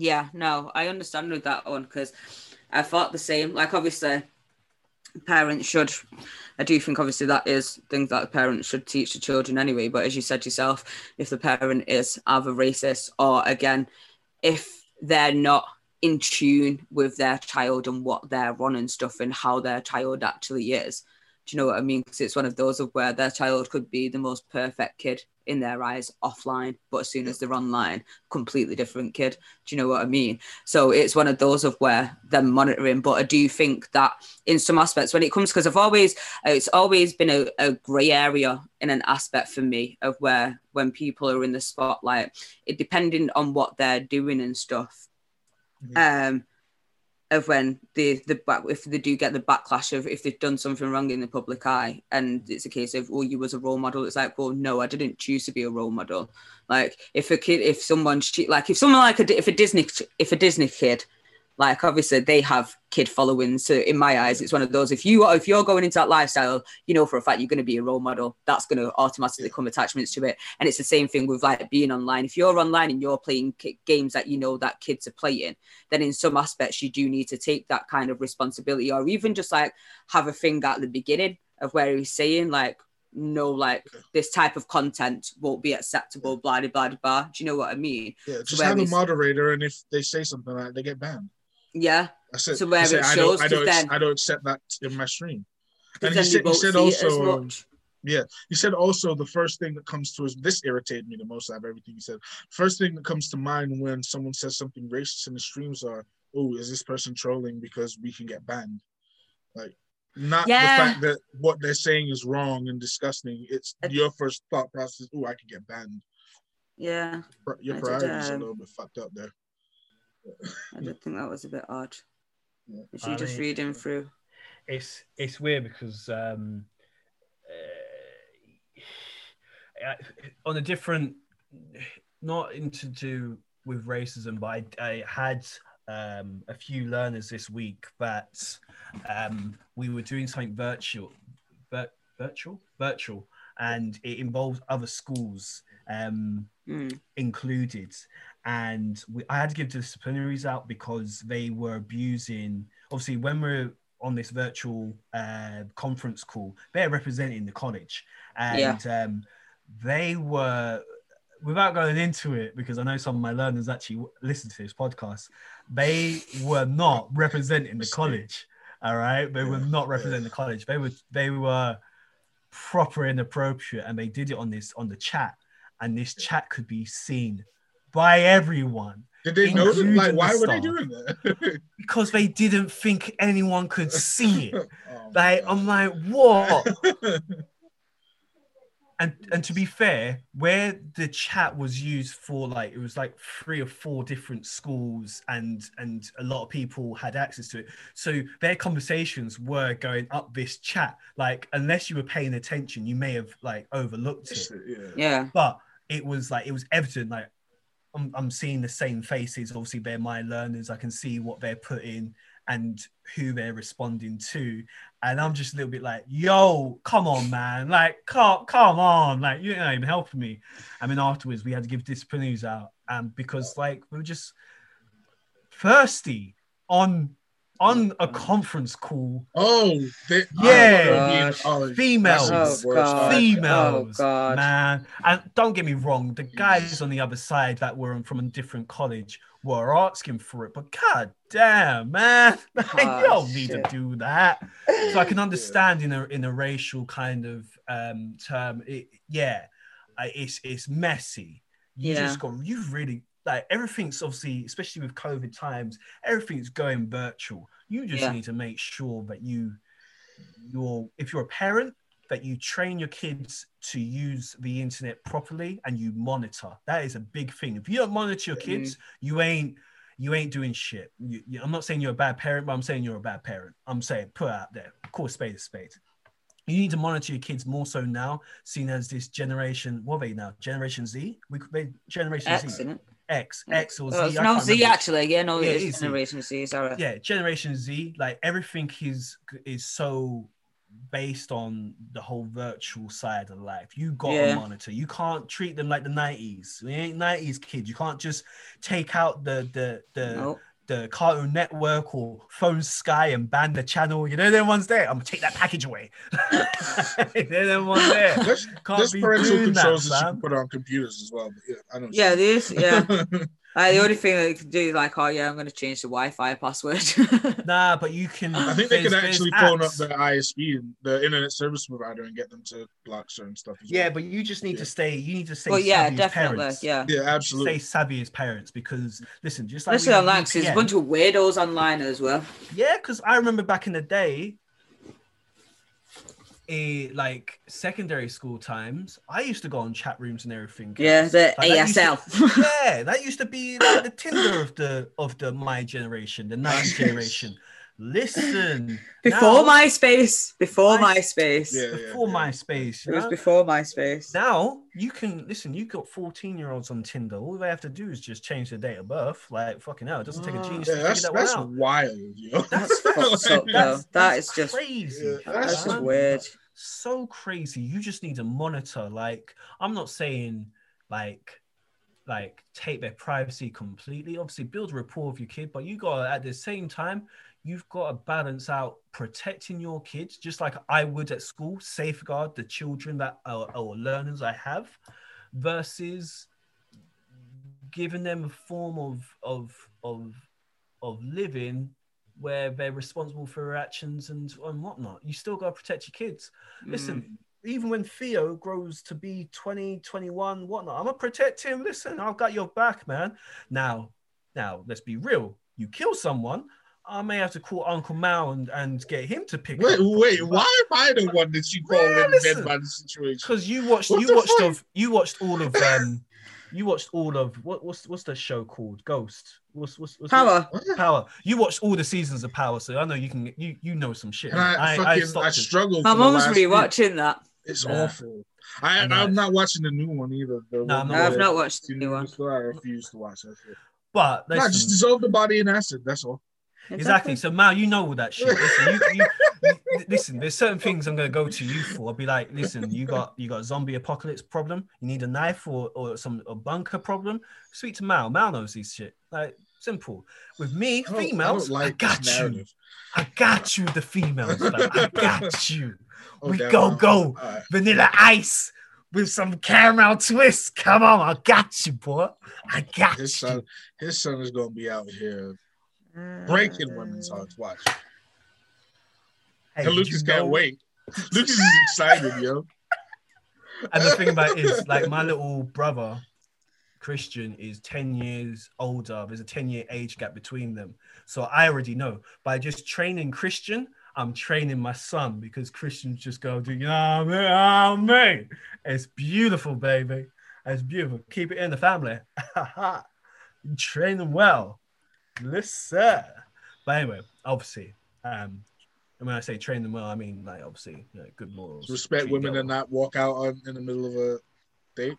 Yeah, no, I understand with that one because I thought the same. Like, obviously, parents should. I do think obviously that is things that parents should teach the children anyway. But as you said yourself, if the parent is either racist or again, if they're not in tune with their child and what they're on and stuff and how their child actually is. Do you know what I mean? Because it's one of those of where their child could be the most perfect kid in their eyes offline, but as soon as they're online, completely different kid. Do you know what I mean? So it's one of those of where they're monitoring. But I do think that in some aspects, when it comes, because I've always, it's always been a, a grey area in an aspect for me of where when people are in the spotlight, it depending on what they're doing and stuff. Um, of when the the back if they do get the backlash of if they've done something wrong in the public eye and it's a case of oh you was a role model it's like well no I didn't choose to be a role model. Like if a kid if someone's like if someone like a if a Disney if a Disney kid like obviously they have kid followings. so in my eyes it's one of those if you are if you're going into that lifestyle you know for a fact you're going to be a role model. That's going to automatically come attachments to it. And it's the same thing with like being online. If you're online and you're playing games that you know that kids are playing then in some aspects you do need to take that kind of responsibility or even just like have a thing at the beginning of where he's saying like no like this type of content won't be acceptable blah blah blah blah. Do you know what i mean? Yeah, just where have a moderator, and if they say something like that, they get banned. Yeah I said, So where I said, it I shows don't, I to don't, then- I don't accept that in my stream. And he said, he said see it as also, um, yeah, he said also the first thing that comes to us. This irritated me the most out of everything he said. First thing that comes to mind when someone says something racist in the streams are, "Oh, is this person trolling because we can get banned?" Like, not Yeah. the fact that what they're saying is wrong and disgusting. It's It- your first thought process. Oh, I can get banned. yeah Your did, priorities are a um, little bit fucked up there. I did think that was a bit odd Yeah. is she I just mean- reading through it's it's weird because um, uh, on a different, not into do with racism, but I, I had um, a few learners this week that um, we were doing something virtual, vir- virtual, virtual, and it involved other schools. Um, Mm. included and we, i had to give disciplinaries out because they were abusing obviously when we're on this virtual uh, conference call they're representing the college. And um, they were without going into it because i know some of my learners actually listen to this podcast they were not representing the college all right? They were not representing the college. They were they were proper inappropriate and they did it on this on the chat and this chat could be seen by everyone Did they know that? including Like, the why were they staff. doing that? (laughs) because they didn't think anyone could see it. (laughs) Oh my Like God. I'm like, what? (laughs) And and to be fair, where the chat was used for like it was like three or four different schools and and a lot of people had access to it. So their conversations were going up this chat. Like unless you were paying attention, you may have like overlooked it. yeah. yeah but it was like it was evident like I'm, I'm seeing the same faces obviously they're my learners. I can see what they're putting and who they're responding to. And i'm just a little bit like yo come on man. Like come, come on. Like you're not even helping me. I mean afterwards we had to give disciplinaries out. Um because like we were just thirsty on on a conference call. Oh, they, Yeah. oh, oh, Females. Oh, Females, Oh, man, and don't get me wrong, the guys on the other side that were from a different college were asking for it, but god damn, man, (laughs) like, Oh, you don't need to do that. So I can understand in a in a racial kind of um term, it, yeah, I- it's it's messy. You Yeah. just got you really like everything's obviously, especially with COVID times, everything's going virtual. You just Yeah. need to make sure that you you're if you're a parent that you train your kids to use the internet properly and you monitor. That is a big thing. If you don't monitor your kids, mm. you ain't you ain't doing shit. You, you- I'm not saying you're a bad parent, but I'm saying you're a bad parent. I'm saying put it out there. Call spade a spade. You need to monitor your kids more so now, seen as this generation. What are they now? Generation Z? We could be Generation Z. X, X or Z. Oh, no Z remember. actually. Yeah, no, Yeah, it is is Z. Generation Z. Sorry. Yeah, Generation Z. Like everything is is so based on the whole virtual side of life. You got to Yeah. monitor. You can't treat them like the nineties. We ain't nineties kids. You can't just take out the the the No. The Cartoon Network or Phone Sky and ban the channel. You know, them ones there. I'm gonna take that package away. (laughs) They're them ones there. There's, Can't there's be parental doing that, controls that, you can put on computers as well. But yeah, I don't. Yeah, this. Yeah. (laughs) Like, the only thing that you can do is like, oh yeah, I'm going to change the Wi-Fi password. (laughs) Nah, but you can. I think they can actually phone up the ISP the internet service provider and get them to block certain stuff. As Yeah, well. but you just need Yeah. to stay. You need to stay. well, yeah, savvy as definitely. parents. Yeah. yeah, Stay absolutely. savvy as parents because listen, just like Especially we on have that, 'cause there's a bunch of weirdos online as well. Yeah, because I remember back in the day, eh, like secondary school times, I used to go on chat rooms and everything. Yeah, the Like, that to- ASL. (laughs) yeah, that used to be like the Tinder of the of the my generation, the 90s (laughs) generation. Listen, (laughs) before now- MySpace. Before My- MySpace. Yeah, yeah, before yeah. MySpace, you It was before MySpace. now you can listen. you've got 14 year olds on Tinder. All they have to do is just change their date of birth. Like fucking hell, it doesn't take a Ah. genius Yeah, to that's figure that that's one out. wild, yo. That's (laughs) fucked up, though. That That's is just crazy. Yeah, that's That's just man. weird. so crazy. You just need to monitor. Like, I'm not saying like like take their privacy completely. Obviously, build rapport with your kid, but you gotta at the same time, you've got to balance out protecting your kids, just like I would at school, safeguard the children that are, or learners I have, versus giving them a form of of of of living where they're responsible for their actions and, and whatnot. You still got to protect your kids. Listen, mm. even when Theo grows to be 20, 21, whatnot, I'm gonna protect him. Listen, I've got your back, man. Now, now let's be real. You kill someone, I may have to call Uncle Mal and, and get him to pick Wait, up. wait, why am I the one that you call Man, in listen. bed by the situation? Because you watched What you watched fuck? of you watched all of um you watched all of what what's what's the show called? Ghost. What's what's, what's Power. What? Power. You watched all the seasons of Power, so I know you can you you know some shit. And I, fucking I, stopped it. struggled. My for the mum's last week. rewatching that. It's Nah. awful. I, I I'm not watching the new one either. The No, one I'm not, I've not watched the you new know, one. so I refuse to watch that shit. But Nah, just dissolve the body in acid. That's all. Exactly. So Mal, you know all that shit. Listen, you, you, you- (laughs) listen, there's certain things I'm gonna go to you for. I'll be like, listen, you got you got zombie apocalypse problem. You need a knife or or some a bunker problem. Speak to Mal. Mal knows these shit. Like simple. With me, I I females, I, like got this you. narrative. I got you. The females, man. I got you. (laughs) Oh, We go, go. right. Vanilla ice with some caramel twist. Come on, I got you, boy. I got His you. son, his son is gonna be out here breaking women's mm. hearts. Watch. Hey, and Lucas can't know- wait. (laughs) Lucas is excited, yo. And the thing about it is, (laughs) like my little brother, Christian, is 10 years older. There's a 10 year age gap between them. So I already know. By just training Christian, I'm training my son because Christians just go, do you know what I mean? It's beautiful, baby. It's beautiful. Keep it in the family. you (laughs) train them well. Listen. But anyway, obviously, um, and when I say train them well, I mean like obviously you know, good morals. Respect women and not walk out on, in the middle of a date.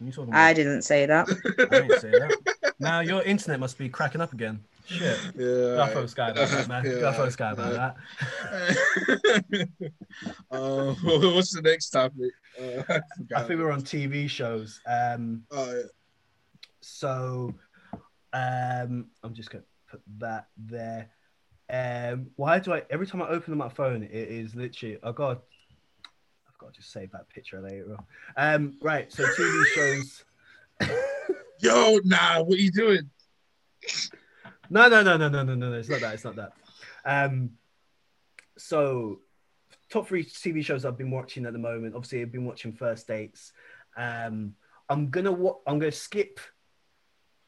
You I about? didn't say that. (laughs) I didn't say that. Now your internet must be cracking up again. Shit. (laughs) Yeah. Go for Sky about that, man. (laughs) Go for Sky about that. um, what's the next topic? Uh, I, I think we're on TV shows. Um, Oh, yeah. so um, I'm just going. To put that there. Um, why do I every time I open my phone, it is literally I got I've got to just save that picture later. on. Um, right, so TV (laughs) shows. Yo, nah, what are you doing? No, no, no, no, no, no, no, no. It's not that. It's not that. Um, so top three TV shows I've been watching at the moment. Obviously, I've been watching First Dates. Um, I'm gonna wa- I'm gonna skip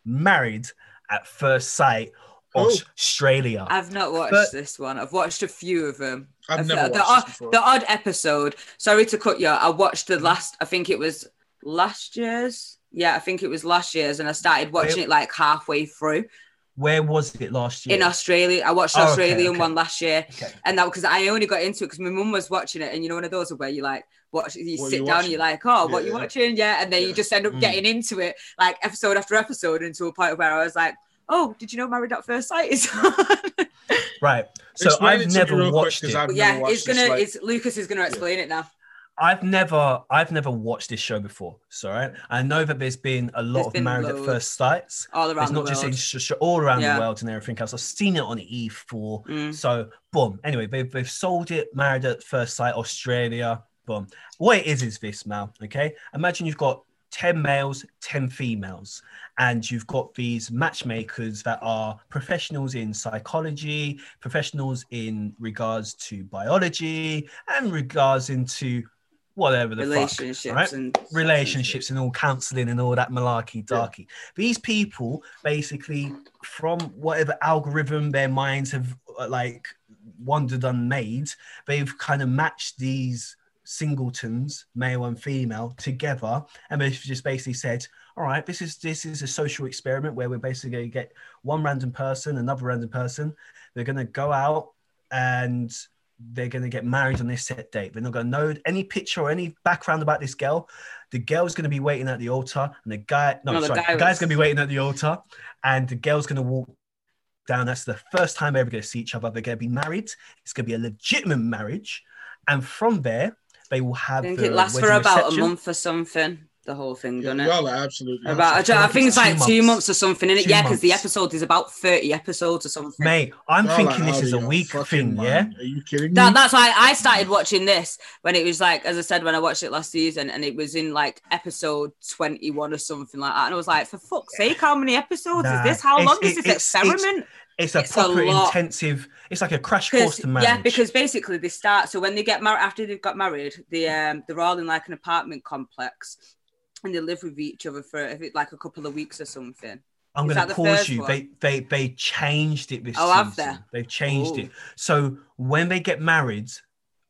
Married at First Sight, Oh. Australia. I've not watched But- this one. I've watched a few of them. I've I've- never the, watched odd, this before. the odd episode. Sorry to cut you. I watched the mm-hmm. last. I think it was last year's. Yeah, I think it was last year's, and I started watching it like halfway through Where was it last year? in Australia. I watched the Oh, Australian okay. one last year, Okay. and that because I only got into it because my mum was watching it, and you know one of those where you like watch, you What sit you down, and you're like, oh, what Yeah, you yeah. watching? Yeah, and then you just end up Mm. getting into it like episode after episode, until a point where I was like, oh, did you know Married at First Sight is on? (laughs) Right. So Explain I've never watched quick, it. I've But never yeah, watched it's gonna. like- it's Lucas is gonna explain it now. I've never, I've never watched this show before. So right, I know that there's been a lot There's of Married at. First Sights. all around It's not the just world. just all around Yeah. the world and everything else. I've seen it on E4. Mm. So boom. Anyway, they've, they've sold it. Married at First Sight, Australia. Boom. What it is is this, Mal. Okay. Imagine you've got 10 males, 10 females, and you've got these matchmakers that are professionals in psychology, professionals in regards to biology, and regards into whatever the fuck, relationships right? and relationships and all counseling and all that malarkey darky. These people basically, from whatever algorithm their minds have uh, like wandered unmade, they've kind of matched these singletons, male and female, together, and they've just basically said, "All right, this is this is a social experiment where we're basically going to get one random person, another random person. They're going to go out and." They're going to get married on this set date. They're not going to know any picture or any background about this girl. The girl's going to be waiting at the altar, and the guy, no, No, the sorry, guy the guy's was- going to be waiting at the altar, and the girl's going to walk down. That's the first time they're ever going to see each other. They're going to be married. It's going to be a legitimate marriage, and from there they will have. I think it lasts for about reception. a month or something. The whole thing, Yeah, doesn't it? y'all are absolutely. About, I, I think it's it's like two two months. months or something in it. Two Yeah, because the episode is about thirty episodes or something. Mate, I'm Y'all are thinking this is a week fucking thing, yeah. Are you kidding me? That, that's why I started watching this when it was like, as I said, when I watched it last season, and it was in like episode twenty-one or something like that, and I was like, for fuck's sake, how many episodes Nah, is this? How long is this it's- it's- experiment? It's a It's proper lot. intensive. It's like a crash course to marriage. yeah, because basically they start. So when they get married, after they've got married, they um they're all in like an apartment complex, and they live with each other for if it, like a couple of weeks or something. I'm going to pause you. one? They they they changed it this Oh, have they? They've changed Oh. it. So when they get married,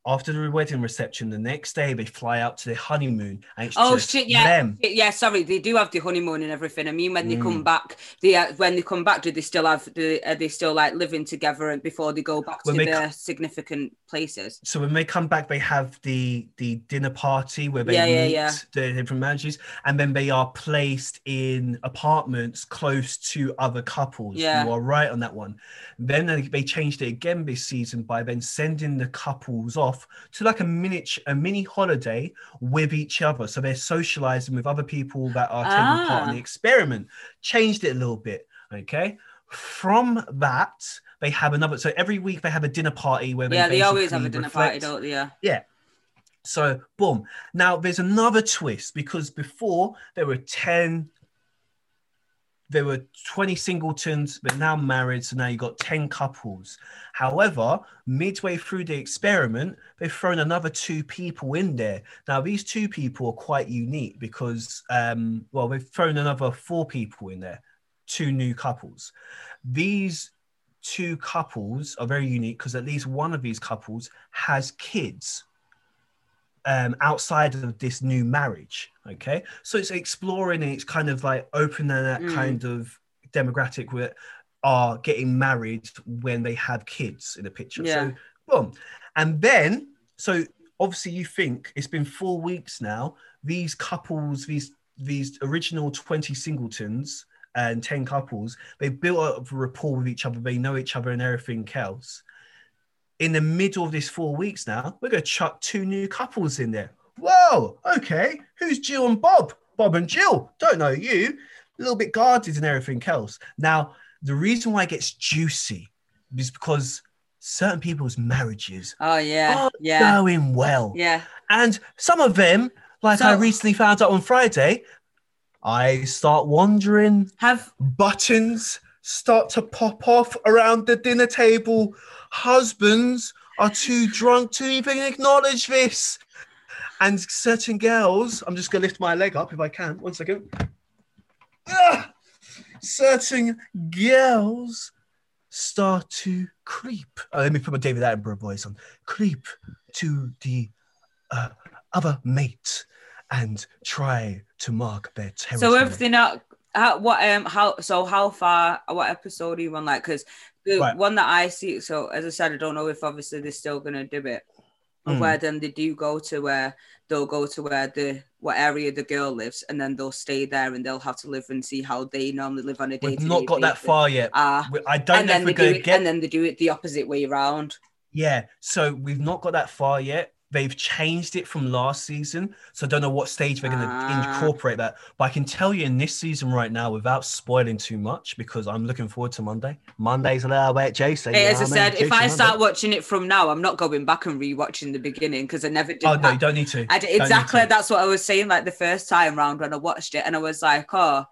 after the wedding reception, the next day they fly out to their honeymoon, and it's Oh just shit! Yeah, them. yeah. Sorry, they do have the honeymoon and everything. I mean, when they Mm. come back, they uh, when they come back, do they still have? Do, are they still like living together and before they go back to When they their co- significant places? So when they come back, they have the the dinner party where they Yeah, yeah, meet yeah. the different marriages, and then they are placed in apartments close to other couples. Yeah. You are right on that one. Then they, they changed it again this season by then sending the couples off to like a miniature, a mini holiday with each other. So they're socializing with other people that are taking part in Ah. the experiment. Changed it a little bit. Okay. From that, they have another. So every week they have a dinner party where they Yeah, they always have a dinner party, reflect- don't they? Yeah. so, boom. Now, there's another twist because before there were 10, there were 20 singletons, but now married. So now you've got 10 couples. However, midway through the experiment, they've thrown another two people in there. Now, these two people are quite unique because, um, well, they've thrown another four people in there, two new couples. These two couples are very unique because at least one of these couples has kids um, outside of this new marriage. Okay, so it's exploring and it's kind of like opening that Mm. kind of demographic where are getting married when they have kids in the picture. Yeah. So boom, and then so obviously you think it's been four weeks now. These couples, these these original twenty singletons and ten couples, they built up a rapport with each other. They know each other and everything else in the middle of this four weeks now, we're going to chuck two new couples in there. Whoa, okay. Who's Jill and Bob? Bob and Jill. Don't know you. A little bit guarded and everything else. Now, the reason why it gets juicy is because certain people's marriages Oh yeah, are yeah, going well. yeah. And some of them, like I recently found out on Friday, I start wondering Have buttons start to pop off around the dinner table. Husbands are too drunk to even acknowledge this. And certain girls, I'm just gonna lift my leg up if I can. One second. Ah! certain girls start to creep. Oh, let me put my David Attenborough voice on. Creep to the uh, other mate and try to mark their territory. so everything out. How, what um how so how far what episode are you on like because the Right. one that I see so as I said I don't know if obviously they're still gonna do it Mm. where then they do go to where they'll go to where the what area the girl lives and then they'll stay there and they'll have to live and see how they normally live on a day We've not got that far yet. ah I don't and know then if we're going to get and then they do it the opposite way around Yeah, so we've not got that far yet. They've changed it from last season, so I don't know what stage they're going to Ah. incorporate that. But I can tell you in this season right now, without spoiling too much, because I'm looking forward to Monday. Monday's a little bit juicy. Hey, as I what said, mean? if I Juicy start Monday. watching it from now, I'm not going back and rewatching the beginning because I never did oh that. no, you don't need to. I did, exactly. to. That's what I was saying. Like the first time round when I watched it, and I was like, "Oh,"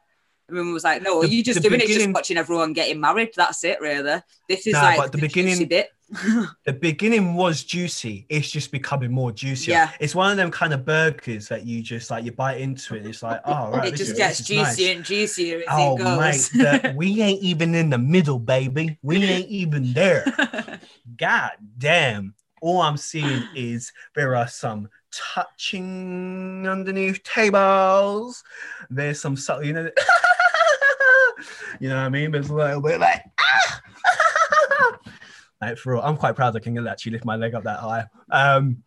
everyone was like, "No, The- you just doing it, just watching everyone getting married. That's it, really. This is Nah, like but the the, beginning- bit. The beginning was juicy. It's just becoming more juicy. Yeah. It's one of them kind of burgers that you just like you bite into it. It's like, oh right, it just is- gets is nice. juicier and juicier as Oh it mate, the- we ain't even in the middle, baby. We ain't even there. (laughs) God damn. All I'm seeing is there are some touching underneath tables. There's some subtle, you know. (laughs) you know what I mean? There's a little bit like, ah! (laughs) for real. I'm quite proud I can actually lift my leg up that high. Um,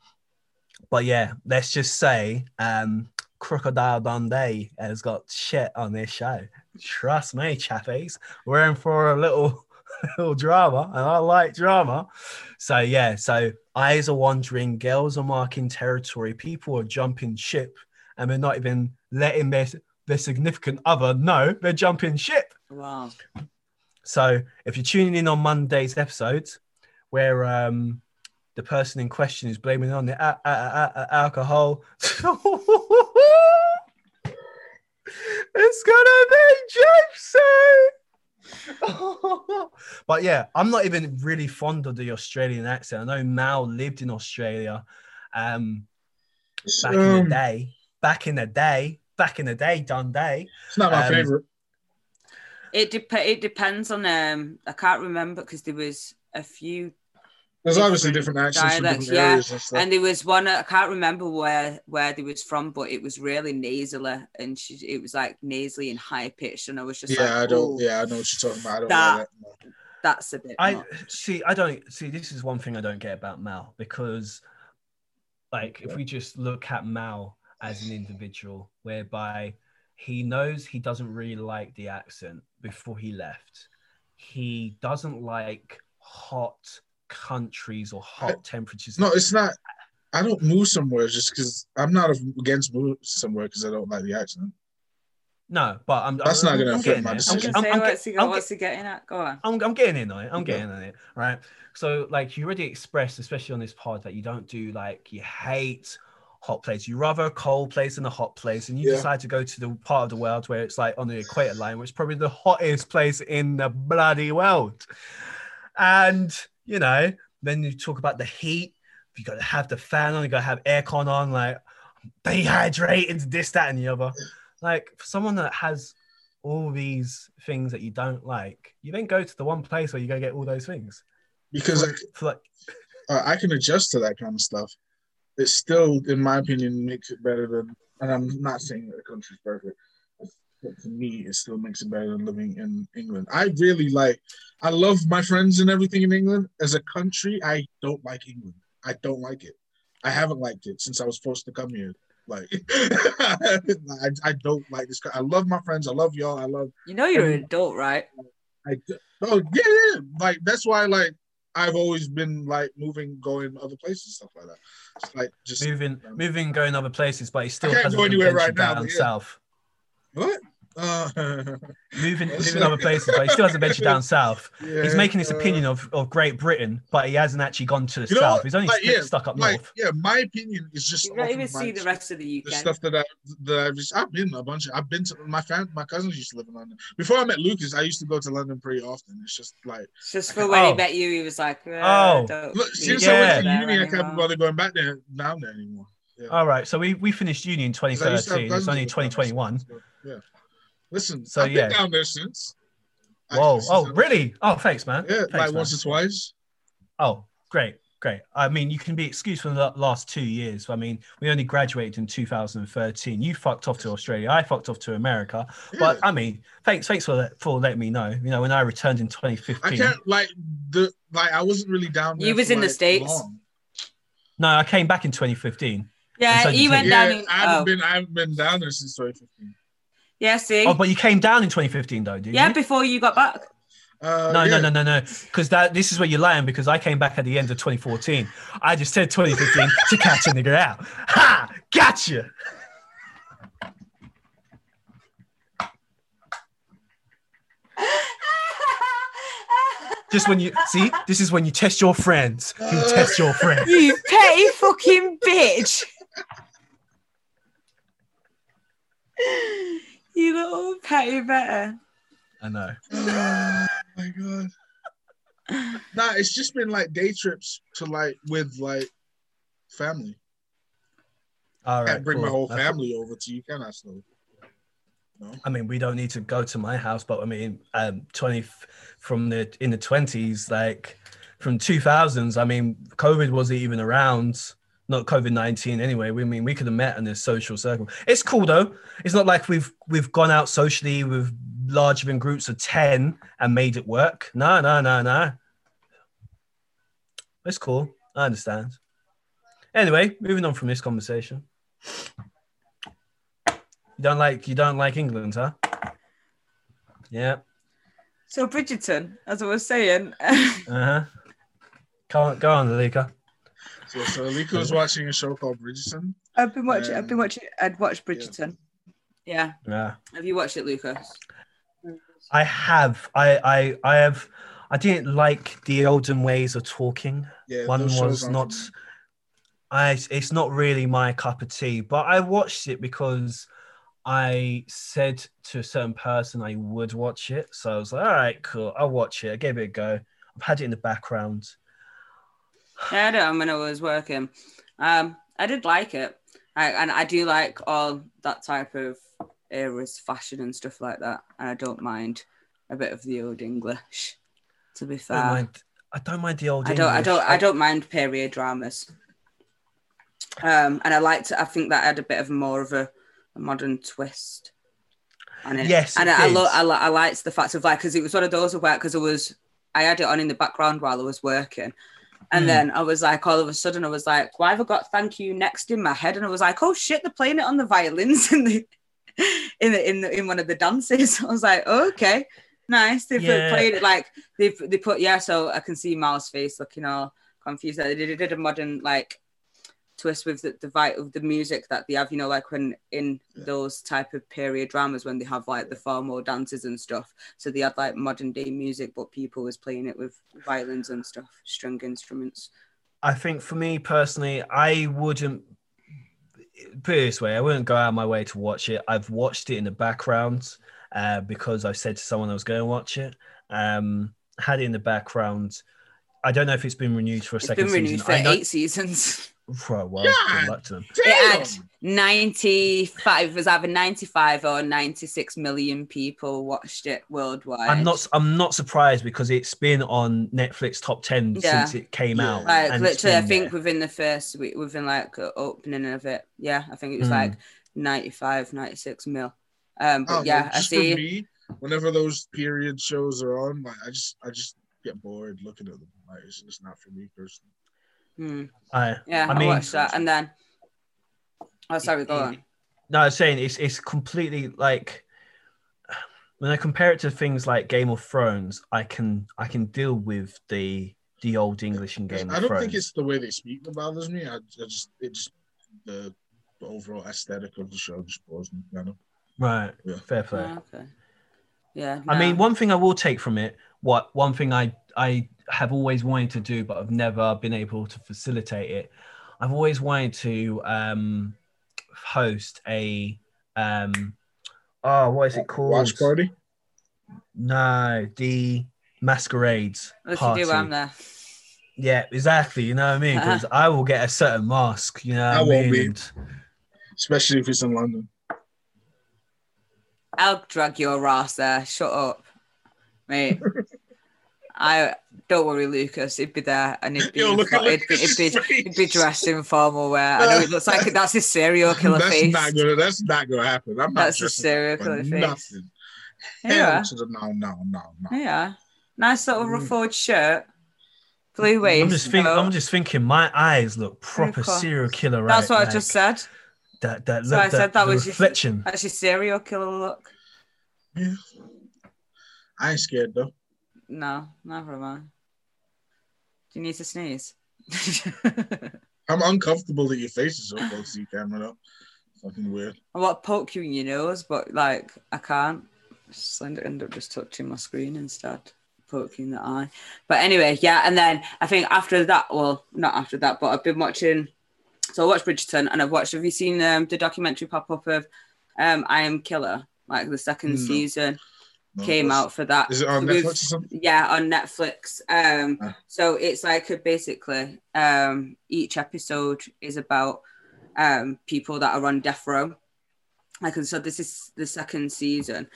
but yeah, let's just say um, Crocodile Dundee has got shit on this show. Trust me, chappies. We're in for a little (laughs) little drama, and I like drama. So yeah, so eyes are wandering, girls are marking territory, people are jumping ship, and they're not even letting their their significant other know they're jumping ship. wow. So if you're tuning in on Monday's episodes, where um the person in question is blaming on the a- a- a- a- alcohol, (laughs) it's gonna be juicy. (laughs) but yeah, I'm not even really fond of the Australian accent. I know Mal lived in Australia um back in Um, the day. Back in the day, back in the day, Dundee. It's not my Um, favorite. It dep- It depends on um. I can't remember because there was a few There's obviously different different accents from dialects, different yeah. areas and stuff. And there was one I can't remember where where they was from, but it was really nasally, and she, it was like nasally and high pitched, and I was just yeah, like, I don't. "Ooh, Yeah, I know what you're talking about. I don't That- like that. that's a bit." I much." see. I don't see. This is one thing I don't get about Mal because, like, if we just look at Mal as an individual, whereby he knows he doesn't really like the accent before he left, he doesn't like hot countries or hot temperatures. No, it's not. I don't move somewhere just because I'm not against move somewhere because I don't like the accent. no, but I'm. That's I'm, not gonna I'm affect my there. decision. I'm, I'm, what's, he, I'm, what's he getting at? Go on. I'm, I'm getting in on it. I'm Okay. getting on it, right? So, like, you already expressed, especially on this pod, that you don't do like you hate hot place. You rather a cold place than a hot place, and you Yeah. decide to go to the part of the world where it's like on the equator line, which is probably the hottest place in the bloody world. And you know, then you talk about the heat. You got to have the fan on. You got to have aircon on. Like dehydrated, this, that, and the other. Like for someone that has all these things that you don't like, you then go to the one place where you go get all those things. Because For- for like, uh, I can adjust to that kind of stuff. It still, in my opinion, makes it better than. And I'm not saying that the country's perfect, but to me, it still makes it better than living in England. I really like. I love my friends and everything in England. As a country, I don't like England. I don't like it. I haven't liked it since I was forced to come here. Like, (laughs) I, I don't like this. I love my friends. I love y'all. I love You know you're Um, an adult, right? I oh yeah, yeah. Like that's why like I've always been like moving, going other places, stuff like that. It's like just moving, moving, going other places, but he still can't hasn't go anywhere right now, down yeah. south. What? Uh, (laughs) moving, moving other places, but he still hasn't ventured down (laughs) south. yeah, He's making this uh, opinion of, of Great Britain, but he hasn't actually gone to the south. what? He's only Like, st- yeah, stuck up like, north. yeah, my opinion is just You don't even see the rest of the UK. the stuff that I that I've just I've been a bunch of I've been to my fam my cousins used to live in London. Before I met Lucas, I used to go to London pretty often. It's just like It's just for when Oh. he met you, he was like, uh, Oh. don't look, since to I go went to there uni, I can't anymore." bother going back there down there anymore. All right, so we, we finished uni in I used to have 2013. It's only that lived down there, 2021. So, Yeah. Listen, So, I've yeah. been down there since. Whoa! Since Oh, I- really? Oh, thanks, man. Yeah, Thanks, like man. once or twice. Oh, great, great. I mean, you can be excused for the last two years. I mean, we only graduated in 2013. You fucked off to Australia. I fucked off to America. But I mean, thanks, thanks for let- for letting me know. You know, when I returned in 2015, I 2015. can't like the like I wasn't really down there. You was for, in the States? long. No, I came back in 2015. Yeah, so he went he. down Yeah, in. I haven't Oh, been I haven't been down there since 2015. Yeah, see, Oh, but you came down in 2015, though, did yeah, you? Yeah, before you got back. Uh, No, yeah. no, no, no, no. Because that this is where you're lying. Because I came back at the end of 2014. I just said 2015 to catch a nigga out. Ha! Gotcha. Just when you see, this is when you test your friends. You test your friends. you petty fucking bitch. (laughs) you little petty better. I know. (sighs) Oh my god. Nah, it's just been like day trips to like with like family. All right. Can't bring my cool. whole That's- family over to you, can I? Still, no. I mean, we don't need to go to my house, but I mean, um, 20 f- from the in the 20s, like from 2000s. I mean, COVID wasn't even around. Not COVID 19 anyway. We I mean we could have met in this social circle. It's cool though. It's not like we've we've gone out socially with larger than groups of 10 and made it work. No, no, no, no. It's cool. I understand. Anyway, moving on from this conversation. You don't like you don't like England, huh? Yeah. So Bridgerton, as I was saying, (laughs) Uh-huh. Go on, go on, Alika. So, so Alika was watching a show called Bridgerton. I've been watching. I've been watching. I'd watched Bridgerton. Yeah. Yeah. Have you watched it, Lucas? I have. I I I have I didn't like the olden ways of talking. Yeah, One was aren't not for me. I it's not really my cup of tea, but I watched it because I said to a certain person I would watch it. So I was like, all right, cool, I'll watch it. I gave it a go. I've had it in the background. Yeah, I on when I was working. Um, I did like it, I, and I do like all that type of eras, fashion and stuff like that. And I don't mind a bit of the old English. To be I fair, don't mind, I don't mind the old I don't, I don't, I don't mind period dramas. Um, and I liked. I think that had a bit of more of a, a modern twist. on it. Yes, and it I, I, lo- I, li- I liked the fact of like because it was one of those where because I was I had it on in the background while I was working, and Mm. then I was like all of a sudden I was like, why have I got "Thank You" next in my head? And I was like, oh shit, they're playing it on the violins (laughs) in the in the in the, in one of the dances. (laughs) I was like, oh, okay, nice. They've Yeah. played it like they've they put yeah. So I can see Mal's face looking all confused. They did a modern like twist with the the, vi- of the music that they have. You know, like when in Yeah. those type of period dramas when they have like the formal dances and stuff. So they had like modern day music, but people was playing it with violins and stuff, string instruments. I think for me personally, I wouldn't put it this way, I wouldn't go out of my way to watch it. I've watched it in the background uh, because I said to someone I was going to watch it. Um, had it in the background. I don't know if it's been renewed for a It's second been renewed season. for eight seasons. (laughs) Right, well, God. good luck to them. Damn! had 95 it was either 95 or 96 million people watched it worldwide. I'm not. I'm not surprised because it's been on Netflix top ten Yeah. since it came Yeah. out. like and it's literally I think there. within the first week within like opening of it. Yeah, I think it was Hmm. like 95 96 mil. Um but I don't know, yeah, I see me, whenever those period shows are on, like I just I just get bored looking at them. Like it's just not for me personally. Hmm. I, Yeah, I I, mean- watched that and then Oh sorry, go on. No, I was saying it's it's completely like when I compare it to things like Game of Thrones, I can I can deal with the the old English in Game I of don't think it's the way they speak that bothers me. I, I just it just the, the overall aesthetic of the show just bores me. Kind of. Right. Yeah. Fair play. Oh, okay. Yeah. I mean, one thing I will take from it, what one thing I I have always wanted to do, but I've never been able to facilitate it. I've always wanted to um, host a um, oh, what is it called? Watch party. No, the masquerades If party. you do, I'm there. Yeah, exactly. You know what I mean? (laughs) Because I will get a certain mask. You know, I what I won't mean? be. Especially if it's in London. I'll drag your ass there. Shut up, mate. I don't worry, Lucas. He'd be there, and he'd be, Yo, look at he'd, be, he'd, be, Lucas's he'd be dressed in formal wear. I know it looks like that's his serial (laughs) killer That's face. not gonna. That's not gonna happen. I'm not. That's a serial up killer face. Nothing. Yeah, the no, no, no, no. yeah. Nice little Mm. ruffled shirt, blue waist. I'm just thinking. coat. I'm just thinking. My eyes look proper serial killer. Right? That's what I just said. That that So look. I said that, that the was your- reflection. That's your serial killer look. Yeah. I ain't scared though. No, never mind. Do you need to sneeze? (laughs) I'm uncomfortable that your face is so close to the camera though. Fucking weird. I want to poke you in your nose, but like I can't. Just end end up just touching my screen instead, poking the eye. But anyway, yeah. And then I think after that, well, not after that, but I've been watching. So I watched Bridgerton, and I've watched. Have you seen um, the documentary pop up of um, I Am Killer? Like the second No. season No, came out for that. Is it on Netflix or something? yeah on netflix um Ah. so it's like a, basically um each episode is about um people that are on death row like and so this is the second season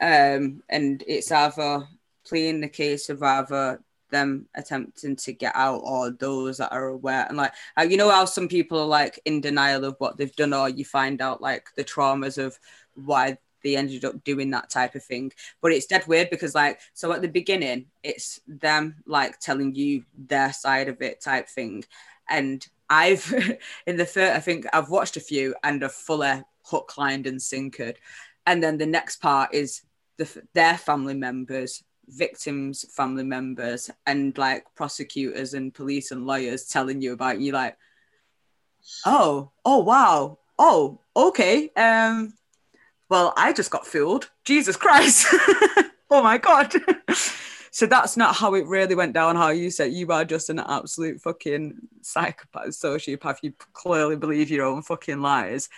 um and it's either playing the case of either them attempting to get out or those that are aware and like uh, you know how some people are like in denial of what they've done or you find out like the traumas of why they ended up doing that type of thing. But it's dead weird because like so at the beginning it's them like telling you their side of it type thing. And i've (laughs) in the third i think i've watched a few and a fuller hook lined and sinkered. And then the next part is the their family members victims family members and like prosecutors and police and lawyers telling you about you like oh oh wow. Oh okay um well, I just got fooled. Jesus Christ. (laughs) oh my God. (laughs) so that's not how it really went down, how you said you are just an absolute fucking psychopath, sociopath. You clearly believe your own fucking lies.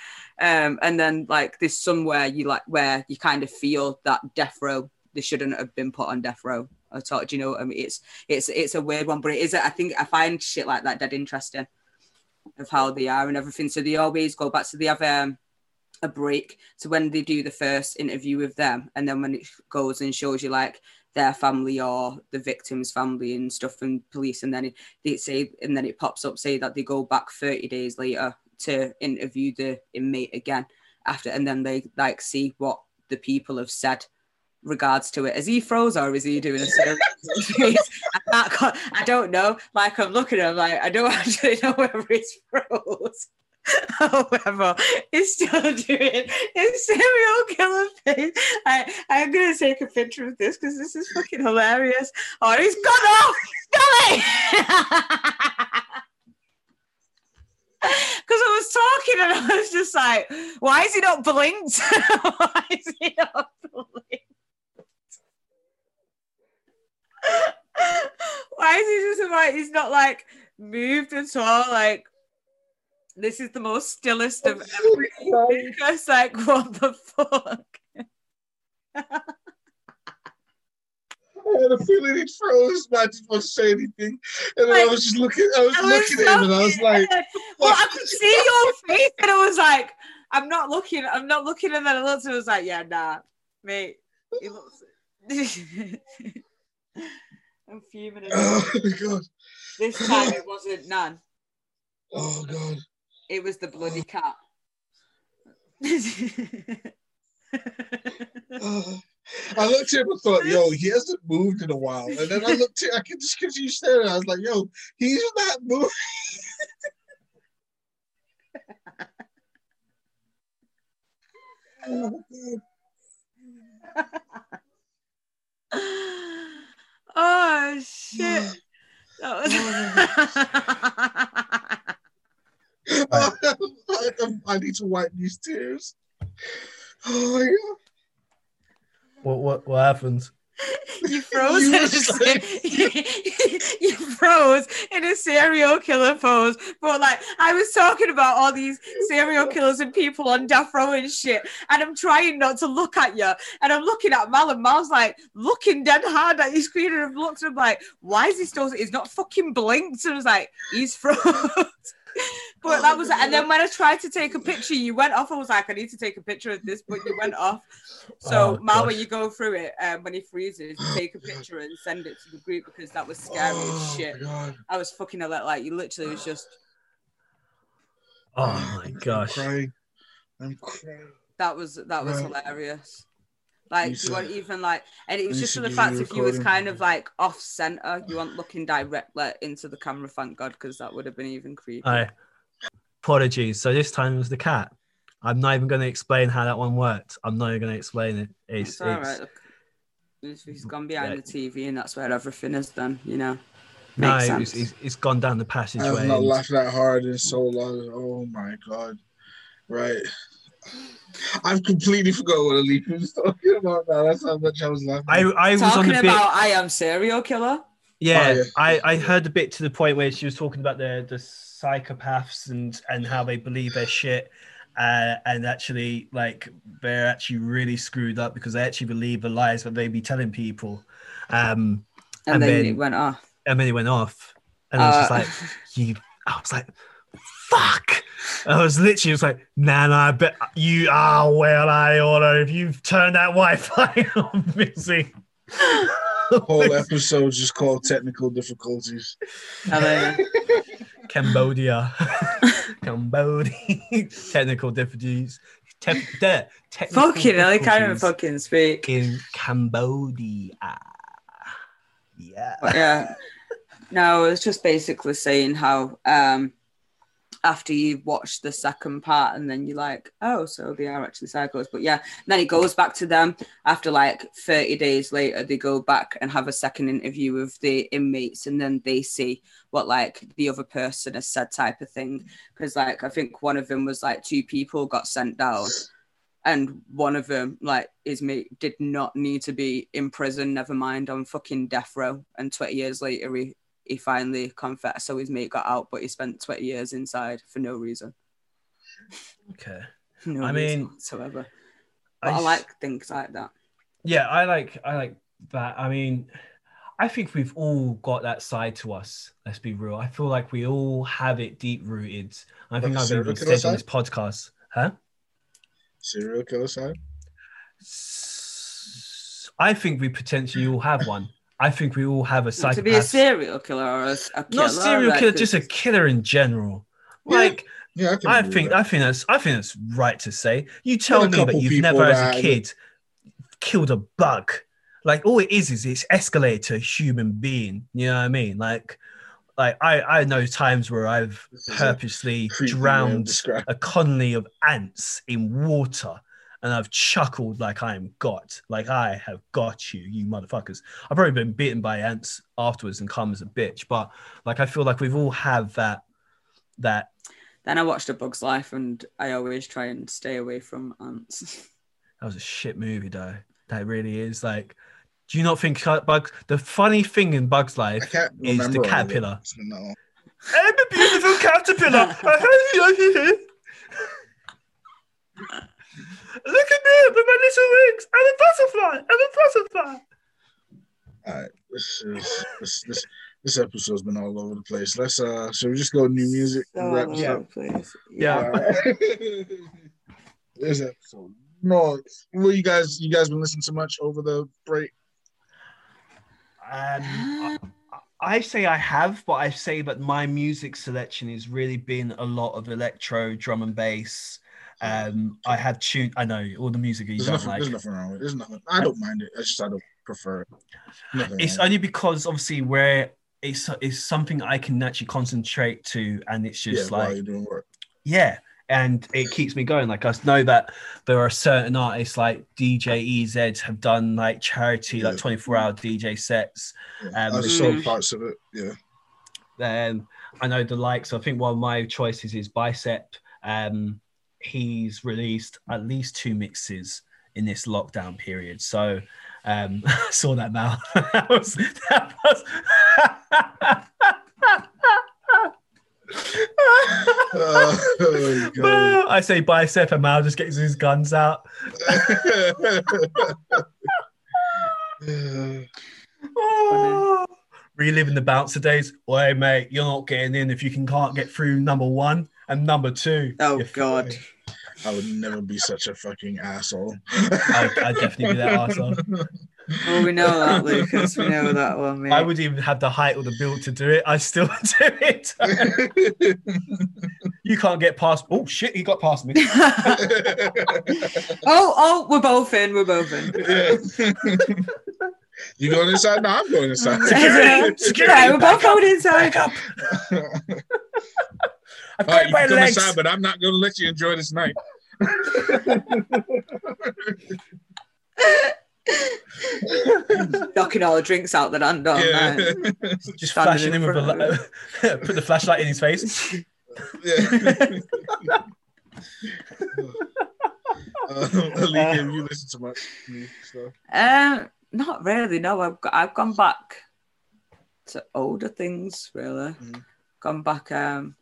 Um, and then like there's somewhere you like where you kind of feel that death row, they shouldn't have been put on death row at all. Do you know I mean? It's it's it's a weird one, but it is I think I find shit like that dead interesting of how they are and everything. So they always go back to the other um, a break to when they do the first interview with them and then when it goes and shows you like their family or the victim's family and stuff and police and then it, they say and then it pops up say that they go back 30 days later to interview the inmate again after and then they like see what the people have said regards to it. Is he froze or is he doing a serious? (laughs) I, I don't know. Like i'm looking at him like i don't (laughs) actually know whether he's froze (laughs) However, he's still doing his serial killer face. I, I'm gonna take a picture of this because this is fucking hilarious. Oh, he's gone off! Stop Because (laughs) I was talking and I was just like, why is he not blinked? (laughs) why is he not blinked? why is he just like he's not like moved at all? Like this is the most stillest of everything. Just like, what the fuck? I had a feeling he froze, but I didn't want to say anything. And then I was just looking, I was I was looking at him, and I was like, well, I could see your face, and I was like, I'm not looking, I'm not looking, and then I looked, and I was like, yeah, nah, mate, he looks. (laughs) I'm fuming. oh my god, This time it wasn't none. oh god. It was the bloody cat. Oh. (laughs) I looked at him and thought, yo, he hasn't moved in a while. And then I looked at I could just continue staring. I was like, yo, he's not moving. oh, (laughs) oh shit! (sighs) That was. Oh, (laughs) I, I need to wipe these tears. Oh my god. What what what happens? You froze. You in a (laughs) you froze in a serial killer pose. But like, I was talking about all these serial killers and people on death row and shit, and I'm trying not to look at you, and I'm looking at Mal, and Mal's like looking dead hard at your screen, and I've looked, and I'm like, why is he still? He's not fucking blinked. And I was like, he's froze. (laughs) (laughs) But that was, and then when I tried to take a picture, you went off. I was like, I need to take a picture of this, but you went (laughs) off. So, Oh, Mal, when you go through it, um, when he freezes, take a (gasps) picture and send it to the group because that was scary as Oh shit. I was fucking a like, you literally was just Oh my I'm gosh. crying. I'm crying. that was that was Right. hilarious. Like Need you to- weren't even like, and it was just for the fact if you was kind of like off center, you weren't looking directly into the camera. Thank God, because that would have been even creepy. Alright. Apologies. So this time it was the cat. I'm not even going to explain how that one worked. I'm not even going to explain it. It's, It's all it's right. Look, he's, he's mm, gone behind yeah. the TV, and that's where everything is. done. you know. no, Makes it's, sense. it's, it's gone down the passageway. I passageway. have not and- laughed that hard in so long. Oh my god. Right. I've completely forgot what Alif was talking about now. That's how much I was laughing. I, I was on Talking the bit. about I am serial killer. Yeah, Oh, yeah. I, I heard a bit to the point where she was talking about the the psychopaths and and how they believe their shit, uh, and actually like they're actually really screwed up because they actually believe the lies that they be telling people, um, And, And then, then- it went off. and then it went off, and I was just Uh, like, you, I was like, fuck. I was literally just like, nah, nah, I bet you are well, I order if you've turned that Wi-Fi (laughs) on, Missy. the whole (laughs) episode just called technical difficulties. And then- (laughs) Cambodia. Cambodia. Technical difficulties. Te- te- technical fucking hell, I can't even fucking speak. in Cambodia. Yeah. But yeah. No, I was just basically saying how um after you watch the second part and then you're like, oh, so they are actually psychos. But yeah, then it goes back to them after like 30 days later, they go back and have a second interview with the inmates and then they see what like the other person has said type of thing. Because like I think one of them was like two people got sent down. And one of them, like is mate, did not need to be in prison, never mind on fucking death row. And 20 years later, he, he finally confessed. So his mate got out, but he spent 20 years inside for no reason. Okay. (laughs) No I reason mean, whatsoever. But I, s- like things like that. Yeah, I like I like that. I mean, I think we've all got that side to us. Let's be real. I feel like we all have it deep rooted. I think Like a I've serial even killer said on this podcast, huh? Serial killer side. S- I think we potentially all have one. I think we all have a to be a serial killer or a, a killer. Not serial like, killer, just a killer in general. Yeah, Like Yeah, I, I think that. I think that's I think that's right to say. You tell me that you've people never as a kid killed a bug. Like all it is is it's escalated to a human being. You know what I mean? Like like I I know times where I've This is a purposely creepy way of drowned a colony of ants in water and I've chuckled like I am got, Like I have got you, you motherfuckers. I've probably been beaten by ants afterwards and come as a bitch, but like I feel like we've all have that that Then I watched A Bug's Life and I always try and stay away from ants. (laughs) That was a shit movie, though. That really is. Like, do you not think Bugs? The funny thing in Bugs Life is the remember all of it. caterpillar. No. I'm a beautiful caterpillar. (laughs) (laughs) Look at me with my little wings. I'm a butterfly. I'm a butterfly. All right, this is this this this episode's been all over the place. Let's uh, should we just go new music? and wrap this up? please. Yeah. All right. (laughs) this episode. No, well, you guys, you guys been listening to much over the break? Um, I, I say I have, but I say that my music selection has really been a lot of electro, drum and bass. Um, I have tuned. I know all the music you There's don't nothing, like. there's nothing wrong with it. There's nothing. I don't mind it. I just I don't prefer it. Nothing it's only because obviously where it's it's something I can actually concentrate to, and it's yeah, just while like you're doing work. yeah, and it keeps me going. Like I know that there are certain artists like DJ EZ have done like charity, like 24 hour DJ sets. Yeah. Um, I saw parts of it. Yeah. Um, I know the likes. I think one of my choices is Bicep. Um, he's released at least two mixes in this lockdown period. So um, (laughs) I saw that now. (laughs) that was, that was... (laughs) oh, God. I say bicep, and Mal just gets his guns out. Oh, reliving the bouncer days. Oi, mate, you're not getting in if you can can't get through number one and number two. Oh You're God. I would never be such a fucking asshole. I, I'd definitely be that asshole. (laughs) Well, we know that, Lucas. We know that one, mate. I would even have the height or the build to do it. I still (laughs) do it. (laughs) you can't get past. Oh shit, he got past me. oh, oh, we're both in. We're both in. you going inside? No, I'm going inside. Security, security, Yeah, we're both going up, inside. Back. I've All got right, you my can come legs. inside, but I'm not going to let you enjoy this night. (laughs) Knocking all the drinks out that I'm done. yeah. (laughs) Just Standing flashing in him with a front (laughs) put the flashlight in his face. yeah. Uh, Alika, you listen to much new stuff. Um, not really. No, I've got, I've gone back to older things. Really, Mhm. gone back. Um,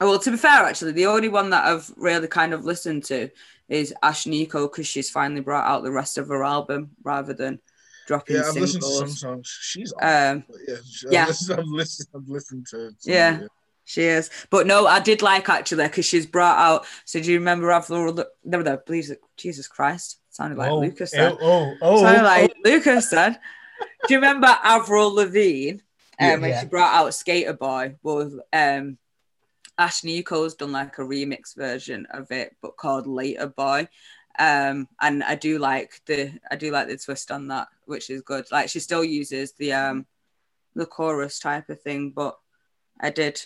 well, to be fair, actually, the only one that I've really kind of listened to is Ashnikko because she's finally brought out the rest of her album rather than dropping Yeah, I've listened to some songs. She's. Um, yeah, she- yeah. I've listened, I've listened, I've listened to. some- Yeah. She is, but no, I did like actually because she's brought out. So do you remember Avril? No, no, please, Jesus Christ, sounded like oh, Lucas. oh, Then. oh, oh, Sounded oh. like Lucas said. Do you remember Avril Lavigne? Um, Yeah. when Yeah. she brought out Skater Boy. Well, um, Ashnikko's done like a remix version of it, but called Later Boy. Um, and I do like the I do like the twist on that, which is good. Like she still uses the um the chorus type of thing, but I did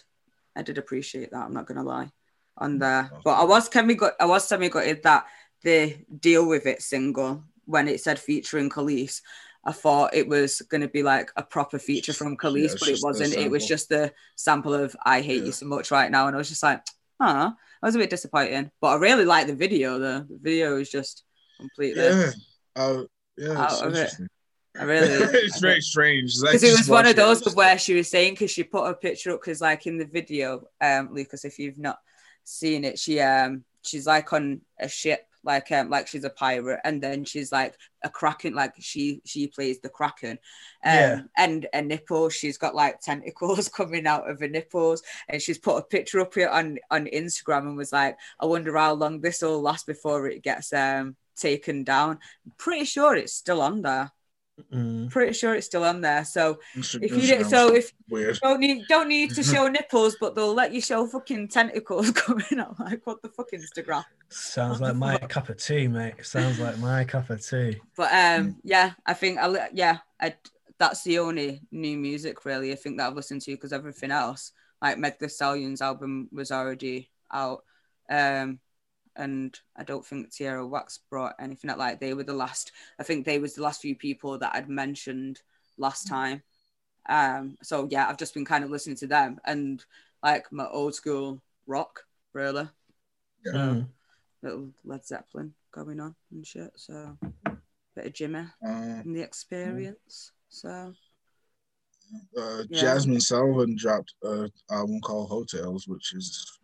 I did appreciate that. I'm not gonna lie on there. But I was semi got I was semi gutted that the deal with it single when it said featuring Kelis. I thought it was going to be like a proper feature from Yeah, Kelis, it's but it wasn't. It was just the sample of "I hate Yeah. you so much" right now, and I was just like, "Huh." I was a bit disappointing, but I really like the video. though. the video is just completely. Yeah. Uh, yeah, Out it's of it. I really. (laughs) it's very strange. Because it was one of those of where she was saying because she put a picture up because like in the video um lucas if you've not seen it she um she's like on a ship like um like she's a pirate and then she's like a kraken like she she plays the kraken. Um Yeah. and a nipple she's got like tentacles (laughs) coming out of her nipples and she's put a picture up here on on instagram and was like i wonder how long this will last before it gets um taken down. I'm pretty sure it's still on there Mm. pretty sure it's still on there so Insta- if you do, Instagram's so if weird. don't need don't need to (laughs) show nipples, but they'll let you show fucking tentacles (laughs) coming out. Like what the fuck Instagram? Sounds like my cup of tea, mate. Sounds like my cup of tea. But um, yeah, I think I li- yeah, I that's the only new music really I think that I've listened to because everything else, like Meg The Stallion's album, was already out. Um, and I don't think Tierra Whack brought anything out. Like they were the last. I think they was the last few people that I'd mentioned last time. Um, so yeah, I've just been kind of listening to them and like my old school rock, really. So, Mm. little Led Zeppelin going on and shit. So bit of Jimmy Uh, and the experience. So uh, Yeah. Jazmine Sullivan dropped an album called Heaux Tales, which is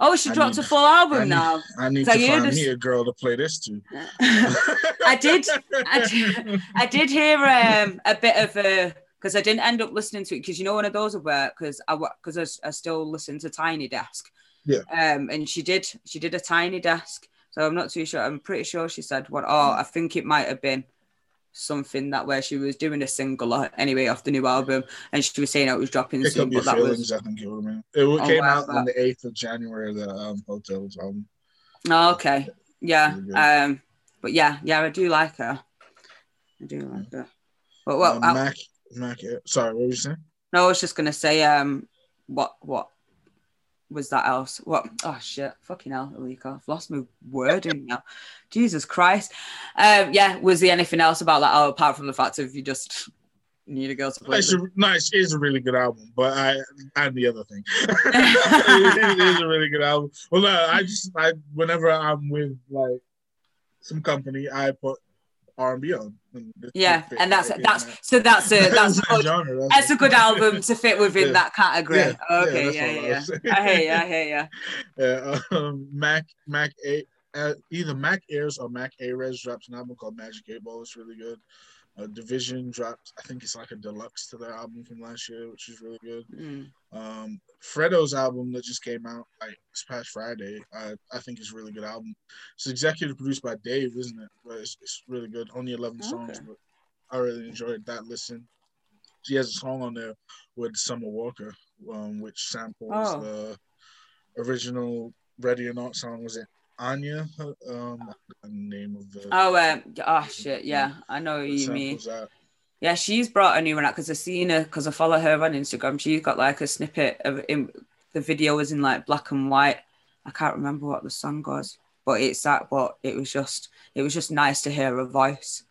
oh, she I dropped need- a full album I need, now. I need So to you find me a girl to play this to. (laughs) I did- I did- I did hear um, a bit of a because I didn't end up listening to it because you know one of those where because I because I, I still listen to Tiny Desk. Yeah. Um, and she did she did a Tiny Desk, so I'm not too sure. I'm pretty sure she said what. Oh, I think it might have been something that where she was doing a single uh, anyway off the new album, and she was saying it was dropping It soon, but that feelings. was I think it would have. It Oh, came wow, out on the eighth of January. The um, Heaux Tales album. oh, okay. Yeah. Um, but yeah, yeah, I do like her. I do like her. But well, Um, Mac, Mac. Sorry, what were you saying? No, I was just gonna say, um, what what was that else? What? Oh shit! Fucking hell, Alika, I've lost my wording now. Jesus Christ. Um, yeah, was there anything else about that? Oh, apart from the fact of you just need a girl to play. Nice, with. nice is a really good album, but I and the other thing, (laughs) (laughs) it is a really good album. Well, no, I just I whenever I'm with like some company, I put R and B on. Yeah, and that's right that's that- so that's a (laughs) that's a good, genre, that's that's a good album to fit within Yeah. that category. Yeah, yeah, okay, yeah, yeah, yeah. I hear you, I hear you. (laughs) Yeah, um, Mac Mac A uh, either Mac Ayres or Mac Ares drops an album called Magic Eight Ball. It's really good. Uh, dvsn dropped, I think it's like a deluxe to their album from last year, which is really good. Mm. Um, Fredo's album that just came out like this past Friday, I, I think is a really good album. It's executive produced by Dave, isn't it? But it's, it's really good. Only 11 songs, but I really enjoyed that listen. She has a song on there with Summer Walker, um, which samples Oh. the original Ready or Not song. Was it Anya? Um, name of the. Oh, um, oh shit, yeah, I know what you mean. that. Yeah, she's brought a new one out because I've seen her because I follow her on Instagram. She's got like a snippet of in, the video was in like black and white. I can't remember what the song was, but it's that. But it was just it was just nice to hear her voice,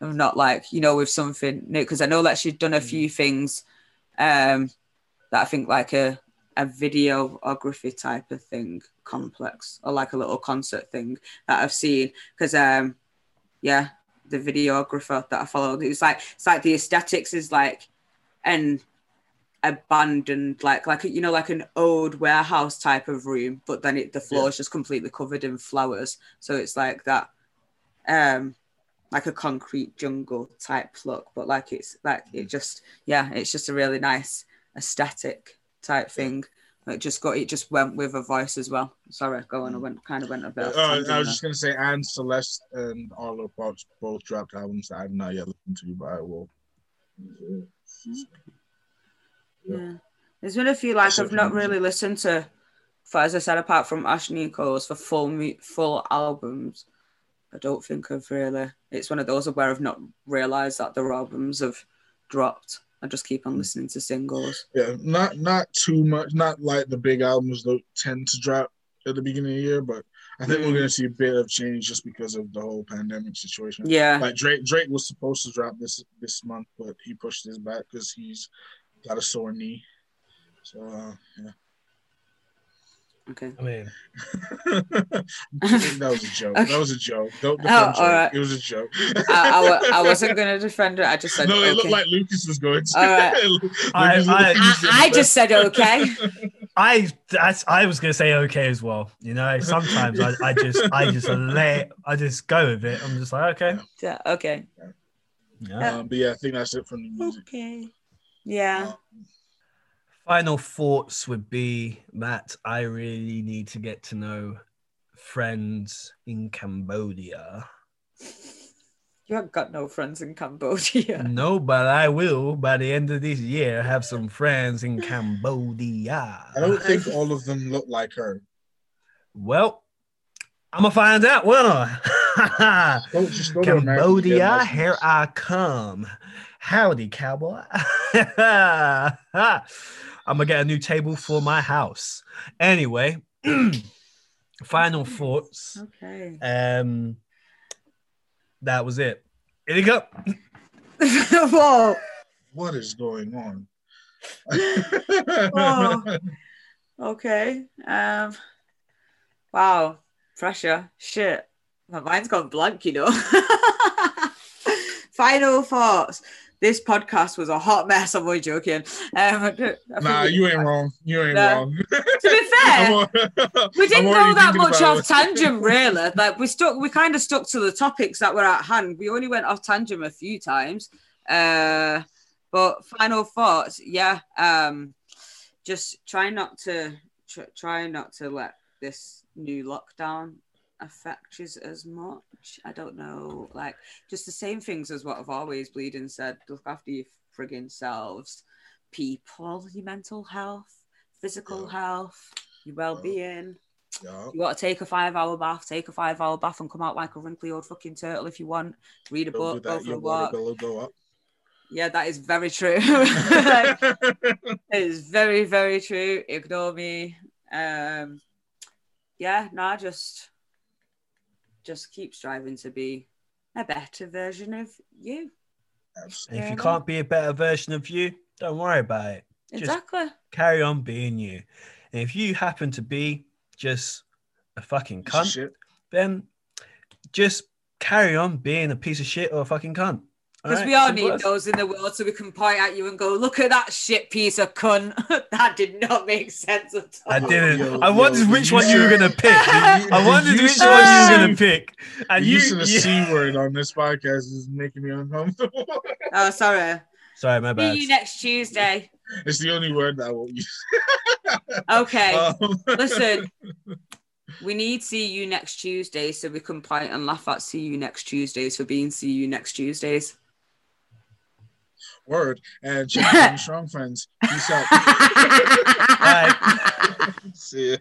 and not like you know with something new because I know that she's done a few things, um, that I think like a a videography type of thing complex or like a little concert thing that I've seen because um yeah the videographer that I followed. It was like it's like the aesthetics is like an abandoned like like you know like an old warehouse type of room, but then it the floor is just completely covered in flowers. So it's like that um like a concrete jungle type look, but like it's like it just yeah, it's just a really nice aesthetic type thing. It just got it just went with a voice as well. Sorry, go on. I went kind of went a bit. Uh, I was just gonna say, and Celeste and Arlo Parks both dropped albums that I've not yet listened to, but I will. Yeah. There's been a few like I've not really listened to, for as I said, apart from Ashnikko's for full full albums. I don't think I've really. It's one of those where I've not realised that their albums have dropped. I just keep on listening to singles. Yeah, not not too much, not like the big albums that tend to drop at the beginning of the year, but I think Mm. we're gonna see a bit of change just because of the whole pandemic situation. Yeah, Like Drake, Drake was supposed to drop this this month, but he pushed his back because he's got a sore knee. So uh, yeah, okay. I mean, (laughs) that was a joke. Okay. That was a joke. Don't Oh, defend Drake. all right. It was a joke. I, I, I (laughs) wasn't gonna defend it. I just said no, it okay. looked like Lucas was going to. All right. (laughs) I- I- like he was I, I just said okay. I that's I was gonna say okay as well. You know, sometimes I, I just I just let I just go with it. I'm just like okay. Yeah, okay. Yeah. Um, but yeah, I think that's it from the music. Okay. Yeah. Final thoughts would be that I really need to get to know friends in Cambodia. You haven't got no friends in Cambodia. (laughs) No, but I will by the end of this year have some friends in Cambodia. I don't think all of them look like her. Well, I'm gonna find out, won't I? (laughs) Go- just go to America and get Cambodia, licensed. here I come. Howdy, cowboy. (laughs) I'm gonna get a new table for my house. Anyway, (clears throat) final thoughts. Okay. Um, that was it. Here you go. (laughs) Whoa. What is going on? Oh. Okay. Um. Wow. Pressure. Shit. My mind's gone blank. You know. (laughs) Final thoughts. This podcast was a hot mess. I'm only joking. Um, I don't- I nah, you ain't wrong. You ain't No. wrong. To be (laughs) fair, I'm (laughs) we didn't go that much off tangent, (laughs) really. Like we stuck, we kind of stuck to the topics that were at hand. We only went off tangent a few times. Uh, but final thoughts, yeah. Um, just try not to tr- try not to let this new lockdown affect you as much. I don't know, like just the same things as what I've always bleeding said. Look after your frigging selves, people, your mental health, physical Yeah. health, your well-being. Yeah. You got to take a five-hour bath. Take a five-hour bath and come out like a wrinkly old fucking turtle if you want. Read a Don't book, go for Your a walk. bill will go up. Yeah, that is very true. (laughs) Like, it is very, very true. Ignore me. Um, yeah, no, just, just keep striving to be a better version of you. Absolutely. If you can't be a better version of you, don't worry about it. Just Exactly. carry on being you. And if you happen to be just a fucking cunt, then just carry on being a piece of shit or a fucking cunt. Because Alright? we all need as. those in the world so we can point at you and go, look at that shit piece of cunt. (laughs) that did not make sense at all. I didn't. Yo, I yo, wondered the which one you were gonna pick. (laughs) I the wondered which one you were gonna (laughs) pick. The And you, use of the you- C word on this podcast is making me uncomfortable. Oh, sorry. Sorry, my bad. See you next Tuesday. it's the only word that I won't use. Okay. Um, Listen, we need see you next Tuesday so we can point and laugh at see you next Tuesdays for being see you next Tuesdays. Word and out (laughs) strong friends. Peace out. (laughs) Bye. (laughs) See ya.